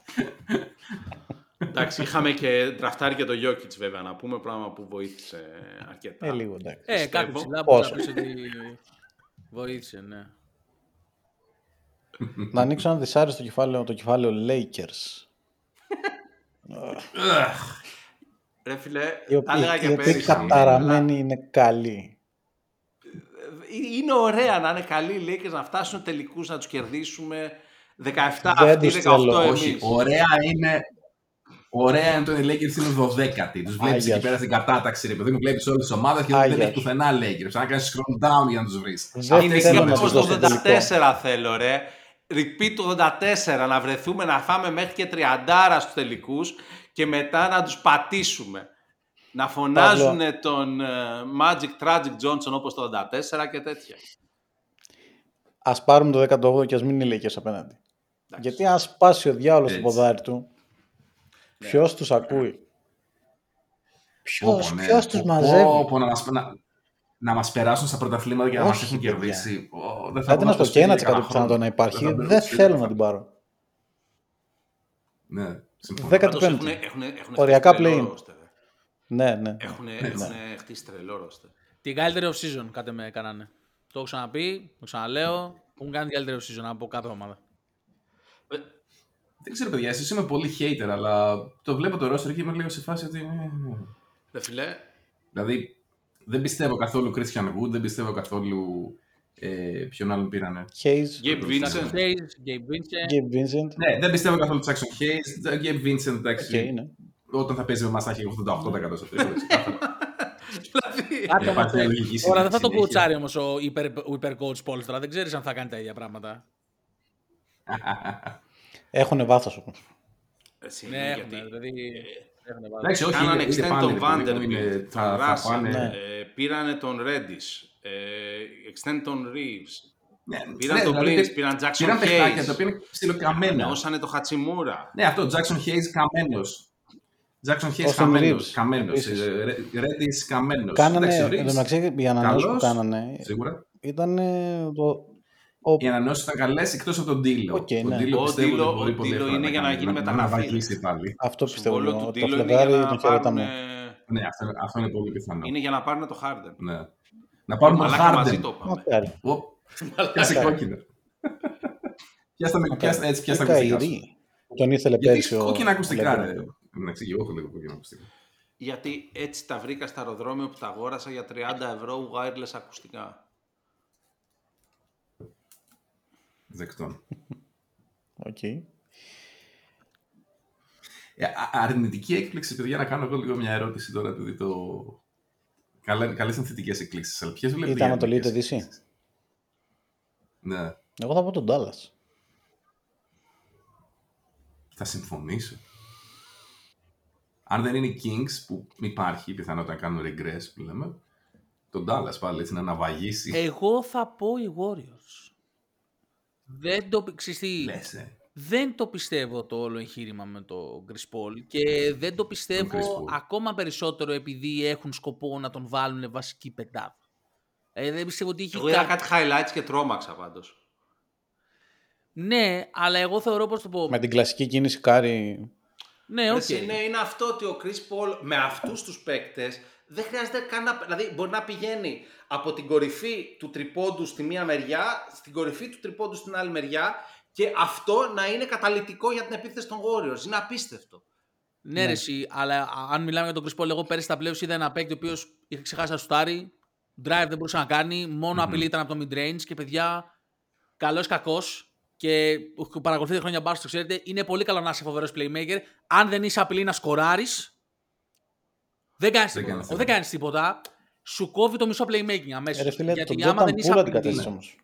Εντάξει, είχαμε και τραφτάρει και το Jokic βέβαια, να πούμε πράγμα που βοήθησε αρκετά. Ε, λίγο εντάξει. Ε, κάτι Πιστεύω. ψηλά που θα Πόσο. πεις ότι βοήθησε, ναι. Να ανοίξω ένα δυσάρεστο κεφάλαιο, το κεφάλαιο Lakers. Ρε φίλε, Οι τα έλεγα οποίοι, και οι οποίοι πέρυσι. αλλά καταραμένοι είναι καλοί. Είναι ωραία να είναι καλοί οι Lakers να φτάσουν τελικούς, να τους κερδίσουμε. 17 Δεν αυτοί, τους θέλω. 18 Όχι, εμείς. ωραία είναι. Ωραία είναι το οι Lakers είναι 12η. Τους βλέπεις Άγιας εκεί πέρα στην κατάταξη, ρε παιδί μου, βλέπεις όλες τις ομάδες και Άγια δεν έχει σου. πουθενά Lakers. Αν κάνεις scroll down για να τους βρεις. Δεν Είναι θέλω και να το τους δώσω τελικό. 84 θέλω ρε. Repeat το 84, να βρεθούμε να φάμε μέχρι και 30 στους τελικούς και μετά να τους πατήσουμε. Να φωνάζουν τον ε, Magic Tragic Johnson όπως το 84 και τέτοια. Ας πάρουμε το 18ο και ας μην είναι οι Lakers απέναντι. Γιατί αν σπάσει ο διάολος το Έτσι. ποδάρι του, ποιος τους ακούει; Ποιος, ναι. ποιος τους μαζεύει; να, μας, να, να μας περάσουν στα πρωταθλήματα και να Όχι, μας έχουν παιδιά. κερδίσει. Ω, δεν θα Κάτι να βγω σου πω και στο ένα σπίτι για πιθανότητα να κανένα υπάρχει. χρόνο. θα μπαίνω Δεν στο σπίτι, θέλω θα- να την πάρω. Ναι, συμφωνώ. Δέκατη Πάντως πέμπτη. έχουν, έχουν, έχουν Οριακά χτίσει τρελό play-in. roster, ρε. Ναι, ναι. Έχουν, Ναι. έχουν χτίσει τρελό roster. Την καλύτερη off-season κάτι με έκανανε. Το έχω ξαναπεί, το ξαναλέω. Έχουν κάνει την καλύτερη off-season από κάθε ομάδα. Ε, Δεν ξέρω, παιδιά, εσείς είμαι πολύ hater, αλλά το βλέπω το roster και είμαι λίγο σε φάση ότι. ε, ε. Ρε φίλε, Δηλαδή, δεν πιστεύω καθόλου Christian Wood, δεν πιστεύω καθόλου. Ε, ποιον άλλον πήρανε. Hayes, Gabe Vincent. Hayes, Gabe Vincent. Gabe Vincent. Ναι, δεν πιστεύω καθόλου Jaxson Hayes. Gabe Vincent, εντάξει. Οκ, ναι. Όταν θα παίζει με εμάς θα έχει 88% στο τρίποντο. ξεκάθαρα. δηλαδή, Κάτι Υπάρχει όμως, μια λογική Τώρα δεν θα τον συνέχεια. κουτσάρει όμως ο υπερ, ο υπερ coach Πόλστρα. Δεν ξέρεις αν θα κάνει τα ίδια πράγματα. Έχουν βάθος όμως. εσύ, Ναι, γιατί- έχουν. Δηλαδή. έχουν βάλει. Εντάξει, όχι, Κάνανε είναι, είναι extend πάλι, τον ρε παιδί μου, Vanderbilt, είναι- θα, τον θα Russell, πάνε... Ναι. ε, πήρανε τον Reddish, ε, extend τον Reeves, Ναι, πήραν ναι, τον δηλαδή, Prince, πήραν Jackson Πήραν παιχτάκια Hayes, τα οποία είναι στυλοκαμμένα. νεώσανε το Χατσιμούρα. Ναι, αυτό, Jackson Hayes καμένος. Jackson Hayes Austin καμένος. Reeves, Καμένος. επίσης. ε, Re- Reddish καμένος. Κάνανε, Εντάξει, ο εν τω Reeves, μεταξύ, οι ανανεώσεις που καλός, κάνανε Σίγουρα. ήταν το... Ο... Οι ανανεώσεις ήταν καλές εκτός από τον Ντίλο. Οκ, τον ναι. Ντίλο Ο πιστεύω Ντίλο- ότι μπορεί ο πολύ Ντίλο εύκολα είναι για να κάνει, γίνει να μεταγραφής. βαγίσει πάλι. Αυτό Το πιστεύω. συμβόλαιο εγώ, του Το Ντίλο είναι Φλεβάρι για να τον χαιρετάμε. πάρουν, Ναι, αυτό, αυτό είναι πολύ πιθανό. είναι για να πάρουν το Harden. Ναι. Να πάρουν τον Μαλάκα μαζί Harden. το είπαμε. Μακάρι. Οπ, Πιάσε κόκκινο. Πιάστε με, πιάστε, έτσι, πιάστε Η τα ακουστικά σου. Καϊρή. Τον ήθελε Γιατί πέρσι έχεις ο... κόκκινα ακουστικά, ο ρε. Λεμπρόν. Εντάξει, εγώ έχω λίγο κόκκινα ακουστικά. Γιατί έτσι τα βρήκα στα αεροδρόμιο που τα αγόρασα για 30 ευρώ wireless ακουστικά. Δεκτών. Οκ. Ε, α- αρνητική έκπληξη, παιδιά, να κάνω εγώ λίγο μια ερώτηση τώρα, επειδή το... Καλέ, καλές είναι θετικές εκπλήξεις, αλλά ποιες βλέπετε Ήταν για Ανατολή αρνητικές είτε Δύση. εκπλήξεις; Ναι, Εγώ θα πω τον Dallas. θα συμφωνήσω. Αν δεν είναι οι Kings, που υπάρχει πιθανότητα να κάνουν regress που λέμε, τον Dallas πάλι έτσι να αναβαγίσει. Εγώ θα πω οι Warriors. Δεν το, ξέρεις τι, Λες, ε. δεν το πιστεύω το όλο εγχείρημα με το Chris Paul και δεν το Chris πιστεύω Paul. ακόμα περισσότερο επειδή έχουν σκοπό να τον βάλουν βασική πεντάδα. Ε, δεν πιστεύω ότι έχει Εγώ είδα κα- κάτι highlights και τρόμαξα πάντως. Ναι, αλλά εγώ θεωρώ πώς το πω. Με την κλασική κίνηση Κάρι. Ναι, οκ. Εσύ, ναι, είναι αυτό ότι ο Chris Paul με αυτούς τους παίκτες δεν χρειάζεται καν να... Δηλαδή μπορεί να πηγαίνει από την κορυφή του τριπόντου στη μία μεριά, στην κορυφή του τριπόντου στην άλλη μεριά και αυτό να είναι καταλυτικό για την επίθεση των Warriors. Είναι απίστευτο. Ναι, ρε, εσύ, αλλά α- αν μιλάμε για τον Chris Paul, εγώ πέρυσι στα playoffs είδα ένα παίκτη ο οποίος είχε ξεχάσει να σουτάρει. Drive δεν μπορούσε να κάνει. Μόνο απειλή ήταν από το mid range και παιδιά, καλός ή κακός. Και που παρακολουθείτε χρόνια μπάσκετ, το ξέρετε, είναι πολύ καλό να είσαι φοβερός playmaker. Αν δεν είσαι απειλή να σκοράρει, δεν κάνεις Δεν τίποτα. κάνεις Ο, Δεν κάνεις τίποτα. Σου κόβει το μισό playmaking αμέσως. Ε, Ρε φίλε, τον άμα δεν Jordan είσαι Poole απειλή. αντικατέστησε όμως.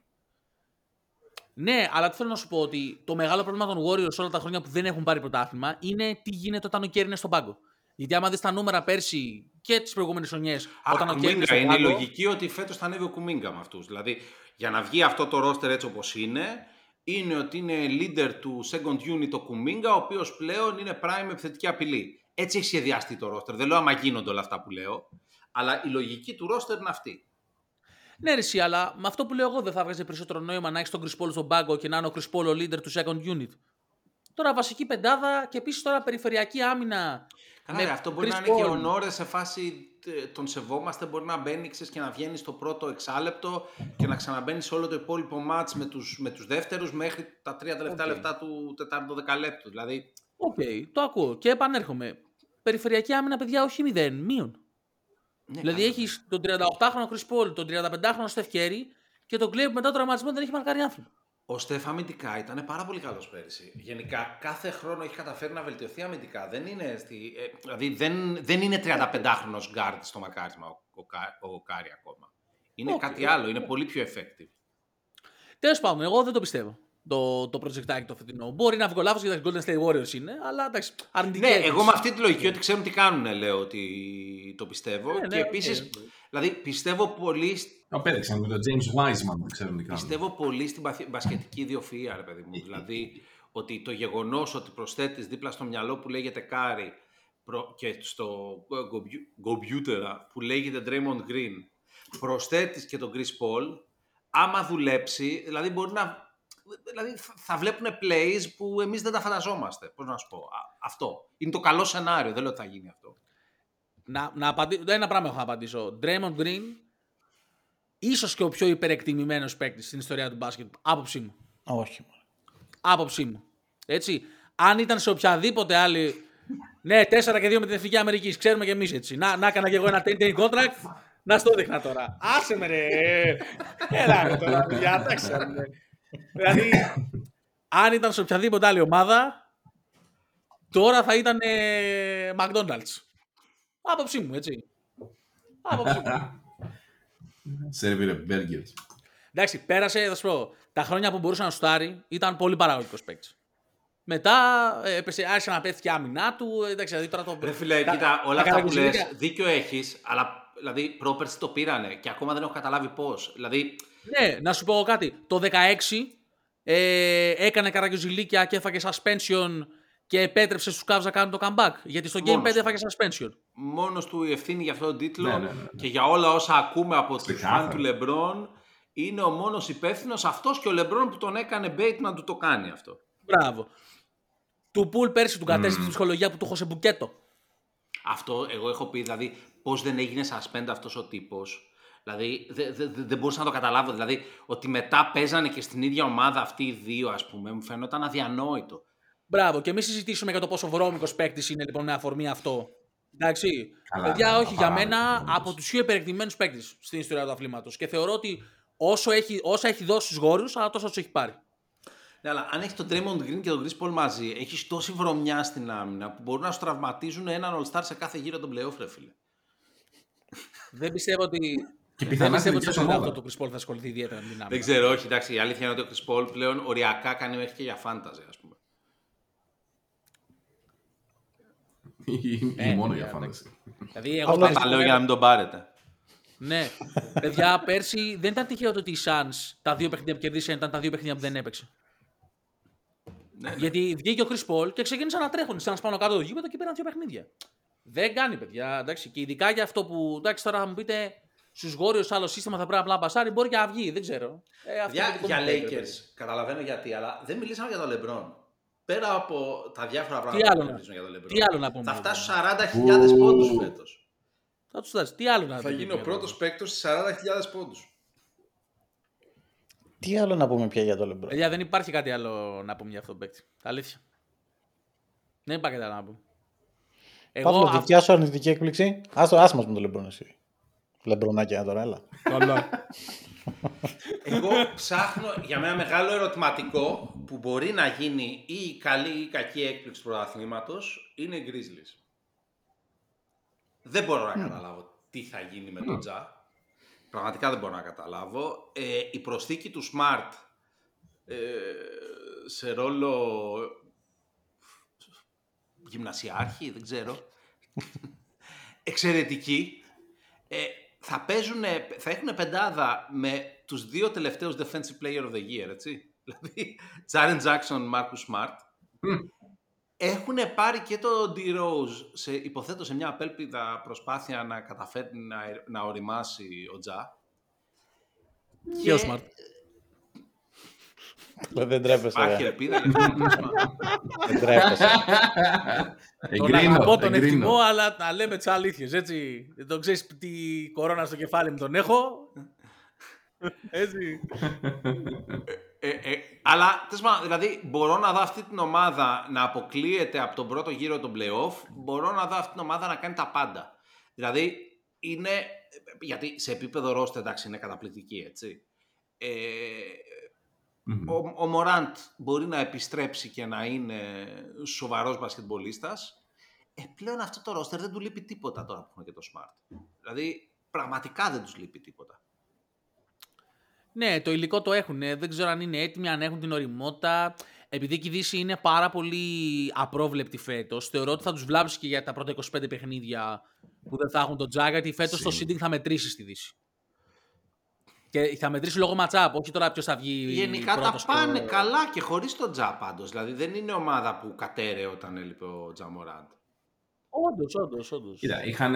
Ναι, αλλά τι θέλω να σου πω ότι το μεγάλο πρόβλημα των Warriors όλα τα χρόνια που δεν έχουν πάρει πρωτάθλημα είναι τι γίνεται όταν ο Κέρι είναι στον πάγκο. Γιατί άμα δεις τα νούμερα πέρσι και τις προηγούμενες χρονιές, Α, όταν ο Κέρι είναι Κουμίγκα στον είναι η πάγκο. λογική ότι φέτος θα ανέβει ο Κουμίγκα με αυτούς. Δηλαδή για να βγει αυτό το roster έτσι όπως είναι, είναι ότι είναι leader του second unit ο Κουμίγκα, ο οποίος πλέον είναι prime επιθετική απειλή. Έτσι έχει σχεδιαστεί το roster. Δεν λέω άμα γίνονται όλα αυτά που λέω, αλλά η λογική του roster είναι αυτή. Ναι, ρε, εσύ, αλλά με αυτό που λέω εγώ δεν θα βγάζει περισσότερο νόημα να έχεις τον Chris Paul στον πάγκο και να είναι ο Chris Paul ο leader του second unit. Τώρα βασική πεντάδα και επίσης τώρα περιφερειακή άμυνα. Καλά, με ρε, αυτό μπορεί Chris να είναι και Paul. ο Νόρε σε φάση ε, τον σεβόμαστε. Μπορεί να μπαίνει ξέρεις, και να βγαίνει στο πρώτο εξάλεπτο και να ξαναμπαίνει σε όλο το υπόλοιπο μάτς με τους, με τους δεύτερους μέχρι τα τρία τελευταία Οκ. λεπτά του τετάρτου δεκαλέπτου. Δηλαδή, Οκ, το ακούω και επανέρχομαι. Περιφερειακή άμυνα, παιδιά, όχι μηδέν, μείον. Ναι, Δηλαδή καλά. έχει τον 38χρονο Chris Paul, τον 35χρονο Steph Curry και τον Clay που μετά τον τραυματισμό δεν έχει μαρκάρει άνθρωπο. Ο Στέφ αμυντικά ήταν πάρα πολύ καλός πέρυσι. Γενικά, κάθε χρόνο έχει καταφέρει να βελτιωθεί αμυντικά. Δεν είναι, στη, ε, δηλαδή, δεν, δεν είναι 35χρονο guard στο μαρκάρισμα ο, ο, Κα- ο Κάρι ακόμα. Είναι Οκ, κάτι οκ. άλλο, είναι πολύ πιο effective. Τέλος πάντων, εγώ δεν το πιστεύω. Το, το project το φετινό. Μπορεί να βγω λάθος γιατί τα Golden State Warriors είναι, αλλά εντάξει, αρνητική Ναι, έκρηξη. εγώ με αυτή τη λογική ότι ξέρουν τι κάνουν, λέω ότι το πιστεύω. Ναι, ναι, και οκ. επίσης, δηλαδή πιστεύω πολύ, Απέδειξαν με τον James Wiseman, δεν ξέρουν τι κάνουν. πιστεύω πολύ στην παθ- μπασκετική ιδιοφυΐα, ρε παιδί μου. δηλαδή, ότι το γεγονός ότι προσθέτεις δίπλα στο μυαλό που λέγεται Κάρι προ- και στο κομπιούτερα που λέγεται Draymond Green, προσθέτεις και τον Chris Paul, άμα δουλέψει, δηλαδή μπορεί να. Δηλαδή θα- θα βλέπουν plays που εμείς δεν τα φανταζόμαστε. Πώς να σου πω. Α, αυτό. Είναι το καλό σενάριο. Δεν λέω ότι θα γίνει αυτό. Να, να απαντήσω, ένα πράγμα έχω να απαντήσω. Draymond Green, ίσως και ο πιο υπερεκτιμημένος παίκτης στην ιστορία του μπάσκετ. Άποψή μου. Όχι. Άποψή μου. Έτσι. Αν ήταν σε οποιαδήποτε άλλη. Ναι, 4 και 2 με την Εθνική Αμερικής. Ξέρουμε και εμείς έτσι. Να, να έκανα και εγώ ένα 10-day contract. Να στο δείχνα τώρα. Άσε με ρε. Έλα ρε τώρα, παιδιά. Εντάξει. ρε. δηλαδή, αν ήταν σε οποιαδήποτε άλλη ομάδα, τώρα θα ήταν ε, McDonald's. Άποψή μου, έτσι. Άποψή μου. Σερβίρε burgers. Εντάξει, πέρασε, θα σου πω, τα χρόνια που μπορούσε να σουτάρει ήταν πολύ παραγωγικός παίκτης. Μετά ε, έπεσε, άρχισε να πέφτει και η άμυνά του. ε, Εντάξει, δηλαδή τώρα το. Ρε φίλε, τα- κοίτα, όλα τα αυτά που λες, καραγκιουζίλικα- δίκιο έχεις, αλλά δηλαδή πρόπερση το πήρανε και ακόμα δεν έχω καταλάβει πώς. Δηλαδή, Ναι, να σου πω κάτι. Το 16 ε, έκανε καραγκιουζιλίκια και έφαγε suspension και επέτρεψε στους Cavs να κάνουν το comeback. Γιατί στο Game Μόνος 5 του. έφαγε suspension. μόνος του η ευθύνη για αυτόν τον τίτλο Ναι, ναι, ναι. και για όλα όσα ακούμε από τους Ξεκάθαρα. φαν του Λεμπρόν είναι ο μόνος υπεύθυνος αυτός και ο Λεμπρόν που τον έκανε bait να του το κάνει αυτό. Μπράβο. Του Πουλ πέρσι του κατέστησε τη ψυχολογία που του έχω σε μπουκέτο. Αυτό εγώ έχω πει, δηλαδή, πώς δεν έγινε suspend αυτός ο τύπος. Δηλαδή, δεν δε, δε, δεν μπορούσα να το καταλάβω. Δηλαδή, ότι μετά παίζανε και στην ίδια ομάδα αυτοί οι δύο, ας πούμε, μου φαίνονταν αδιανόητο. Μπράβο. Και μην συζητήσουμε για το πόσο βρώμικος παίκτης είναι λοιπόν με αφορμή αυτό. Εντάξει. Καλά, Παιδιά, ναι, όχι, για απαράδεκτο μένα όμως. από τους πιο υπερεκτημένου παίκτες στην ιστορία του αθλήματος. Και θεωρώ ότι όσο έχει, όσα έχει δώσει στους γόρους, αλλά τόσο του έχει πάρει. Ναι, αλλά αν έχει τον Draymond Green και τον Chris Paul μαζί, έχεις τόση βρωμιά στην άμυνα που μπορούν να σου τραυματίζουν έναν All-Star σε κάθε γύρο των playoff, ρε φίλε. Δεν πιστεύω ότι. Και δεν πιθανά πιστεύω στην ότι δικιά στο σου draft ομάδα. το Chris Paul θα ασχοληθεί ιδιαίτερα με την άμυνα. Δεν ξέρω, όχι, εντάξει, η αλήθεια είναι ότι ο Chris Paul πλέον οριακά κάνει μέχρι και για fantasy, ας πούμε. Ή Ε, μόνο ναι, για εντάξει. φάνταση. Δηλαδή, εγώ Απλά πέρσι- Τα λέω για να μην τον πάρετε. Ναι. Παιδιά, πέρσι δεν ήταν τυχαίο το ότι οι Suns τα δύο παιχνίδια που κερδίσαν ήταν τα δύο παιχνίδια που δεν έπαιξε. Ναι, ναι. Γιατί βγήκε ο Chris Paul και ξεκίνησαν να τρέχουν. Σαν πάνω κάτω το γήπεδο και πήραν δύο παιχνίδια. Δεν κάνει, παιδιά. Εντάξει. Και ειδικά για αυτό που. Εντάξει, τώρα θα μου πείτε στους Warriors άλλος σύστημα θα πρέπει απλά να πασάρει. Μπορεί και να βγει, δεν ξέρω. Ε, αυτό Για, είναι δικό για μου take, ρε παιδί. Lakers, καταλαβαίνω γιατί, αλλά δεν μιλήσαμε για τον LeBron. Πέρα από τα διάφορα Τι πράγματα άλλο που να- μιλήσαμε για τον LeBron. Τι άλλο να πούμε. Θα για φτάσει τον- στου 40.000 πόντους φέτος. Θα τους φτάσει. Τι άλλο να Θα πούμε γίνει για ο τον- πρώτος παίκτος στι 40.000 πόντους. Τι άλλο να πούμε πια για το Λεμπρό. Παιδιά, δεν υπάρχει κάτι άλλο να πούμε για αυτόν τον παίκτη. Αλήθεια. Δεν υπάρχει κάτι άλλο να πούμε. Εγώ. Παύλο, αυ- δικιά σου αρνητική έκπληξη. Άστο, άσε μας με το Λεμπρόν εσύ. Λεμπρονάκια τώρα, έλα. Καλά. Εγώ ψάχνω για ένα μεγάλο ερωτηματικό που μπορεί να γίνει ή η καλή ή η κακή έκπληξη του πρωταθλήματος είναι οι Grizzlies. Δεν μπορώ να καταλάβω τι θα γίνει με τον Τζα. Πραγματικά δεν μπορώ να καταλάβω. Ε, η προσθήκη του Smart ε, σε ρόλο γυμνασιάρχη, δεν ξέρω. Εξαιρετική. Ε, θα, παίζουν, θα έχουν πεντάδα με τους δύο τελευταίους Defensive Player of the Year, έτσι. Δηλαδή, Jaren Jackson, Marcus Smart. Έχουν πάρει και το D-Rose, σε, υποθέτω σε μια απέλπιδα προσπάθεια να καταφέρει να, να οριμάσει ο Τζα. Και ο Smart. Δεν τρέπεσαι. Υπάρχει ρε. ελπίδα για αυτόν τον Smart. Δεν τρέπεσαι. Τον Εγκρίνω, αγαπώ, τον εγκρίνω. εκτιμώ, αλλά να λέμε τι αλήθειες. Έτσι. Δεν τον ξέρεις τι κορώνα στο κεφάλι μου τον έχω. Έτσι. Ε, ε, αλλά, τέλος πάντων, δηλαδή, μπορώ να δω αυτή την ομάδα να αποκλείεται από τον πρώτο γύρο των playoff. Μπορώ να δω αυτή την ομάδα να κάνει τα πάντα. Δηλαδή, είναι. Γιατί σε επίπεδο roster, εντάξει, είναι καταπληκτική, έτσι. Ε, Μμμ. ο, ο Μωράντ μπορεί να επιστρέψει και να είναι σοβαρός μπασκετμπολίστας. Ε, πλέον αυτό το roster δεν του λείπει τίποτα τώρα που έχουμε και το Smart. Δηλαδή, πραγματικά δεν τους λείπει τίποτα. Ναι, το υλικό το έχουν. Δεν ξέρω αν είναι έτοιμοι, αν έχουν την οριμότητα. Επειδή και η Δύση είναι πάρα πολύ απρόβλεπτη φέτος, θεωρώ ότι θα τους βλάψει και για τα πρώτα 25 παιχνίδια που δεν θα έχουν τον Τζάγκα, γιατί φέτος το Σίγουρα. seeding θα μετρήσει στη Δύση. Και θα μετρήσει λόγω matchup, όχι τώρα ποιος θα βγει. Γενικά τα πρώτος στο- πάνε καλά και χωρίς τον Τζα πάντως. Δηλαδή δεν είναι ομάδα που κατέρεε όταν έλειπε ο Τζα Μοράντ. Όντως, όντως, όντως. Κοίτα, είχαν,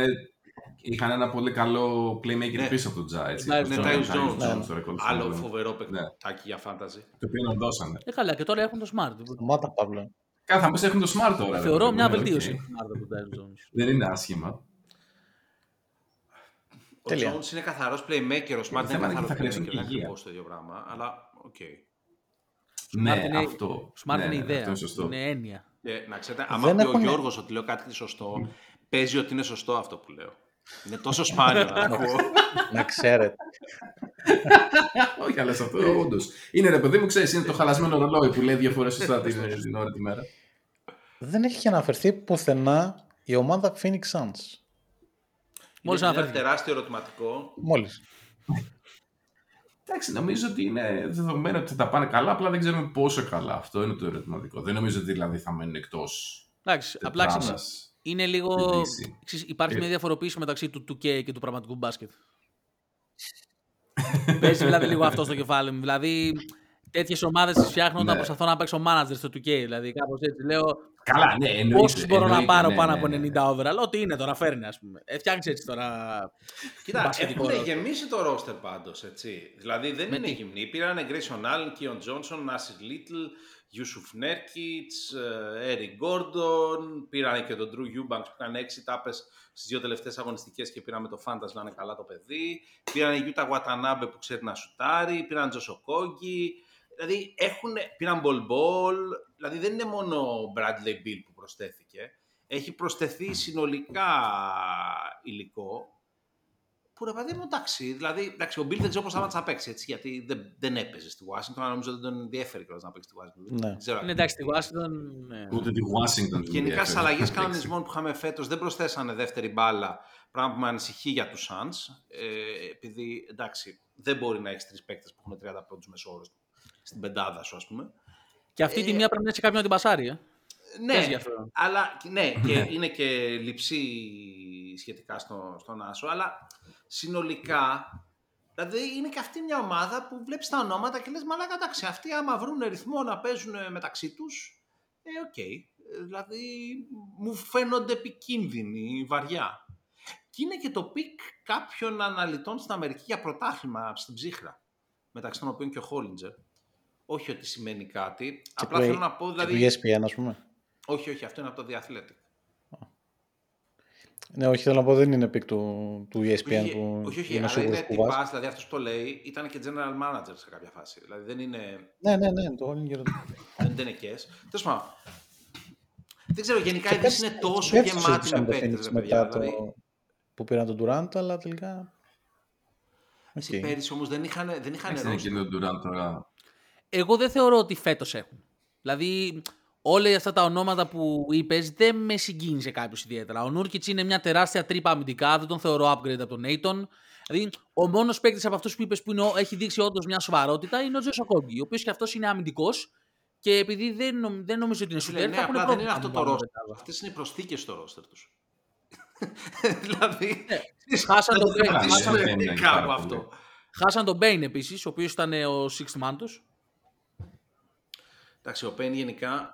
είχαν ένα πολύ καλό playmaker Ναι. πίσω από τον Τζα. Έτσι, Ναι, τον Ναι, Tyus Tyus Tyus Jones. Jones, το ρεκόρ του Άλλο Σολομού. φοβερό Ναι. παιχνιδάκι για fantasy. Το οποίο να δώσανε. Ε, καλά, και τώρα έχουν το Smart. Σταμάτα, Παύλο. Κάθε θα πεις έχουν το smart τώρα. ρε Θεωρώ παιδί μια μου, ναι, βελτίωση. οκ. το Smart από τον Tyus Jones. Δεν είναι άσχημα. Ο Τέλεια. Jones είναι καθαρός playmaker, ο Smart δεν θέμα είναι είναι καθαρός ότι θα χρειαστούν playmaker, και δεν είναι υγεία. ακριβώς το ίδιο πράγμα, αλλά οκ. Ναι, είναι- αυτό. Smart ναι, είναι ναι, ιδέα. Αυτό είναι σωστό. Είναι έννοια. Και να ξέρετε, Δεν άμα πει ο έχουν- Γιώργος ότι λέω κάτι σωστό, παίζει ότι είναι σωστό αυτό που λέω. Είναι τόσο σπάνιο να ακούω. Να ξέρετε. Όχι, αλλά σε αυτό όντως. Είναι ρε παιδί μου, ξέρεις, είναι το χαλασμένο ρολόι που λέει δύο φορές σωστά την, την ώρα τη μέρα. Δεν έχει και αναφερθεί πουθενά η ομάδα Phoenix Suns. Μόλις είναι ένα αναφέρθηκε. τεράστιο ερωτηματικό. Μόλις. Εντάξει, νομίζω ότι είναι δεδομένο ότι θα τα πάνε καλά, απλά δεν ξέρουμε πόσο καλά. Αυτό είναι το ερωτηματικό. Δεν νομίζω ότι δηλαδή θα μένουν εκτός. Εντάξει, απλά ξέρεις, είναι λίγο. Στη Δύση. ξέρεις, υπάρχει Ε. μια διαφοροποίηση μεταξύ του 2K και του πραγματικού μπάσκετ. Παίζει δηλαδή λίγο αυτό στο κεφάλι μου. Δηλαδή, τέτοιες ομάδες τις φτιάχνω όταν Ναι. προσπαθώ να παίξω manager στο 2K. Δηλαδή, κάπως έτσι λέω. Καλά, ναι, εννοείται. Πόσου μπορώ να εννοείται, πάρω ναι, πάνω ναι, από ναι. 90 overall. Ό,τι είναι τώρα, φέρνει, ας πούμε. Ε, φτιάχνεις έτσι τώρα. Κοίτα, μπασκετικό έχουν roster. γεμίσει το ρόστερ πάντως, έτσι. Δηλαδή δεν Με είναι τι; γυμνοί. Πήραν Grayson Allen, Keon Johnson, Nasir Little, Yusuf Nurkic, ε, Eric Gordon, πήραν και τον Drew Eubanks που έκανε έξι τάπες στις δύο τελευταίες αγωνιστικές και πήραν με το Fantasy να είναι καλά το παιδί. Πήραν Yuta Watanabe που ξέρει να σουτάρει, πήραν Josh Okogie. Δηλαδή έχουν, πήραν Bol Bol, δηλαδή δεν είναι μόνο ο Bradley Bill που προσθέθηκε. Έχει προσθεθεί συνολικά υλικό που ρε παιδί μου, εντάξει, δηλαδή, εντάξει, ο Μπιλ δεν ξέρω πώς θα να παίξει έτσι, γιατί δεν, δεν έπαιζε στη Washington, αλλά νομίζω δεν τον ενδιαφέρει κιόλας να παίξει στη Washington. Ναι. Δεν ξέρω. Είναι εντάξει, στη Washington. ναι. Ούτε τη Washington. την Γενικά στι ενδιαφέρει. αλλαγές κανονισμών που είχαμε φέτος δεν προσθέσανε δεύτερη μπάλα, πράγμα που με ανησυχεί για τους Suns. Ε, επειδή εντάξει, δεν μπορεί να έχεις τρεις παίκτες που έχουν 30 πόντους μέσο όρο στην πεντάδα σου, ας πούμε. Και αυτή τη Ε, μία πρέπει να έχει κάποιον να την πασάρει. Ε. Ναι, Πες γι' αυτό. αλλά ναι, και είναι και λειψή σχετικά στο, στον Άσο, αλλά συνολικά, δηλαδή είναι και αυτή μια ομάδα που βλέπεις τα ονόματα και λες μαλάκα εντάξει, αυτοί άμα βρουν ρυθμό να παίζουν μεταξύ τους, ε, οκ. Ε, Δηλαδή μου φαίνονται επικίνδυνοι, βαριά. Και είναι και το pick κάποιων αναλυτών στην Αμερική για πρωτάθλημα στην ψύχρα, μεταξύ των οποίων και ο Χόλιντζερ. Όχι ότι σημαίνει κάτι, απλά του- θέλω να πω, Και δηλαδή... του ESPN, ας πούμε. Όχι, όχι, αυτό είναι από το The Athletic. Ναι, όχι, θέλω να πω δεν είναι pick του, του ESPN όχι, που όχι, όχι, είμαι αλλά σίγουρος είναι που βάζει. τυπάς, δηλαδή αυτός που το λέει ήταν και general manager σε κάποια φάση. Δηλαδή δεν είναι, Ναι, ναι, ναι, το Hollinger. δεν είναι κες. Τέλος πάντων. Δεν ξέρω, γενικά η Και Δύση πέρσι- είναι τόσο πέρσι γεμάτη με συζητήσαμε το παίκτες, Phoenix ρε παιδιά. μετά το... Δηλαδή, που πήραν τον Durant, αλλά τελικά... εσύ Οκ. πέρυσι όμως δεν είχαν, δεν είχαν Εντάξει, είναι και roster. ο Durant τώρα. Εγώ δεν θεωρώ ότι φέτος έχουν. Δηλαδή, όλα αυτά τα ονόματα που είπες δεν με συγκίνησε κάποιος ιδιαίτερα. Ο Νούρκιτς είναι μια τεράστια τρύπα αμυντικά, δεν τον θεωρώ upgrade από τον Νέιτον. Δηλαδή, ο μόνος παίκτης από αυτούς που είπες που είναι, ο- έχει δείξει όντως μια σοβαρότητα είναι ο Τζος Σοκόγκη, ο οποίος και αυτός είναι αμυντικός και επειδή δεν, νομ- δεν νομίζω ότι είναι Φίλε, σουτέρ, ναι, θα έχουν απλά δεν πρόβλημα είναι αυτό να το βάλουν roster. δεκάδα. Αυτές είναι οι προσθήκες στο roster τους. δηλαδή, Χάσαν τον Μπέιν. Χάσαν χάσαν τον Bane, κάπου πάρα πολύ. αυτό. Χάσαν τον Μπέιν επίσης, ο οποίος ήταν ο sixth man του. Εντάξει, ο Πέιν γενικά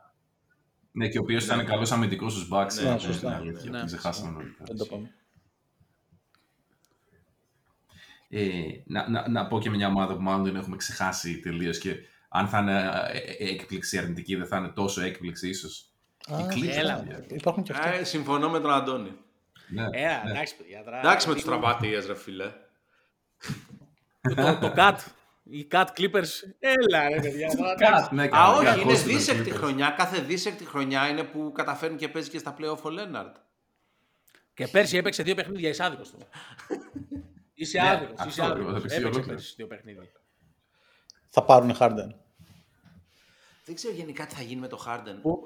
Ναι, και ο οποίος ήταν καλός αμυντικός στους Bucks. Ναι, είναι σωστά. αλήθεια, Ναι. την ξεχάσαμε όλοι. Δεν το πάμε. Ε, να, να, να πω και μια ομάδα που μάλλον την έχουμε ξεχάσει τελείως και αν θα είναι ε, ε, έκπληξη αρνητική, δεν θα είναι τόσο έκπληξη ίσως. Α, Οι Clippers, έλα. παιδιά. Υπάρχουν και αυτά. ε, συμφωνώ με τον Αντώνη. Ναι, Ε, ναι. εντάξει, παιδιά. τώρα- Εντάξει με τους τραυματίες ρε φίλε. το, το Cat. Οι Cat Clippers. Έλα, ρε παιδιά. τώρα, εντάξει. Ναι, Α, καλά, όχι, κακός είναι ήταν ο δίσεκτη Clippers. χρονιά. Κάθε δίσεκτη χρονιά είναι που καταφέρνει και παίζει και στα playoff ο Λέναρτ. Και πέρσι έπαιξε δύο παιχνίδια, είσαι άδικος τώρα. Είσαι Ναι, άδικος. αυτό Είσαι ακριβώς, άδικο. έπαιξε Έπαιξε ολόκληρο. πέρσι δύο παιχνίδια. Θα πάρουν Harden. Δεν ξέρω γενικά τι θα γίνει με το Harden.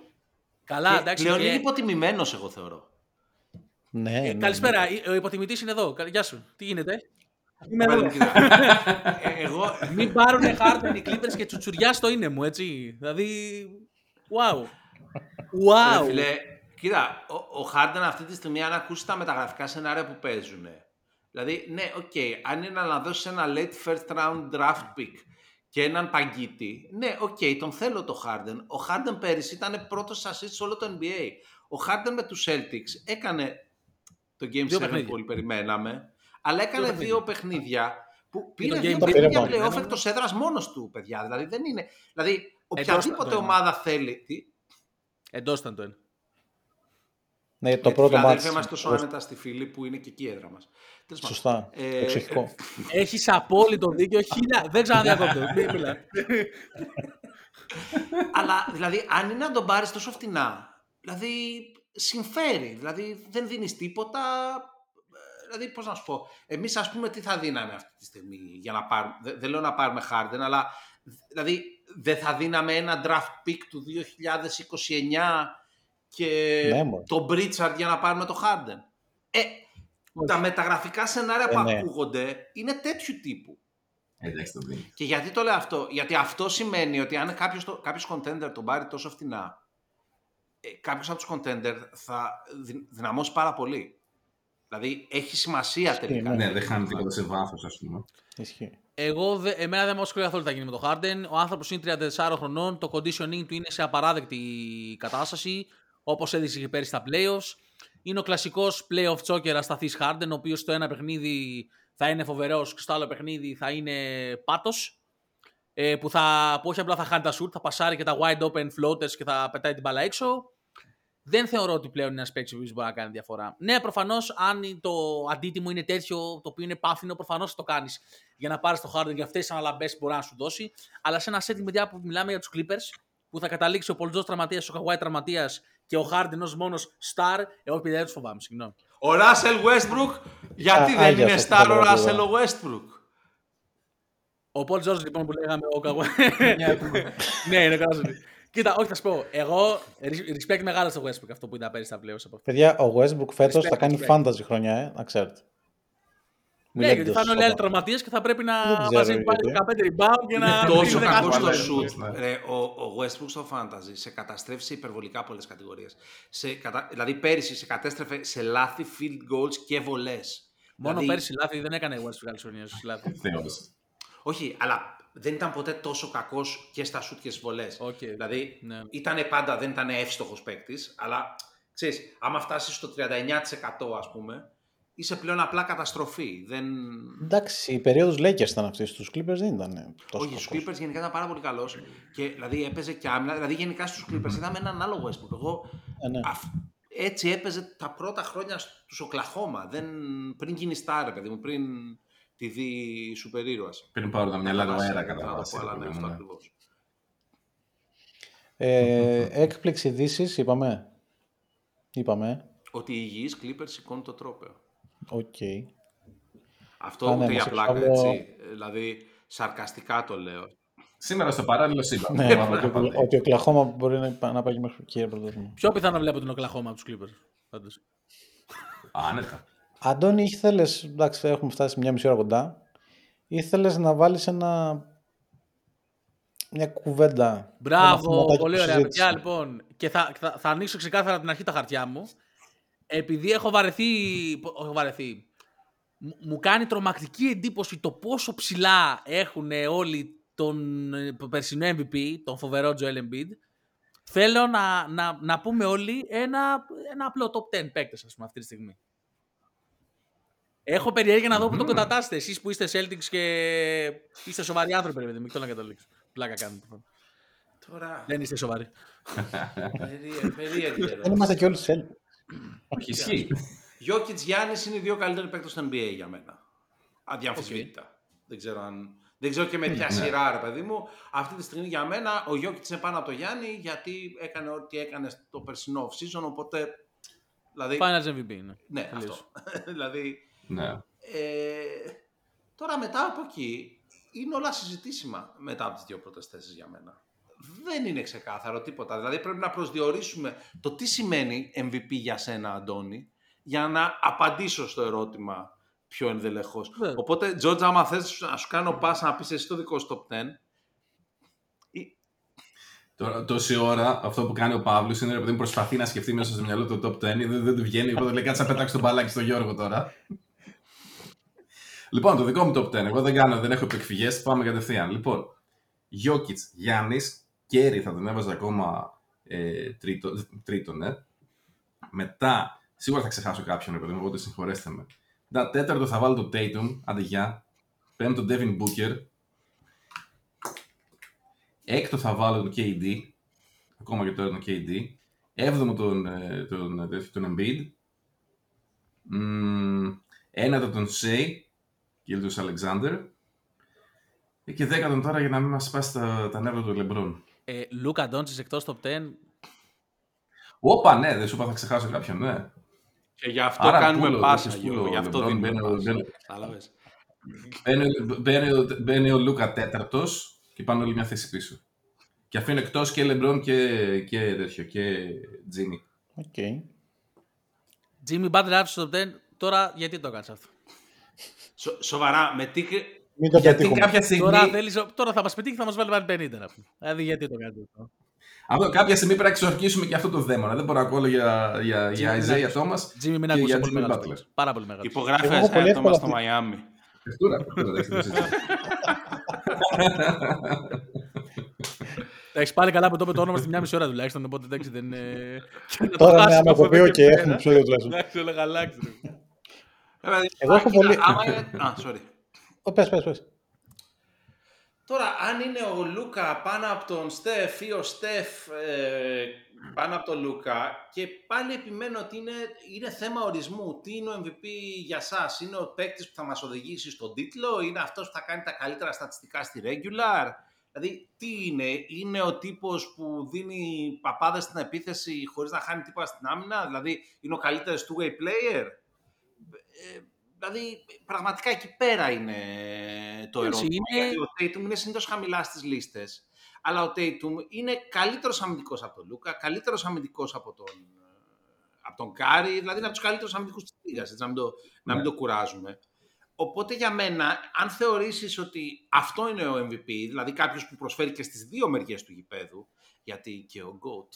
Καλά, Και εντάξει. Πλέον και- είναι υποτιμημένος, εγώ θεωρώ. Ναι, ε, ναι, Καλησπέρα. Ο υποτιμητής είναι εδώ. Καλ- Γεια σου. Τι γίνεται; Είμαι Πάλι εδώ. κοίτα. Ε, εγώ, Μην πάρουν Harden οι Clippers και τσουτσουριά στο είναι μου, έτσι. Δηλαδή. Wow. Ρε Wow. φίλε, κοίτα, ο, ο Harden αυτή τη στιγμή αν ακούσει τα μεταγραφικά σενάρια που παίζουν. Δηλαδή, ναι, οκ, αν είναι να δώσει ένα late first round draft pick και έναν παγκίτη, ναι, οκ, τον θέλω το Harden. Ο Harden πέρυσι ήταν πρώτος assist σε όλο το NBA. Ο Harden με τους Celtics έκανε το Game 7 Δύο που παιχνίδια. όλοι περιμέναμε, αλλά έκανε παιχνίδια. δύο παιχνίδια που Και το πήρε δύο Game παιχνίδια Three. playoff εκτός έδρας μόνος του, παιδιά. Δηλαδή, δεν είναι... Δηλαδή, Εντός οποιαδήποτε το ένα. ομάδα θέλει... Τι, Εντός ήταν το ένα. Ναι, το Γιατί πρώτο η Φιλαδέλφια μάτς. είμαστε τόσο άνετα στη φίλη που είναι και εκεί η έδρα μας. Τέλος πάντων. Σωστά. Ε, Εξοχικό. Έχεις απόλυτο δίκιο. Χίλια. Δεν ξαναδιακόπτω. Μην μιλάς. Αλλά δηλαδή, αν είναι να τον πάρεις τόσο φτηνά, δηλαδή συμφέρει. Δηλαδή δεν δίνεις τίποτα. Ε, Δηλαδή, πώς να σου πω, εμείς ας πούμε τι θα δίναμε αυτή τη στιγμή για να πάρουμε. Δεν, δεν λέω να πάρουμε Harden, αλλά δηλαδή δεν θα δίναμε ένα draft pick του 2029 και Ναι, μωρέ. τον Pritchard για να πάρουμε το Harden. Ε, τα μεταγραφικά σενάρια που Ε, ναι. ακούγονται είναι τέτοιου τύπου. Εντάξει, το δίνει. Και γιατί το λέω αυτό, Γιατί αυτό σημαίνει ότι αν κάποιος, το- κάποιος contender τον πάρει τόσο φτηνά, ε, κάποιος από τους contender θα δυ- δυναμώσει πάρα πολύ. Δηλαδή έχει σημασία τελικά. ναι. Ναι, δεν χάνει τίποτα σε βάθος, ας πούμε. Ισχύει. Εγώ, δε, εμένα δεν μου ασχολεί καθόλου τι θα γίνει με το Harden. Ο άνθρωπος είναι 34 χρονών. Το conditioning του είναι σε απαράδεκτη κατάσταση. Όπως έδειξε και πέρυσι στα playoffs. Είναι ο κλασικός playoff choker ασταθής Harden, ο οποίος στο ένα παιχνίδι θα είναι φοβερός και στο άλλο παιχνίδι θα είναι πάτος. Ε, που, θα, που όχι απλά θα χάνει τα shoot, θα πασάρει και τα wide open floaters και θα πετάει την μπάλα έξω. Δεν θεωρώ ότι πλέον είναι ένας παίκτης που μπορεί να κάνει διαφορά. Ναι, προφανώς, αν το αντίτιμο είναι τέτοιο, το οποίο είναι πάφινο, προφανώς θα το κάνεις για να πάρεις το Harden για αυτές τις αναλαμπές που μπορεί να σου δώσει. Αλλά σε ένα setting παιδιά που μιλάμε για τους Clippers, που θα καταλήξει ο Πολτζό τραυματίας, ο Καβάη τραυματίας και ο Harden ως μόνος star, εγώ παιδιά δεν τους φοβάμαι. Συγγνώμη. Ο Russell Westbrook, γιατί Α, δεν άγιος είναι αυτό star το ο λέω Russell εγώ. ο Westbrook; Ο Paul George λοιπόν που λέγαμε ο Καβάη. ναι, είναι καλά. Κοίτα, όχι θα σου πω. Εγώ respect μεγάλο στο Westbrook αυτό που ήταν πέρυσι στα playoffs από αυτό. Παιδιά, ο Westbrook φέτος Respect, θα κάνει respect. fantasy χρονιά, ε, να ξέρετε. Μην Ναι, λέτε γιατί θα είναι όλοι σοβαρά. άλλοι τραυματίες και θα πρέπει να Δεν ξέρω μαζεύει πάλι γιατί. 15 rebound και να. Είναι τόσο δίνει κακό κάθε στο φορά. shoot. ναι. Ρε, ο, ο Westbrook στο fantasy σε καταστρέφει σε υπερβολικά πολλές κατηγορίες. Σε, κατα... Δηλαδή πέρυσι σε κατέστρεφε σε λάθη, field goals και βολές. Μόνο δηλαδή, πέρσι λάθη δεν έκανε Westbrook καλή χρονιά στους λάθη. Θεός. Όχι, αλλά δεν ήταν ποτέ τόσο κακός και στα σουτ και στις βολές. Οκ. Δηλαδή Ναι. ήταν πάντα, δεν ήταν εύστοχος παίκτης, αλλά ξέρεις, άμα φτάσεις στο 39% ας πούμε, είσαι πλέον απλά καταστροφή. Δεν... Εντάξει, η περίοδος Lakers ήταν αυτή. Στους Clippers δεν ήταν τόσο Όχι, στους κακός. Clippers γενικά ήταν πάρα πολύ καλός. Και δηλαδή έπαιζε και άμυνα. Δηλαδή γενικά στους Clippers είδαμε έναν άλλο Westbrook. Εγώ Ε, ναι. αυ- έτσι έπαιζε τα πρώτα χρόνια στους Οκλαχώμα. Δεν... Πριν γίνει star, ρε παιδί μου, πριν τη δει σούπερ ήρωας. Πριν πάρω τα μυαλά του αέρα κατά Θέλω να βάση. πω, αλλά ρε ναι, παιδί αυτό μου, ναι. ακριβώς. Ε, έκπληξη ειδήσεις, είπαμε. Είπαμε. Ότι οι υγιείς Clippers σηκώνουν το τρόπαιο. Οκ. Αυτό Α, ναι, ούτε για μας πλάκα, εξάλλου- έτσι. Ε, Δηλαδή, σαρκαστικά το λέω. Σήμερα στο παράλληλο σύμπαν. Ναι, Πάμε ότι, κάπου. ότι ο Κλαχώμα μπορεί να, πά- να πάει και μέχρι κύριε πρωτάθλημα. Πιο πιθανό βλέπω την Οκλαχώμα από τους Clippers. πάντως. Άνετα. Αντώνη, ήθελες. Εντάξει, έχουμε φτάσει μια μισή ώρα κοντά. Ήθελες να βάλεις ένα. Μια κουβέντα. ένα Μπράβο, θεματάκι πολύ που ωραία συζήτησες. παιδιά. Λοιπόν, και θα, θα, θα ανοίξω ξεκάθαρα από την αρχή τα χαρτιά μου. Επειδή έχω βαρεθεί. πο- Έχω βαρεθεί. Μου- Μου κάνει τρομακτική εντύπωση το πόσο ψηλά έχουν όλοι τον ε, περσινό MVP, τον φοβερό Joel Embiid. Θέλω να, να, να πούμε όλοι ένα, ένα απλό top 10 παίκτες, ας πούμε, αυτή τη στιγμή. Έχω περιέργεια να δω που το κατατάσσετε. Εσείς που είστε Celtics και είστε σοβαροί άνθρωποι, ρε παιδί μου. Μην το να καταλήξω. Πλάκα κάνετε. Τώρα, Δεν είστε σοβαροί. περί- περίεργη Δεν ερώτηση. είμαστε και όλοι σε Όχι, ισχύει. Γιώκητ Γιάννη είναι οι δύο καλύτεροι παίκτες στο NBA για μένα. Αδιαμφισβήτητα. Δεν ξέρω αν. Δεν ξέρω και με ποια σειρά, ρε παιδί μου. Αυτή τη στιγμή για μένα ο Γιώκητ είναι πάνω από το Γιάννη γιατί έκανε ό,τι έκανε στο περσινό off-season. Οπότε. Δηλαδή, Finals MVP είναι. ναι, Τελείως. αυτό. δηλαδή. Ναι. Ε, τώρα μετά από εκεί είναι όλα συζητήσιμα μετά από τις δύο πρώτες θέσεις για μένα. Δεν είναι ξεκάθαρο τίποτα. Δηλαδή πρέπει να προσδιορίσουμε το τι σημαίνει MVP για σένα, Αντώνη, για να απαντήσω στο ερώτημα πιο ενδελεχώς. Ναι. Οπότε, Τζόρτζ, άμα θες να σου κάνω πάσα να πεις εσύ το δικό σου top 10, ή- Τώρα, τόση ώρα αυτό που κάνει ο Παύλος είναι επειδή προσπαθεί να σκεφτεί μέσα στο μυαλό του το top 10, δεν, δεν του βγαίνει. Οπότε λέει κάτσε να πετάξει τον μπαλάκι στον Γιώργο τώρα. Λοιπόν, το δικό μου top 10. Εγώ δεν κάνω, δεν έχω επεκφυγέ. Πάμε κατευθείαν. Λοιπόν, Γιώκητ, Γιάννη, Κέρι θα τον έβαζα ακόμα ε, τρίτο, τρίτο, ναι. Μετά, σίγουρα θα ξεχάσω κάποιον, ρε παιδί μου, οπότε συγχωρέστε με. Μετά, τέταρτο θα βάλω το Tatum, άντε γεια. Πέμπτο, Devin Booker. Έκτο θα βάλω το KD. Ακόμα και τώρα το KD. Έβδομο τον, ε, τον, τον, τον Embiid. Μμμ, ένατο τον Shea. Gildos Alexander. Ε, Και δέκατον τώρα για να μην μας σπάσει τα, τα νεύρα του LeBron. Ε, Λούκα Ντόντσις εκτός top 10. Όπα, ναι, δεν σου είπα θα ξεχάσω κάποιον, ναι. και γι' αυτό Άρα, κάνουμε πούλο, πάσα, έχεις Γιώργο, πούλο, γι' αυτό LeBron, δίνουμε μπαίνει ο- πάσα. μπαίνει- Κατάλαβες. Μπαίνει, ο- μπαίνει, ο- μπαίνει ο Λούκα τέταρτος και πάνε όλοι μια θέση πίσω. Και αφήνω εκτός και LeBron και, και τέτοιο, και Jimmy. Οκ. Jimmy Butler άφησε στο top 10. Τώρα γιατί το έκανες αυτό; Σο- σοβαρά, με τι... Μην το Γιατί πετύχουμε. κάποια στιγμή, Τώρα, θέλεις, τώρα θα μας πετύχει θα μας βάλει πάλι 50. να πούμε. Δηλαδή γιατί το κάνετε αυτό; αυτό, κάποια στιγμή πρέπει να εξορκίσουμε και αυτό το δαίμονα. Δεν μπορώ να ακούω για, για, για Jimmy, Isaiah μην Thomas Jimmy μην και ακούσει για πολύ Jimmy μεγάλος Butler. παίκτης. Πάρα πολύ μεγάλος. Υπογράφεις Εγώ έχω πολύ ένα άτομα εύκολα στο αυτή- Μαϊάμι. Παιχτούρα, παιχτούρα, δεν έχετε συζήτηση. Εντάξει, πάλι καλά που το είπε το όνομα στη μια μισή ώρα τουλάχιστον. Οπότε εντάξει δεν. ε, και να το Τώρα ναι, χάσουμε άμα από το πει, εδώ οκ, και πέρα. έχουμε επεισόδιο τουλάχιστον. Εντάξει, όλα καλά. Ξέρω. Βέβαια, Εγώ έχω κοίτα, πολύ- άμα είναι- Α, sorry. Ω, Πες, πες, πες. Τώρα, αν είναι ο Λούκα πάνω από τον Στεφ ή ο Στεφ ε, πάνω από τον Λούκα και πάλι επιμένω ότι είναι, είναι θέμα ορισμού. Τι είναι ο MVP για σας, είναι ο παίκτης που θα μας οδηγήσει στον τίτλο, είναι αυτός που θα κάνει τα καλύτερα στατιστικά στη regular; Δηλαδή, τι είναι, είναι ο τύπος που δίνει παπάδες στην επίθεση χωρίς να χάνει τίποτα στην άμυνα, δηλαδή είναι ο καλύτερος two-way player; Ε, δηλαδή, πραγματικά εκεί πέρα είναι το Εντάξει, ερώτημα. είναι- Γιατί ο Tatum είναι συνήθως χαμηλά στις λίστες, αλλά ο Tatum είναι καλύτερος αμυντικός από τον Λούκα, καλύτερος αμυντικός από τον, από τον Κάρι, δηλαδή είναι από τους καλύτερους αμυντικούς της λίγας, έτσι, να μην το, να μην το κουράζουμε. οπότε για μένα, αν θεωρήσεις ότι αυτό είναι ο MVP, δηλαδή κάποιος που προσφέρει και στις δύο μεριές του γηπέδου, γιατί και ο GOAT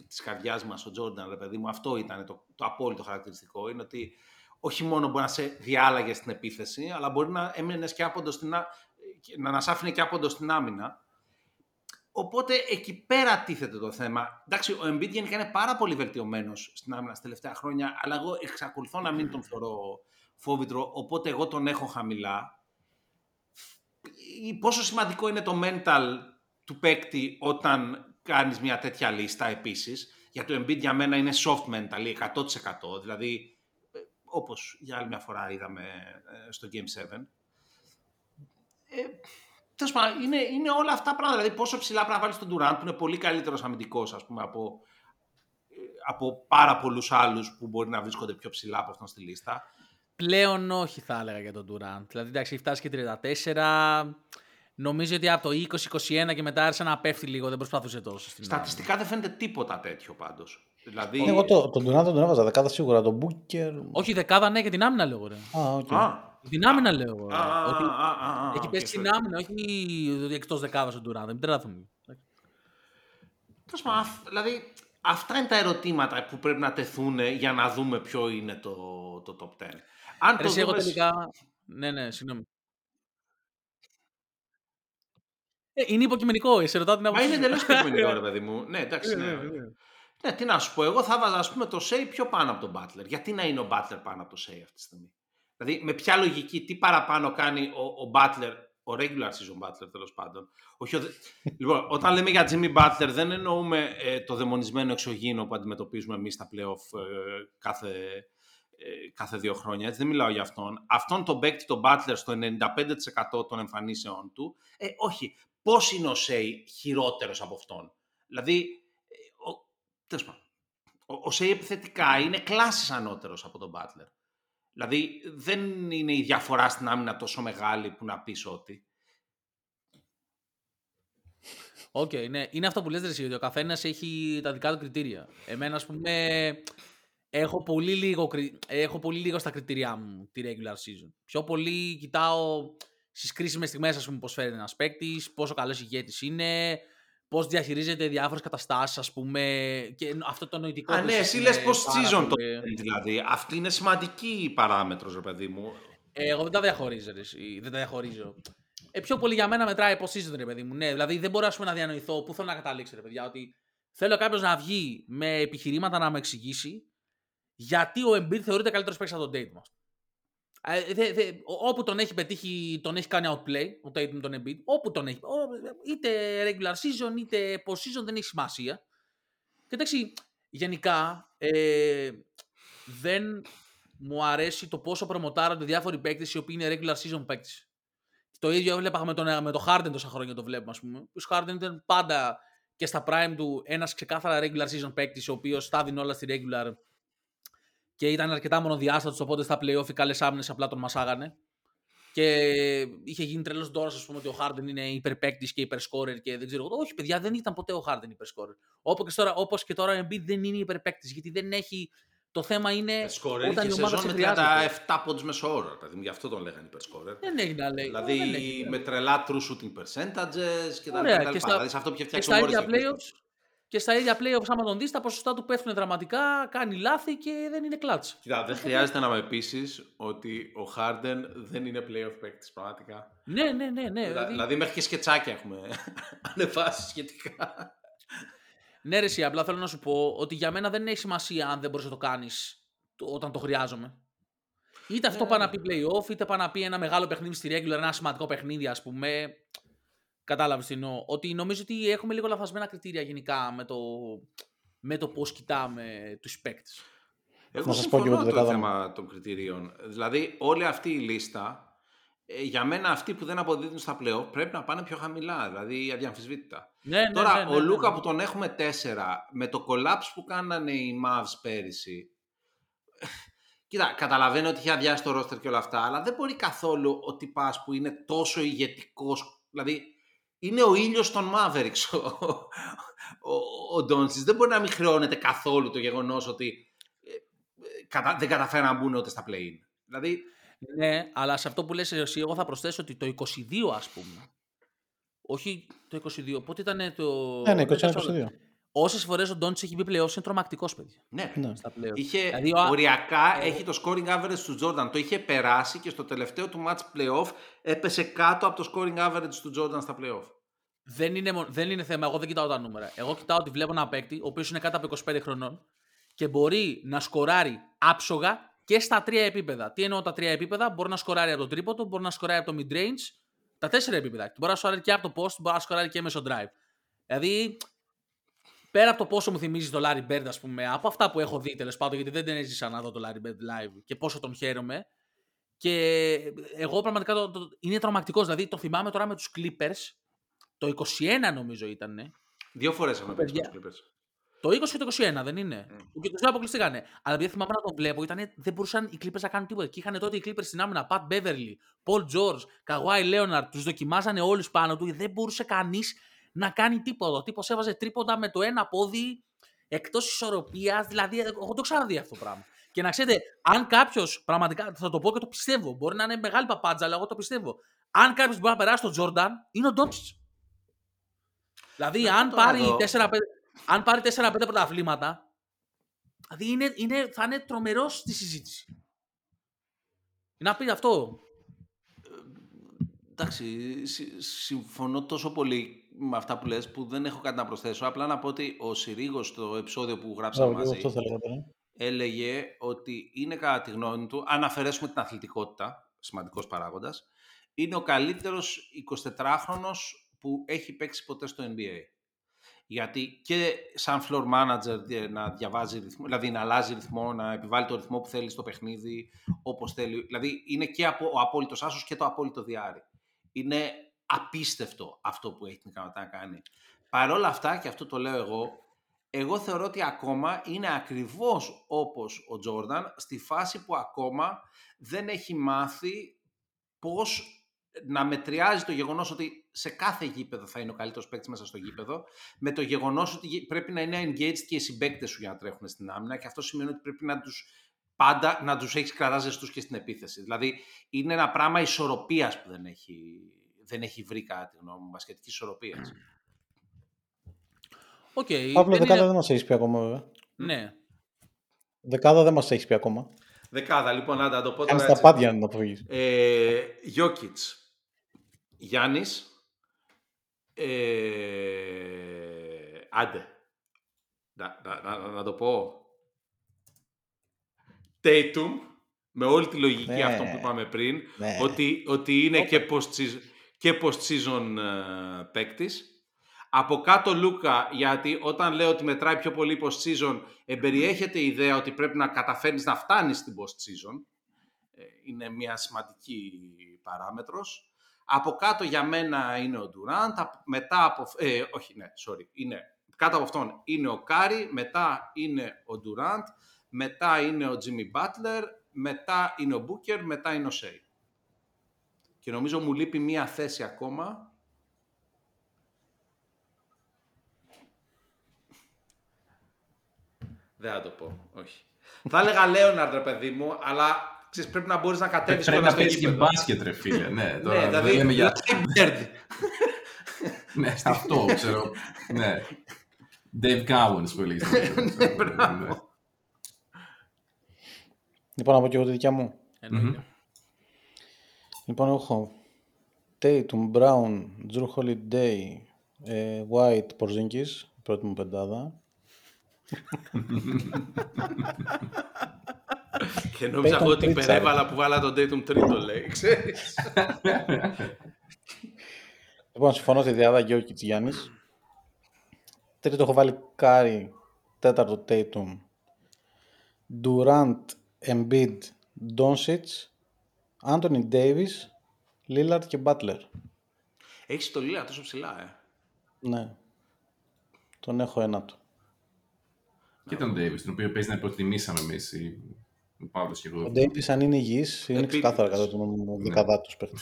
ε, της καρδιάς μας, ο Jordan, ρε παιδί μου, αυτό ήταν το, το απόλυτο χαρακτηριστικό, είναι ότι όχι μόνο μπορεί να σε διάλαγε στην επίθεση, αλλά μπορεί να έμεινες και άποντος στην, να μας άφηνε και άποντος στην άμυνα. Οπότε εκεί πέρα τίθεται το θέμα. Εντάξει, ο Embiid γενικά είναι πάρα πολύ βελτιωμένος στην άμυνα στα τελευταία χρόνια, αλλά εγώ εξακολουθώ να μην τον θεωρώ φόβητρο, οπότε εγώ τον έχω χαμηλά. Πόσο σημαντικό είναι το mental του παίκτη όταν κάνεις μια τέτοια λίστα επίσης. Για το Embiid για μένα είναι soft mental, 100%. Δηλαδή, ε, όπως για άλλη μια φορά είδαμε ε, στο Game 7. Ε, Τέλος πάντων, είναι, είναι όλα αυτά πράγματα. Δηλαδή, πόσο ψηλά πρέπει να βάλεις τον Durant, που είναι πολύ καλύτερος αμυντικός, ας πούμε, από, από πάρα πολλούς άλλους που μπορεί να βρίσκονται πιο ψηλά από αυτόν στη λίστα. Πλέον όχι, θα έλεγα για τον Durant. Δηλαδή, εντάξει, έχει φτάσει και 34. Νομίζω ότι από το 20-21 και μετά άρχισε να πέφτει λίγο, δεν προσπαθούσε τόσο. Στην Στατιστικά δεν φαίνεται τίποτα τέτοιο πάντως. Δηλαδή... Εγώ το, τον Durant τον έβαζα δεκάδα σίγουρα, τον Booker. Όχι, δεκάδα ναι, και την άμυνα λέω. Ρε. Α, okay. Την άμυνα λέω. Ότι έχει πέσει την άμυνα, όχι εκτός δεκάδας ο Ντουράν. Δεν τράθουμε. Δηλαδή, αυτά είναι τα ερωτήματα που πρέπει να τεθούν για να δούμε ποιο είναι το, το top 10. Αν το δούμε... εγώ τελικά... Ναι, ναι, συγγνώμη. Ε, είναι υποκειμενικό, σε ρωτάω την άποψη. Μα είναι εντελώς υποκειμενικό, ρε παιδί μου. Ναι, εντάξει. Ναι, ναι, ναι. Ναι, τι να σου πω. Εγώ θα βάζα, ας πούμε, το Σέι πιο πάνω από τον Butler. Γιατί να είναι ο Butler πάνω από το Σέι αυτή τη στιγμή; Δηλαδή, με ποια λογική, τι παραπάνω κάνει ο, ο Butler, ο regular season Butler τέλος πάντων. Όχι ο... λοιπόν, όταν λέμε για Jimmy Butler, δεν εννοούμε ε, το δαιμονισμένο εξωγήινο που αντιμετωπίζουμε εμείς στα playoff ε, κάθε, ε, κάθε δύο χρόνια. Έτσι, δεν μιλάω για αυτόν. Αυτόν τον παίκτη, τον Butler, στο 95% των εμφανίσεων του, ε, όχι. Πώς είναι ο Σέι χειρότερος από αυτόν; Δηλαδή, ε, ο, ο, ο Σέι επιθετικά είναι κλάσει ανώτερος από τον Butler. Δηλαδή δεν είναι η διαφορά στην άμυνα τόσο μεγάλη που να πεις ότι. Οκ, okay, ναι. Είναι αυτό που λες, Ρεσί, ότι ο καθένας έχει τα δικά του κριτήρια. Εμένα, ας πούμε, έχω πολύ, λίγο, έχω πολύ λίγο στα κριτήριά μου τη regular season. Πιο πολύ κοιτάω στις κρίσιμες στιγμές, ας πούμε, πώς φέρεται ένας παίκτης, πόσο καλός ηγέτης είναι, πώς διαχειρίζεται διάφορες καταστάσεις, ας πούμε. Και αυτό το νοητικό. Α, ναι, εσύ λες πώς season το δηλαδή. Αυτή είναι σημαντική παράμετρος, ρε παιδί μου. Ε, εγώ δεν τα διαχωρίζω. Δεν τα διαχωρίζω. Ε, πιο πολύ για μένα μετράει πώ season, ρε παιδί μου. Ναι, δηλαδή δεν μπορώ πούμε, να διανοηθώ πού θέλω να καταλήξω, ρε παιδιά. Ότι θέλω κάποιος να βγει με επιχειρήματα να μου εξηγήσει γιατί ο Embiid θεωρείται καλύτερος παίκτης από τον Date μα. Ε, δε, δε, όπου τον έχει πετύχει, τον έχει κάνει outplay, ο Tatum τον Embiid, όπου τον έχει, είτε regular season, είτε post season, δεν έχει σημασία. Και εντάξει, γενικά, ε, δεν μου αρέσει το πόσο προμοτάρονται διάφοροι παίκτες οι οποίοι είναι regular season παίκτες. Το ίδιο έβλεπα με τον, με το Harden τόσα χρόνια το βλέπουμε, ας πούμε. Ο Harden ήταν πάντα και στα prime του ένας ξεκάθαρα regular season παίκτης, ο οποίος τα όλα στη regular και ήταν αρκετά μονοδιάστατος, οπότε στα playoff οι καλές άμυνες απλά τον μασάγανε. Και είχε γίνει τρελός τώρα, ας πούμε, ότι ο Χάρντεν είναι υπερπαίκτης και υπερσκόρερ και δεν ξέρω. Όχι, παιδιά, δεν ήταν ποτέ ο Χάρντεν υπερσκόρερ. Όπω και τώρα, όπως και τώρα ο Embiid δεν είναι υπερπαίκτης, γιατί δεν έχει. Το θέμα είναι. Σκόρερ όταν η ομάδα σε με 37 πόντους μεσόωρο, παιδί γι' αυτό τον λέγανε υπερσκόρερ. Δεν έχει να λέει. Δηλαδή με τρελά true shooting percentages και τα λοιπά. Δηλαδή σε αυτό που είχε φτιάξει ο και στα ίδια playoffs, άμα τον δεις, τα ποσοστά του πέφτουν δραματικά, κάνει λάθη και δεν είναι κλάτς. Κοίτα, δεν χρειάζεται να με πείσεις ότι ο Harden δεν είναι playoff παίκτης, πραγματικά. Ναι, ναι, ναι. ναι δηλαδή... δηλαδή, μέχρι και σκετσάκια έχουμε ανεβάσει σχετικά. Ναι, ρε, εσύ, απλά θέλω να σου πω ότι για μένα δεν έχει σημασία αν δεν μπορείς να το κάνεις όταν το χρειάζομαι. Είτε αυτό yeah. πάει να πει playoff, είτε πάει να πει ένα μεγάλο παιχνίδι στη regular, ένα σημαντικό παιχνίδι, ας πούμε. Κατάλαβες τι εννοώ. Ότι νομίζω ότι έχουμε λίγο λαθασμένα κριτήρια γενικά με το, με το πώς κοιτάμε τους παίκτες. Εγώ συμφωνώ με το θέμα των κριτηρίων. Δηλαδή, όλη αυτή η λίστα, ε, για μένα αυτοί που δεν αποδίδουν στα πλέον πρέπει να πάνε πιο χαμηλά, δηλαδή αδιαμφισβήτητα. Ναι, ναι, Τώρα, ναι, ναι, ο Λούκα που τον έχουμε τέσσερα, με το collapse που κάνανε οι Mavs πέρυσι, Κοίτα, καταλαβαίνω ότι είχε αδειάσει το ρόστερ και όλα αυτά, αλλά δεν μπορεί καθόλου ο τυπάς που είναι τόσο ηγετικός. Δηλαδή, είναι ο ήλιος των Mavericks ο, ο, ο Δεν μπορεί να μην χρεώνεται καθόλου το γεγονός ότι ε, ε, δεν καταφέραν να μπουν ούτε στα play-in. Δηλαδή... Ναι, αλλά σε αυτό που λες εσύ, εγώ θα προσθέσω ότι το 22 ας πούμε. Όχι το 22, πότε ήταν το... Ναι, ναι, δεν 21-22. Όσες φορές ο Ντόντ έχει μπει πλέον είναι τρομακτικός παιδί. Ναι. Ναι. Στα playoffs. Είχε, Δηλαδή, ο- οριακά έχει το scoring average του Jordan. Το είχε περάσει και στο τελευταίο του match playoff έπεσε κάτω από το scoring average του Jordan στα playoff. Δεν είναι, μο- δεν είναι θέμα, εγώ δεν κοιτάω τα νούμερα. Εγώ κοιτάω ότι βλέπω ένα παίκτη, ο οποίος είναι κάτω από 25 χρονών και μπορεί να σκοράρει άψογα και στα τρία επίπεδα. Τι εννοώ τα τρία επίπεδα, μπορεί να σκοράρει από το τρίποτο, μπορεί να σκοράρει από το mid range, τα τέσσερα επίπεδα. Και Μπορεί να σκοράρει και από το post, μπορεί να σκοράρει και μέσω drive. Δηλαδή, πέρα από το πόσο μου θυμίζεις το Larry Bird, ας πούμε, από αυτά που έχω δει τέλος πάντων, γιατί δεν την έζησα να δω το Larry Bird live και πόσο τον χαίρομαι. Και εγώ πραγματικά το, το- είναι τρομακτικός. Δηλαδή, το θυμάμαι τώρα με τους Clippers, το 21 νομίζω ήταν. Δύο φορές έχουν παίξει με Παιδιά. τους Clippers. Το 20 και το 21 δεν είναι. Mm. Και τους δύο αποκλειστήκανε. Αλλά επειδή θυμάμαι να τον βλέπω, ήταν, δεν μπορούσαν οι Clippers να κάνουν τίποτα. Και είχαν τότε οι Clippers στην άμυνα Pat Beverly, Paul George, Kawhi Leonard. Τους δοκιμάζανε όλους πάνω του και δεν μπορούσε κανείς να κάνει τίποτα. Ο τύπος έβαζε τρίποντα με το ένα πόδι εκτός ισορροπίας. Δηλαδή, εγώ δεν το ξαναδεί αυτό το πράγμα. Και να ξέρετε, αν κάποιος πραγματικά, θα το πω και το πιστεύω, μπορεί να είναι μεγάλη παπάντζα, αλλά εγώ το πιστεύω. Αν κάποιος μπορεί να περάσει τον Τζόρνταν, είναι ο Ντόντσιτς. Δηλαδή, αν το πάρει, δω. 4-5, αν πάρει 4-5 πρωταθλήματα, δηλαδή είναι, είναι, θα είναι τρομερός στη συζήτηση. Να πει αυτό. Εντάξει, συ- συμφωνώ τόσο πολύ με αυτά που λες που δεν έχω κάτι να προσθέσω. Απλά να πω ότι ο Συρίγος στο επεισόδιο που γράψαμε Μπράβο, μαζί Αυτό θα λέγαμε. τώρα. έλεγε ότι είναι κατά τη γνώμη του, αν αφαιρέσουμε την αθλητικότητα, σημαντικός παράγοντας, είναι ο καλύτερος 24χρονος που έχει παίξει ποτέ στο NBA. Γιατί και σαν floor manager δι- να διαβάζει ρυθμό, δηλαδή να αλλάζει ρυθμό, να επιβάλλει το ρυθμό που θέλει στο παιχνίδι, όπως θέλει. Δηλαδή είναι και απο- ο απόλυτος άσος και το απόλυτο διάρρη. Είναι απίστευτο αυτό που έχει την ικανότητα να κάνει. Παρ' όλα αυτά, και αυτό το λέω εγώ, εγώ θεωρώ ότι ακόμα είναι ακριβώς όπως ο Τζόρνταν στη φάση που ακόμα δεν έχει μάθει πώς να μετριάζει το γεγονός ότι σε κάθε γήπεδο θα είναι ο καλύτερος παίκτης μέσα στο γήπεδο με το γεγονός ότι γε- πρέπει να είναι engaged και οι συμπαίκτες σου για να τρέχουν στην άμυνα και αυτό σημαίνει ότι πρέπει να τους πάντα να τους έχεις κρατάς ζεστούς και στην επίθεση. Δηλαδή είναι ένα πράγμα ισορροπίας που δεν έχει, δεν έχει βρει κατ' εμή γνώμη, μπασκετικής ισορροπίας. Οκ. Παύλο, δεν δεκάδα είναι- δεν μας έχεις πει ακόμα, βέβαια. Ναι. Δεκάδα δεν μας έχεις πει ακόμα. Δεκάδα, λοιπόν, να το πω Κάνεις τώρα τα έτσι. πάτια να το αποφύγει. Ε, Γιώκητς, Γιάννης, ε, άντε, να, να, να, να το πω, Tatum, με όλη τη λογική Ναι. αυτό που είπαμε πριν, Ναι. ότι, ότι είναι και post-season, και post-season ε, παίκτης. Από κάτω Λούκα, γιατί όταν λέω ότι μετράει πιο πολύ post-season, εμπεριέχεται η ιδέα ότι πρέπει να καταφέρνεις να φτάνεις στην post-season. Ε, είναι μια σημαντική παράμετρος. Από κάτω για μένα είναι ο Durant, απ- μετά από... Ε, όχι, ναι, sorry, είναι... Κάτω από αυτόν είναι ο Κάρι, μετά είναι ο Durant, μετά είναι ο Jimmy Butler, μετά είναι ο Booker, μετά είναι ο Shea. Και νομίζω μου λείπει μία θέση ακόμα. Δεν θα το πω, όχι. θα έλεγα Λέοναρντ, ρε παιδί μου, αλλά ξέρεις, πρέπει να μπορείς να κατέβεις Πρέπει κοντά να στο παίζει και γήπεδο. μπάσκετ, ρε φίλε. Ναι, τώρα Ναι, δεν δηλαδή, λέμε για... Larry Bird. ναι, αυτό ξέρω. ναι. Dave Cowens που έλεγες. Ναι, μπράβο. Λοιπόν, να πω και εγώ τη δικιά μου. Εννοείται. Λοιπόν, έχω Tatum, Brown, Jrue Holiday, ε, White, Porzingis, η πρώτη μου πεντάδα. Και νόμιζα Peyton εγώ ότι Pritchard. υπερέβαλα που βάλα τον Tatum τρίτο, λέει. Ξέρεις. Λοιπόν, συμφωνώ στη δυάδα Jokic Γιάννης. Τρίτο έχω βάλει Κάρι, τέταρτο Tatum, Durant, Embiid, Doncic, Anthony Davis, Lillard και Butler. Έχεις το Λίλα τόσο ψηλά, ε. Ναι. Τον έχω ένα του. και τον Davis, τον οποίο παίζει να υποτιμήσαμε εμείς ο Παύλος και εγώ. Ο Davis αν είναι υγιής, είναι Επίτηδες. ξεκάθαρα κατά τον δεκαδάτος παίχτη.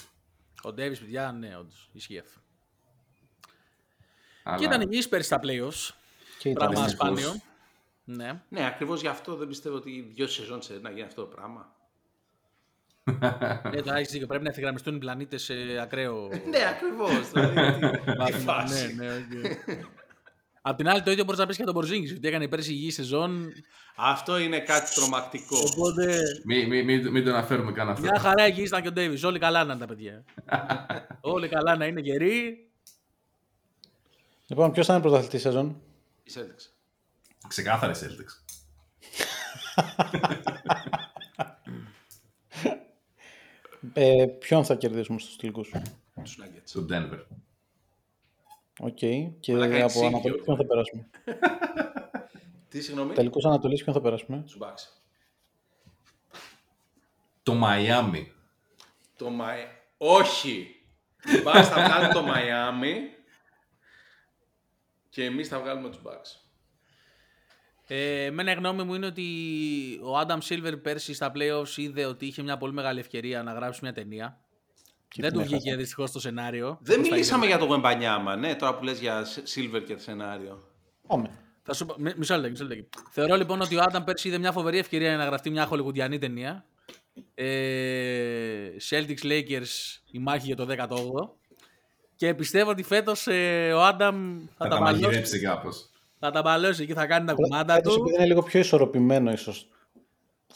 Ο Ντέβι, παιδιά, ναι, όντως. Ισχύει αυτό. Αλλά... Και ήταν υγιή πέρυσι στα playoffs. Και ήταν Πράγμα δυστυχώς. σπάνιο. Ναι. Ναι, ακριβώς γι' αυτό δεν πιστεύω ότι δύο σεζόν σε να γίνει αυτό το πράγμα. Ε, τώρα έχεις δίκιο, πρέπει να ευθυγραμμιστούν οι πλανήτες σε ακραίο... ναι, ακριβώς. δηλαδή, τι- τι βάθμο. φάση. ναι, ναι, οκ. Απ' την άλλη, το ίδιο μπορείς να πεις και τον Πορζίνγκις, γιατί έκανε πέρσι υγιή σεζόν. Αυτό είναι κάτι τρομακτικό. Οπότε. Μην μη, μη, μην το αναφέρουμε καν αυτό. Μια χαρά εκεί ήταν και ο Ντέιβις. Όλοι καλά να είναι τα παιδιά. Όλοι καλά να είναι γεροί. Λοιπόν, ποιος θα είναι πρωταθλητής σεζόν; Οι Celtics. Ξεκάθαρη Celtics. Ε, ποιον θα κερδίσουμε στους τελικούς; Τους Nuggets. Στο Denver. Οκ. Και Μαλάκα, από εξήγιο. Ανατολής ποιον θα περάσουμε; Τι συγγνώμη; Τελικούς Ανατολής ποιον θα περάσουμε; Τους Bucks. Το Miami. Το Μαϊ... Όχι. Οι Bucks θα βγάλουν το Miami και εμείς θα βγάλουμε τους Bucks. Ε, εμένα η γνώμη μου είναι ότι ο Άνταμ Σίλβερ πέρσι στα playoffs είδε ότι είχε μια πολύ μεγάλη ευκαιρία να γράψει μια ταινία. Και Δεν την του βγήκε έχασε. δυστυχώς το σενάριο. Δεν Όπως θα μιλήσαμε ήθελε. για το Γουεμπανιάμα, ναι, τώρα που λες για Silver και σενάριο. Πάμε. Θα σου... πω- μι- Μισό λεπτό, μισό λεπτό. Θεωρώ λοιπόν ότι ο Άνταμ πέρσι είδε μια φοβερή ευκαιρία για να γραφτεί μια χολιγουντιανή ταινία. Ε, Celtics Lakers η μάχη για το 18ο. Και πιστεύω ότι φέτος ο Άνταμ θα, Θα τα τα μπαλώσει. μαγειρέψει κάπως. Θα τα μπαλώσει και θα κάνει τα κουμάντα Φέτος, του. επειδή είναι λίγο πιο ισορροπημένο ίσως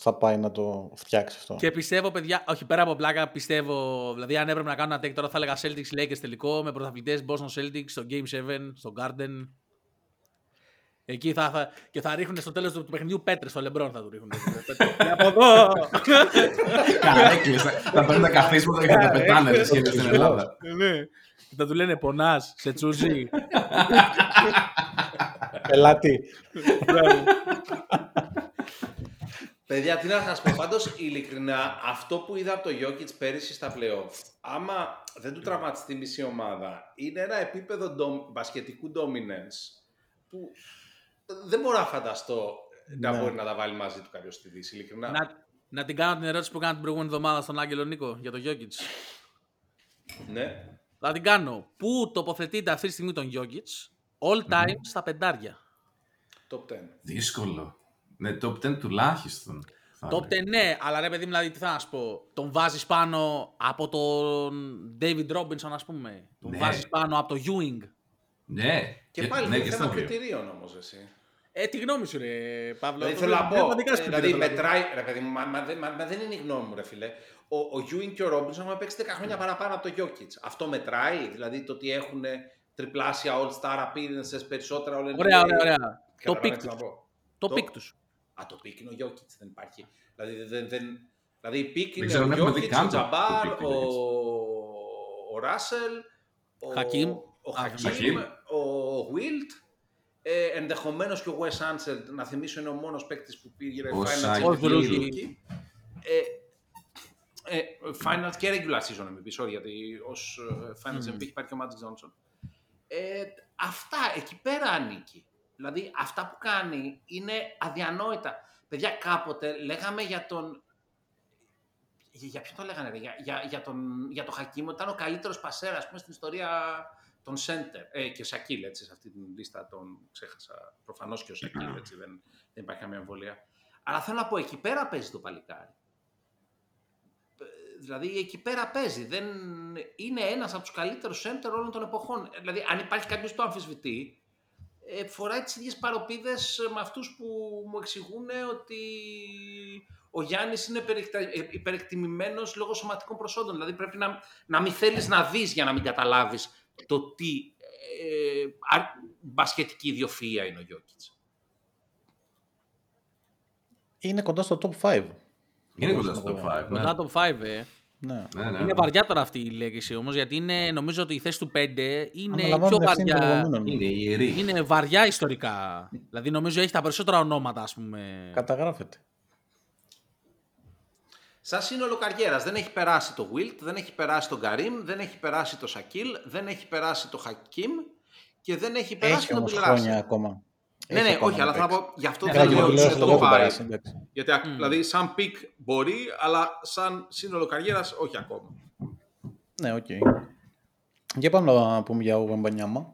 θα πάει να το φτιάξει αυτό. Και πιστεύω, παιδιά, όχι πέρα από πλάκα, πιστεύω. Δηλαδή, αν έπρεπε να κάνω ένα take τώρα, θα έλεγα Celtics Lakers τελικό με πρωταθλητές Boston Celtics στο Game 7, στο Garden. Εκεί θα, θα, και θα ρίχνουν στο τέλος του, του παιχνιδιού πέτρες στο Λεμπρόν θα του ρίχνουν. Και από εδώ! Καρέκλε. Θα παίρνουν τα καθίσματα και θα τα πετάνε ρε σχέδια στην Ελλάδα. ναι. Και θα του λένε πονάς, σε τσούζι. Πελάτη. Παιδιά, τι να σας πω, πάντως ειλικρινά, αυτό που είδα από το Jokic πέρυσι στα playoff, άμα δεν του τραυματιστεί μισή ομάδα, είναι ένα επίπεδο ντομ, μπασκετικού dominance που δεν μπορώ να φανταστώ να Ναι. μπορεί να τα βάλει μαζί του κάποιος στη Δύση, ειλικρινά. να, να την κάνω την ερώτηση που έκανα την προηγούμενη εβδομάδα στον Άγγελο Νίκο για τον Jokic. Ναι. Θα την κάνω. Πού τοποθετείται αυτή τη στιγμή τον Jokic; All time στα πεντάρια. Top 10. Δύσκολο. Ναι, top 10 τουλάχιστον. θα Top 10 έλεγα. ναι, αλλά ρε παιδί μου, δηλαδή τι θα να σου πω. Τον βάζεις πάνω από τον David Robinson, ας πούμε. Τον Ναι. βάζεις πάνω από το Ewing. Ναι. Και, πάλι ναι, είναι και θέμα στα δύο. κριτηρίων όμως εσύ. Ε, τη γνώμη σου, ρε Παύλο. Δηλαδή Το θέλω να δεν- δεν πω, θα δικάσεις ε, κριτήρια, δηλαδή δηλαδή. μετράει, ρε παιδί μου, μα, μα, δεν- μα- μα δεν είναι η γνώμη μου ρε φίλε. Ο, ο Ewing και ο Robinson έχουν παίξει 10 χρόνια παραπάνω από το Jokic. Αυτό μετράει, δηλαδή το ότι έχουν τριπλάσια all-star appearances, περισσότερα all Ωραία, ωραία, ωραία. Το Καταλαβαίνεις πικ τι να τους. πω. Το Το- πικ τους. Α, το pick είναι ο Jokic, δεν υπάρχει. Δηλαδή, δεν, δεν, δηλαδή η pick είναι ξέρω ο αν έχουμε δει Jokic, καν ο το- το Τζαμπάρ, pick του ο, Jokic. ο Ράσελ, ο Χακίμ. ο, Α, Χακίμ, Χακίμ. ο Wilt, ε, ενδεχομένως και ο Wes Ansel, να θυμίσω, είναι ο μόνος παίκτης που πήγε Ο finals Σάκη. και Ο Δρούζη. rookie. Ε, ε, finals και regular season MVP, sorry, γιατί ως ε, finals MVP υπάρχει και ο Magic Johnson. Ε, αυτά, εκεί πέρα ανήκει. Δηλαδή, αυτά που κάνει είναι αδιανόητα. Παιδιά, κάποτε λέγαμε για τον... Για, για ποιον το λέγανε, ρε, για, για, για, τον, για το Χακίμ, ότι ήταν ο καλύτερος πασέρας, ας πούμε, στην ιστορία των Center. Ε, και ο Σακίλ, έτσι, σε αυτή την λίστα τον ξέχασα. Προφανώς και ο Σακίλ, έτσι, δεν, δεν υπάρχει καμία εμβολία. Αλλά θέλω να πω, εκεί πέρα παίζει το παλικάρι. Ε, Δηλαδή, εκεί πέρα παίζει. Δεν... Είναι ένας από τους καλύτερους center όλων των εποχών. Ε, Δηλαδή, αν υπάρχει κάποιος που το αμφισβητεί, ε, φοράει τις ίδιες παροπίδες ε, με αυτούς που μου εξηγούν ότι ο Γιάννης είναι υπερεκτα- ε, υπερεκτιμημένος λόγω σωματικών προσόντων. Δηλαδή πρέπει να, να μην θέλεις να δεις για να μην καταλάβεις το τι ε, α, μπασκετική ιδιοφυΐα είναι ο Γιώκητς. Είναι κοντά στο top 5. Είναι κοντά στο top 5. ναι. Κοντά το 5, ε. Ναι. Ναι, ναι. Είναι βαριά τώρα αυτή η λέξη όμως, γιατί είναι, νομίζω ότι η θέση του 5 είναι Αναλαμβάνουν πιο την ευθύνη των βαριά. δεδομένων. Είναι ιερή. Είναι βαριά ιστορικά. δηλαδή νομίζω έχει τα περισσότερα ονόματα, ας πούμε. Καταγράφεται. Σαν σύνολο καριέρας δεν έχει περάσει το Wilt, δεν έχει περάσει τον Καρύμ, δεν έχει περάσει το Σακίλ, δεν έχει περάσει το Χακίμ και δεν έχει περάσει Έχει τον όμως Bill χρόνια Russell. ακόμα. Ναι, Έχει ναι, ακόμα όχι, να αλλά θα παίξει. πω γι' αυτό Ναι, δεν καλά, λέω και ότι ο είναι Bill Russell το δεν 5. περάσει, εντάξει. Γιατί δηλαδή σαν πικ μπορεί, αλλά σαν σύνολο καριέρας όχι ακόμα. Ναι, οκ. Για πάμε να πούμε για ο Βεμπανιάμα.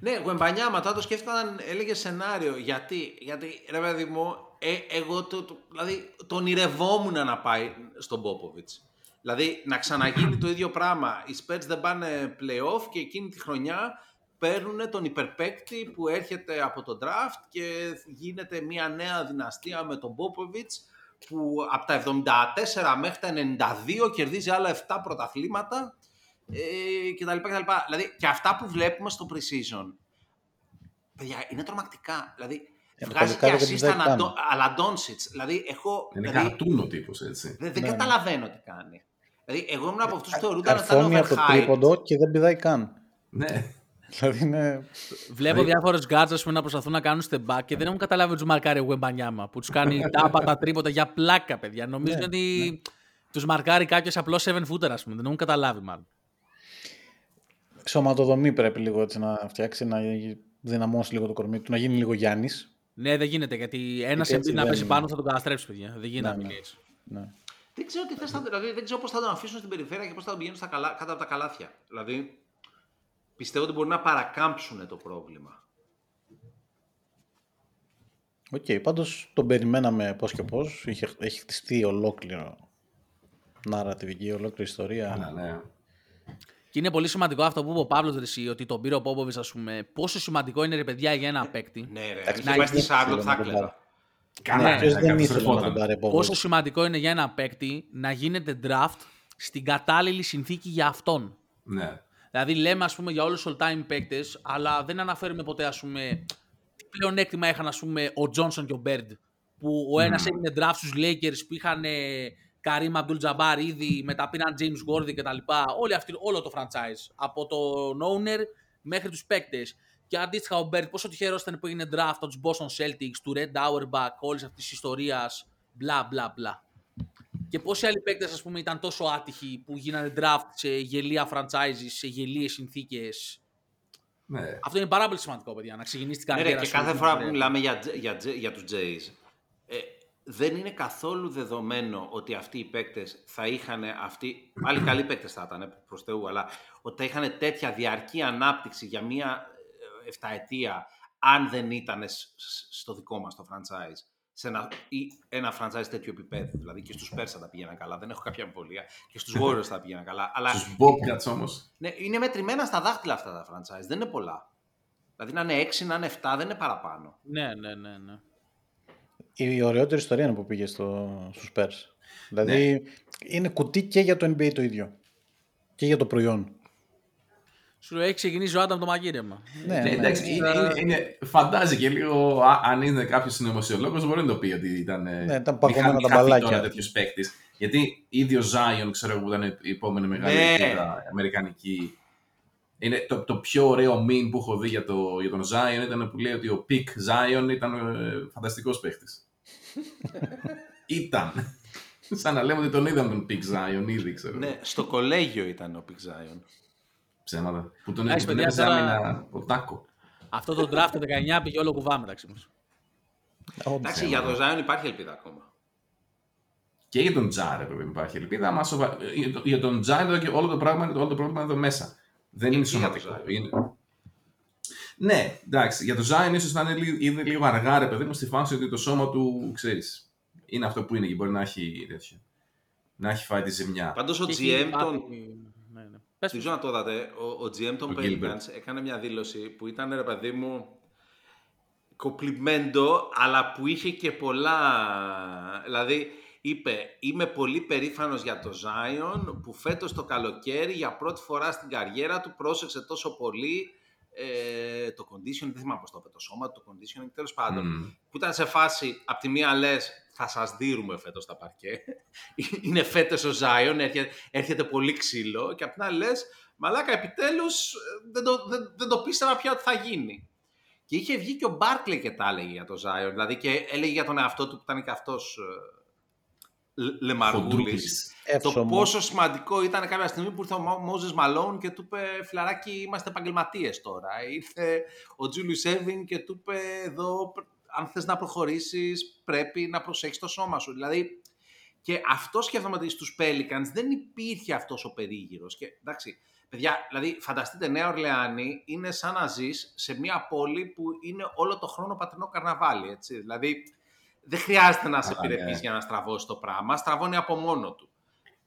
Ναι, Γουεμπανιά, μετά το σκέφτηκα όταν έλεγε σενάριο. Γιατί, γιατί ρε παιδί μου, ε, εγώ το, το, δηλαδή, τον ονειρευόμουν να πάει στον Πόποβιτς. Δηλαδή να ξαναγίνει το ίδιο πράγμα. Οι Spurs δεν πάνε play-off και εκείνη τη χρονιά παίρνουν τον υπερπαίκτη που έρχεται από το draft και γίνεται μια νέα δυναστεία με τον Πόποβιτς που από τα 74 μέχρι τα 92 κερδίζει άλλα 7 πρωταθλήματα ε, κτλ, κτλ. Δηλαδή και αυτά που βλέπουμε στο pre-season, παιδιά, είναι τρομακτικά. Δηλαδή, Ε, βγάζει το και παλικάρι δεν assist κάνει. αλλά Ντόνσιτς. Δηλαδή, έχω... Είναι δηλαδή, καρτούν ο τύπος, έτσι. δεν, δεν Ναι, ναι. καταλαβαίνω τι κάνει. Δηλαδή, εγώ ήμουν από αυτούς που θεωρούνταν ότι ήταν Καρφώνει από το overhyped. τρίποντο και δεν πηδάει καν. Ναι. Δηλαδή είναι. Βλέπω διάφορες γκάτσε να προσπαθούν να κάνουν step back και δεν έχουν καταλάβει ότι τους μαρκάρει ο Γουεμπανιάμα. Που τους κάνει τάπα τα τρίποτα για πλάκα, παιδιά. Νομίζουν Ναι, ότι τους μαρκάρει κάποιος απλό 7 footer, ας πούμε. Δεν έχουν καταλάβει, μάλλον. Σωματοδομή πρέπει λίγο έτσι να φτιάξει, να δυναμώσει λίγο το κορμί του, να γίνει λίγο Γιάννης. Ναι, δεν γίνεται γιατί ένας Γιατί έτσι Embiid να δεν- πέσει πάνω θα τον καταστρέψει, παιδιά. Δεν γίνεται να Ναι, μείνει ναι. έτσι. Ναι. Δεν ξέρω, τι θες, να- δηλαδή, δεν ξέρω πώς θα τον αφήσουν στην περιφέρεια και πώς θα τον πηγαίνουν στα καλά, κάτω από τα καλάθια. Δηλαδή, πιστεύω ότι μπορεί να παρακάμψουν το πρόβλημα. Οκ, πάντως τον περιμέναμε πώς και πώς. Είχε, έχει χτιστεί ολόκληρο narrative ολόκληρη ιστορία. Αλλά ναι. Και είναι πολύ σημαντικό αυτό που είπε ο Παύλος Ρεσί, ότι τον πήρε ο Πόποβιτ, ας πούμε. Πόσο σημαντικό είναι ρε παιδιά για ένα παίκτη. Ναι, ρε. Εντάξει, Αν είχε πάει στη δεν Σάρλοτ ήθελε θα να τον κλαίω. πάρει. Καλά, Ναι, ναι, ποιος ναι, δεν ήθελε να καταστρεφόταν. τον πάρει Πόσο Popovich. σημαντικό είναι για ένα παίκτη να γίνεται draft στην κατάλληλη συνθήκη για αυτόν. Ναι. Δηλαδή λέμε ας πούμε για όλους τους all-time παίκτες, αλλά δεν αναφέρουμε ποτέ ας πούμε τι πλεονέκτημα είχαν ας πούμε ο Τζόνσον και ο Μπέρντ. Που ο ένας έγινε draft στους Lakers που είχαν Καρύμ Abdul Jabbar ήδη, μετά πήραν James Gordy και τα λοιπά. Όλη αυτή, όλο το franchise. Από τον owner μέχρι τους παίκτες. Και αντίστοιχα ο Μπέρντ πόσο τυχερός ήταν που έγινε draft από τους Boston Celtics, του Red Auerbach, όλης αυτής της ιστορίας, μπλα μπλα μπλα. Και πόσοι άλλοι παίκτες, ας πούμε, ήταν τόσο άτυχοι που γίνανε draft σε γελία franchises, σε γελίες συνθήκες; ναι. Αυτό είναι πάρα πολύ σημαντικό, παιδιά, να ξεκινήσεις την Ναι, ρε, καριέρα και σου. κάθε με φορά την που καριέρα. μιλάμε για, Τζ- για, Τζ- για τους Jays, ε, δεν είναι καθόλου δεδομένο ότι αυτοί οι παίκτες θα είχαν αυτοί, άλλοι καλοί παίκτες θα ήταν προς Θεού, αλλά ότι θα είχαν τέτοια διαρκή ανάπτυξη για μία ε, εφταετία αν δεν ήταν σ- σ- στο δικό μας το franchise. Σε ένα, ή ένα franchise τέτοιου επίπεδου. Δηλαδή και στους Πέρσα τα πήγαιναν καλά, δεν έχω κάποια αμφιβολία. Και στους Warriors θα πήγαιναν καλά. Αλλά Στους Bobcats όμως. ναι, είναι μετρημένα στα δάχτυλα αυτά τα franchise, δεν είναι πολλά. Δηλαδή να είναι 6, να είναι 7, δεν είναι παραπάνω. Ναι, ναι, ναι, ναι. Η ωραιότερη ιστορία είναι που πήγε στο, στους Spurs. Δηλαδή Ναι. είναι κουτί και για το NBA το ίδιο. Και για το προϊόν. Σου λέει, έχει ξεκινήσει ο Άνταμ το μαγείρεμα. Ναι, Ναι, ναι. εντάξει, είναι, είναι, είναι- φαντάζει και λίγο, α- αν είναι κάποιος συνωμοσιολόγος, μπορεί να το πει ότι ήταν. ε, Ναι, ήταν μη παγωμένα χα- μη τα χαθεί μπαλάκια. τώρα τέτοιος παίκτης. Γιατί ήδη ο Ζάιον, ξέρω εγώ, που ήταν η επόμενη μεγάλη Ναι. ελπίδα αμερικανική. Είναι το, το πιο ωραίο meme που έχω δει για, το, για τον Ζάιον ήταν που λέει ότι ο peak Ζάιον ήταν ε, φανταστικός παίκτης. ήταν. Σαν να λέμε ότι τον είδαμε τον peak Ζάιον ήδη, ξέρω. Ναι, στο κολέγιο ήταν ο peak Zion. Ψέματα. Που τον, Εντάξει, που τον παιδιά, έπαιζε τώρα- άμυνα ο Τάκο. Αυτό το draft το 19 πήγε όλο κουβά μεταξύ μας. Όντως. Εντάξει, για τον Zion υπάρχει ελπίδα ακόμα. Και για τον Τζα έπρεπε να υπάρχει ελπίδα. Μα σοβα... για, το- για τον Τζα εδώ και όλο το πράγμα, όλο το πρόβλημα είναι εδώ μέσα. Δεν είναι Και για τον σωματικό. Zion. Είναι... Ναι, εντάξει. Για τον Ζάιν ίσως να είναι λίγο, είναι λίγο αργά, ρε παιδί μου, στη φάση ότι το σώμα του, ξέρεις, είναι αυτό που είναι και μπορεί να έχει τέτοιο. Να έχει φάει τη ζημιά. Πάντως ο Και έχει GM πάθει- των. Ναι, ναι. Πες Δεν μου. ξέρω να το είδατε. Ο, ο GM των Ο Pelicans Gilbert. έκανε μια δήλωση που ήταν ρε παιδί μου κοπλιμέντο, αλλά που είχε και πολλά. Δηλαδή, είπε, είμαι πολύ περήφανος για το Zion που φέτος το καλοκαίρι για πρώτη φορά στην καριέρα του πρόσεξε τόσο πολύ ε, το conditioning, δεν θυμάμαι πώς το είπε το σώμα, του, το conditioning, τέλος πάντων. Μμμ. Που ήταν σε φάση, απ' τη μία λες, θα σας δίνουμε φέτος τα παρκέ. Είναι φέτος ο Zion, έρχεται, έρχεται πολύ ξύλο και απ' την άλλη λες, μαλάκα επιτέλους ε, δεν το, δεν, δεν το πίστευα πια ότι θα γίνει. Και είχε βγει και ο Μπάρκλey και τα έλεγε για το Zion. Δηλαδή και έλεγε για τον εαυτό του που ήταν και αυτός ε, λε- λεμαργούλης. Χοντρούκλης. Το Εύσωμος. πόσο σημαντικό ήταν κάποια στιγμή που ήρθε ο Μόζες Μαλόν και του είπε «Φιλαράκι, είμαστε επαγγελματίες τώρα». Ήρθε ο Τζούλιους Εύιν και του είπε «Εδώ, πρ- αν θες να προχωρήσεις, πρέπει να προσέχεις το σώμα σου». Δηλαδή, και αυτό σκέφτομαι ότι στους Pelicans δεν υπήρχε αυτός ο περίγυρος. Και εντάξει, παιδιά, δηλαδή φανταστείτε Νέα Ορλεάνη είναι σαν να ζεις σε μια πόλη που είναι όλο το χρόνο πατρινό καρναβάλι, έτσι. Δηλαδή, δεν χρειάζεται να είσαι Καλά, επιρρεπή ναι. για να στραβώσεις το πράγμα. Στραβώνει από μόνο του.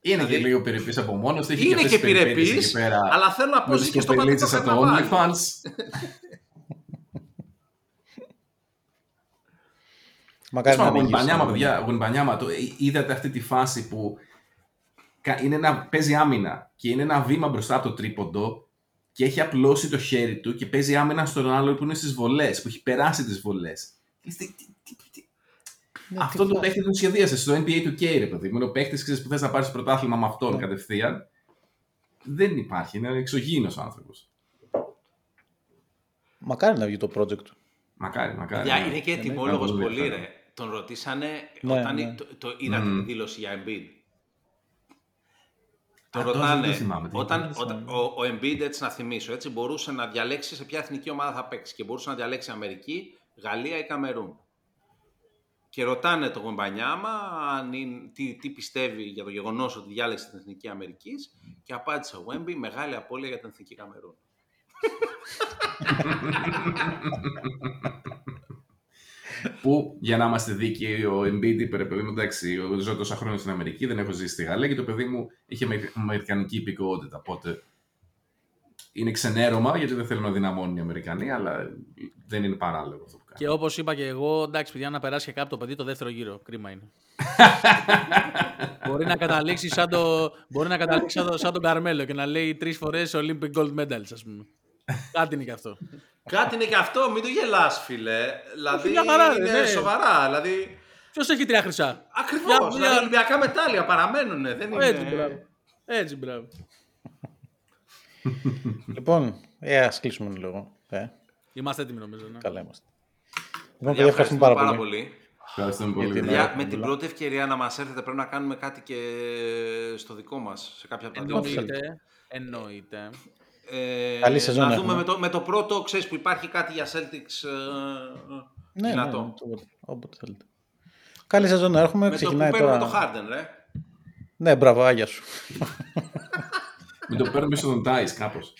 Είναι Δηλαδή- και λίγο περιπής από μόνος του. έχει Είναι αυτές και τις περιπέτειες επιρρεπή, εκεί πέρα αλλά θέλω να πω με ζει τις και στο πατρικό κοπελίτσες από το καρναβάλι. OnlyFans. Μακάρι να Τέλος πάντων, μην Γουινμπανιάμα, γίνει. παιδιά, Γουινμπανιάμα, το, ε, είδατε αυτή τη φάση που κα- είναι ένα, παίζει άμυνα και είναι ένα βήμα μπροστά από το τρίποντο και έχει απλώσει το χέρι του και παίζει άμυνα στον άλλο που είναι στις βολές, που έχει περάσει τις βολές. Τι- τι- τι- τι- τι- Ναι, Αυτό τι το φάση. παίχτη τον σχεδίασε στο NBA του K, ρε παιδί μου. Είναι ο παίχτης που θες να πάρεις πρωτάθλημα με αυτόν Ναι. κατευθείαν. Δεν υπάρχει, είναι εξωγήινος άνθρωπος. Μακάρι να βγει το project του. Μακάρι, μακάρι. Παιδιά, ναι. είναι και Είναι ετοιμόλογος πολύ πολύ, ενδιαφέρον. ρε. Τον ρωτήσανε Ναι, όταν. ναι. Το, το, είδατε Μμμ. τη δήλωση για Embiid. Τον Α, τώρα ρωτάνε, δεν το θυμάμαι, τι όταν, είπατε. όταν ο, ο Embiid, έτσι να θυμίσω, έτσι, μπορούσε να διαλέξει σε ποια εθνική ομάδα θα παίξει και μπορούσε να διαλέξει Αμερική, Γαλλία ή Καμερούν. Και ρωτάνε τον Γομπανιάμα αν είναι, τι, τι πιστεύει για το γεγονός ότι διάλεξε την εθνική Αμερικής και απάντησε ο Wemby μεγάλη απώλεια για την εθνική Καμερούν. Που για να είμαστε δίκαιοι, ο Embiid είπε ρε παιδί μου, εντάξει, εγώ ζω τόσα χρόνια στην Αμερική, δεν έχω ζήσει στη Γαλλία και το παιδί μου είχε με- αμερικανική υπηκότητα. Οπότε είναι ξενέρωμα γιατί δεν θέλουν να δυναμώνουν οι Αμερικανοί, αλλά δεν είναι παράλογο αυτό που κάνει. Και όπως είπα και εγώ, εντάξει, παιδιά, να περάσει και κάποιο το παιδί το δεύτερο γύρο. Κρίμα είναι. μπορεί να καταλήξει σαν, το, μπορεί να καταλήξει σαν, το, σαν τον Καρμέλο και να λέει τρεις φορές Olympic Gold Medals, ας πούμε. Κάτι είναι και αυτό. Κάτι είναι και αυτό, μην το γελάς φίλε. Δηλαδή μια χαρά, ρε, είναι ναι. σοβαρά. Δηλαδή, Ποιος έχει τρία χρυσά; Ακριβώς. Για- Δηλαδή, για- Ολυμπιακά μετάλλια παραμένουν. Δεν είναι... Έτσι, μπράβο. Έτσι, μπράβο. Λοιπόν, ε, ας κλείσουμε λίγο. Ε, Είμαστε έτοιμοι νομίζω. Ναι. καλά είμαστε. Λοιπόν, Παιδιά, παιδιά, ευχαριστούμε πάρα πολύ. Ευχαριστούμε πολύ. Γιατί ναι. Παιδιά, Ναι, με την πολλά. πρώτη ευκαιρία να μας έρθετε πρέπει να κάνουμε κάτι και στο δικό μας, σε κάποια από τα δύο. Εννοείται. Εννοείται. Ε, Καλή σεζόν να έχουμε. δούμε με το, με το πρώτο, ξέρεις που υπάρχει κάτι για Celtics ε, Ναι, ναι, δυνατό. ναι, όποτε, όποτε θέλετε. Καλή σεζόν να έχουμε. με το που Ξεκινάει παίρνουμε τώρα. το Harden, ρε. Ναι, μπράβο, άγια σου. Μην το παίρνουμε στον Dice κάπως.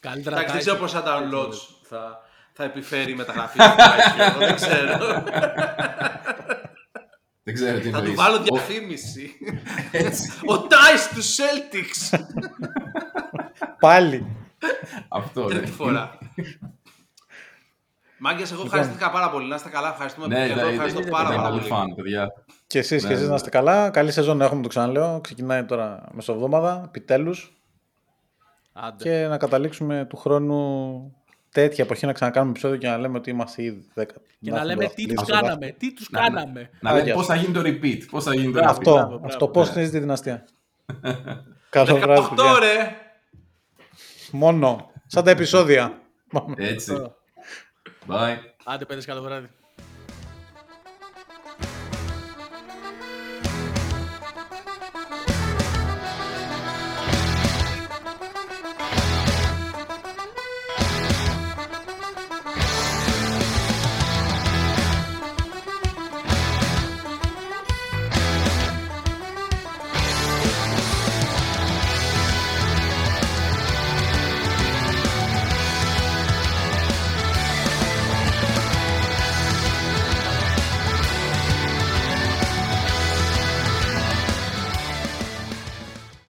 Καλύτερα Εντάξει, δεν τα ξέρω έχει. πόσα downloads θα, θα επιφέρει η μεταγραφή. του Tyson, εγώ δεν ξέρω. Δεν ξέρω τι θα του εννοείς. βάλω Ο- διαφήμιση. Έτσι. Ο Dice του Celtics. Πάλι. Αυτό, ναι. Τρίτη φορά. Μάγκες, εγώ ευχαριστήθηκα πάρα πολύ. Να είστε καλά, ευχαριστούμε Ναι, και ναι, εγώ ευχαριστώ ήταν- πάρα, ήταν πάρα πολύ πολύ. φαν, παιδιά. Και εσείς Ναι, και εσείς ναι. να είστε καλά. Καλή σεζόν να έχουμε, το ξαναλέω. Ξεκινάει τώρα μεσοβδόμαδα, επιτέλους. Άντε. Και να καταλήξουμε του χρόνου τέτοια εποχή να ξανακάνουμε επεισόδιο και να λέμε ότι είμαστε ήδη 10. Και να λέμε τι τους κάναμε. Τι τους Να- κάναμε. Να λέμε Άγια πώς σου. θα γίνει το repeat. Πώς θα γίνει το repeat. Αυτό, Μπράβο, αυτό μπράβο. πώς χτίζει τη δυναστεία. Καλό βράδυ, 18 παιδιά. ρε. Μόνο. Σαν τα επεισόδια. Έτσι. Bye. Άντε, παιδες, καλό βράδυ.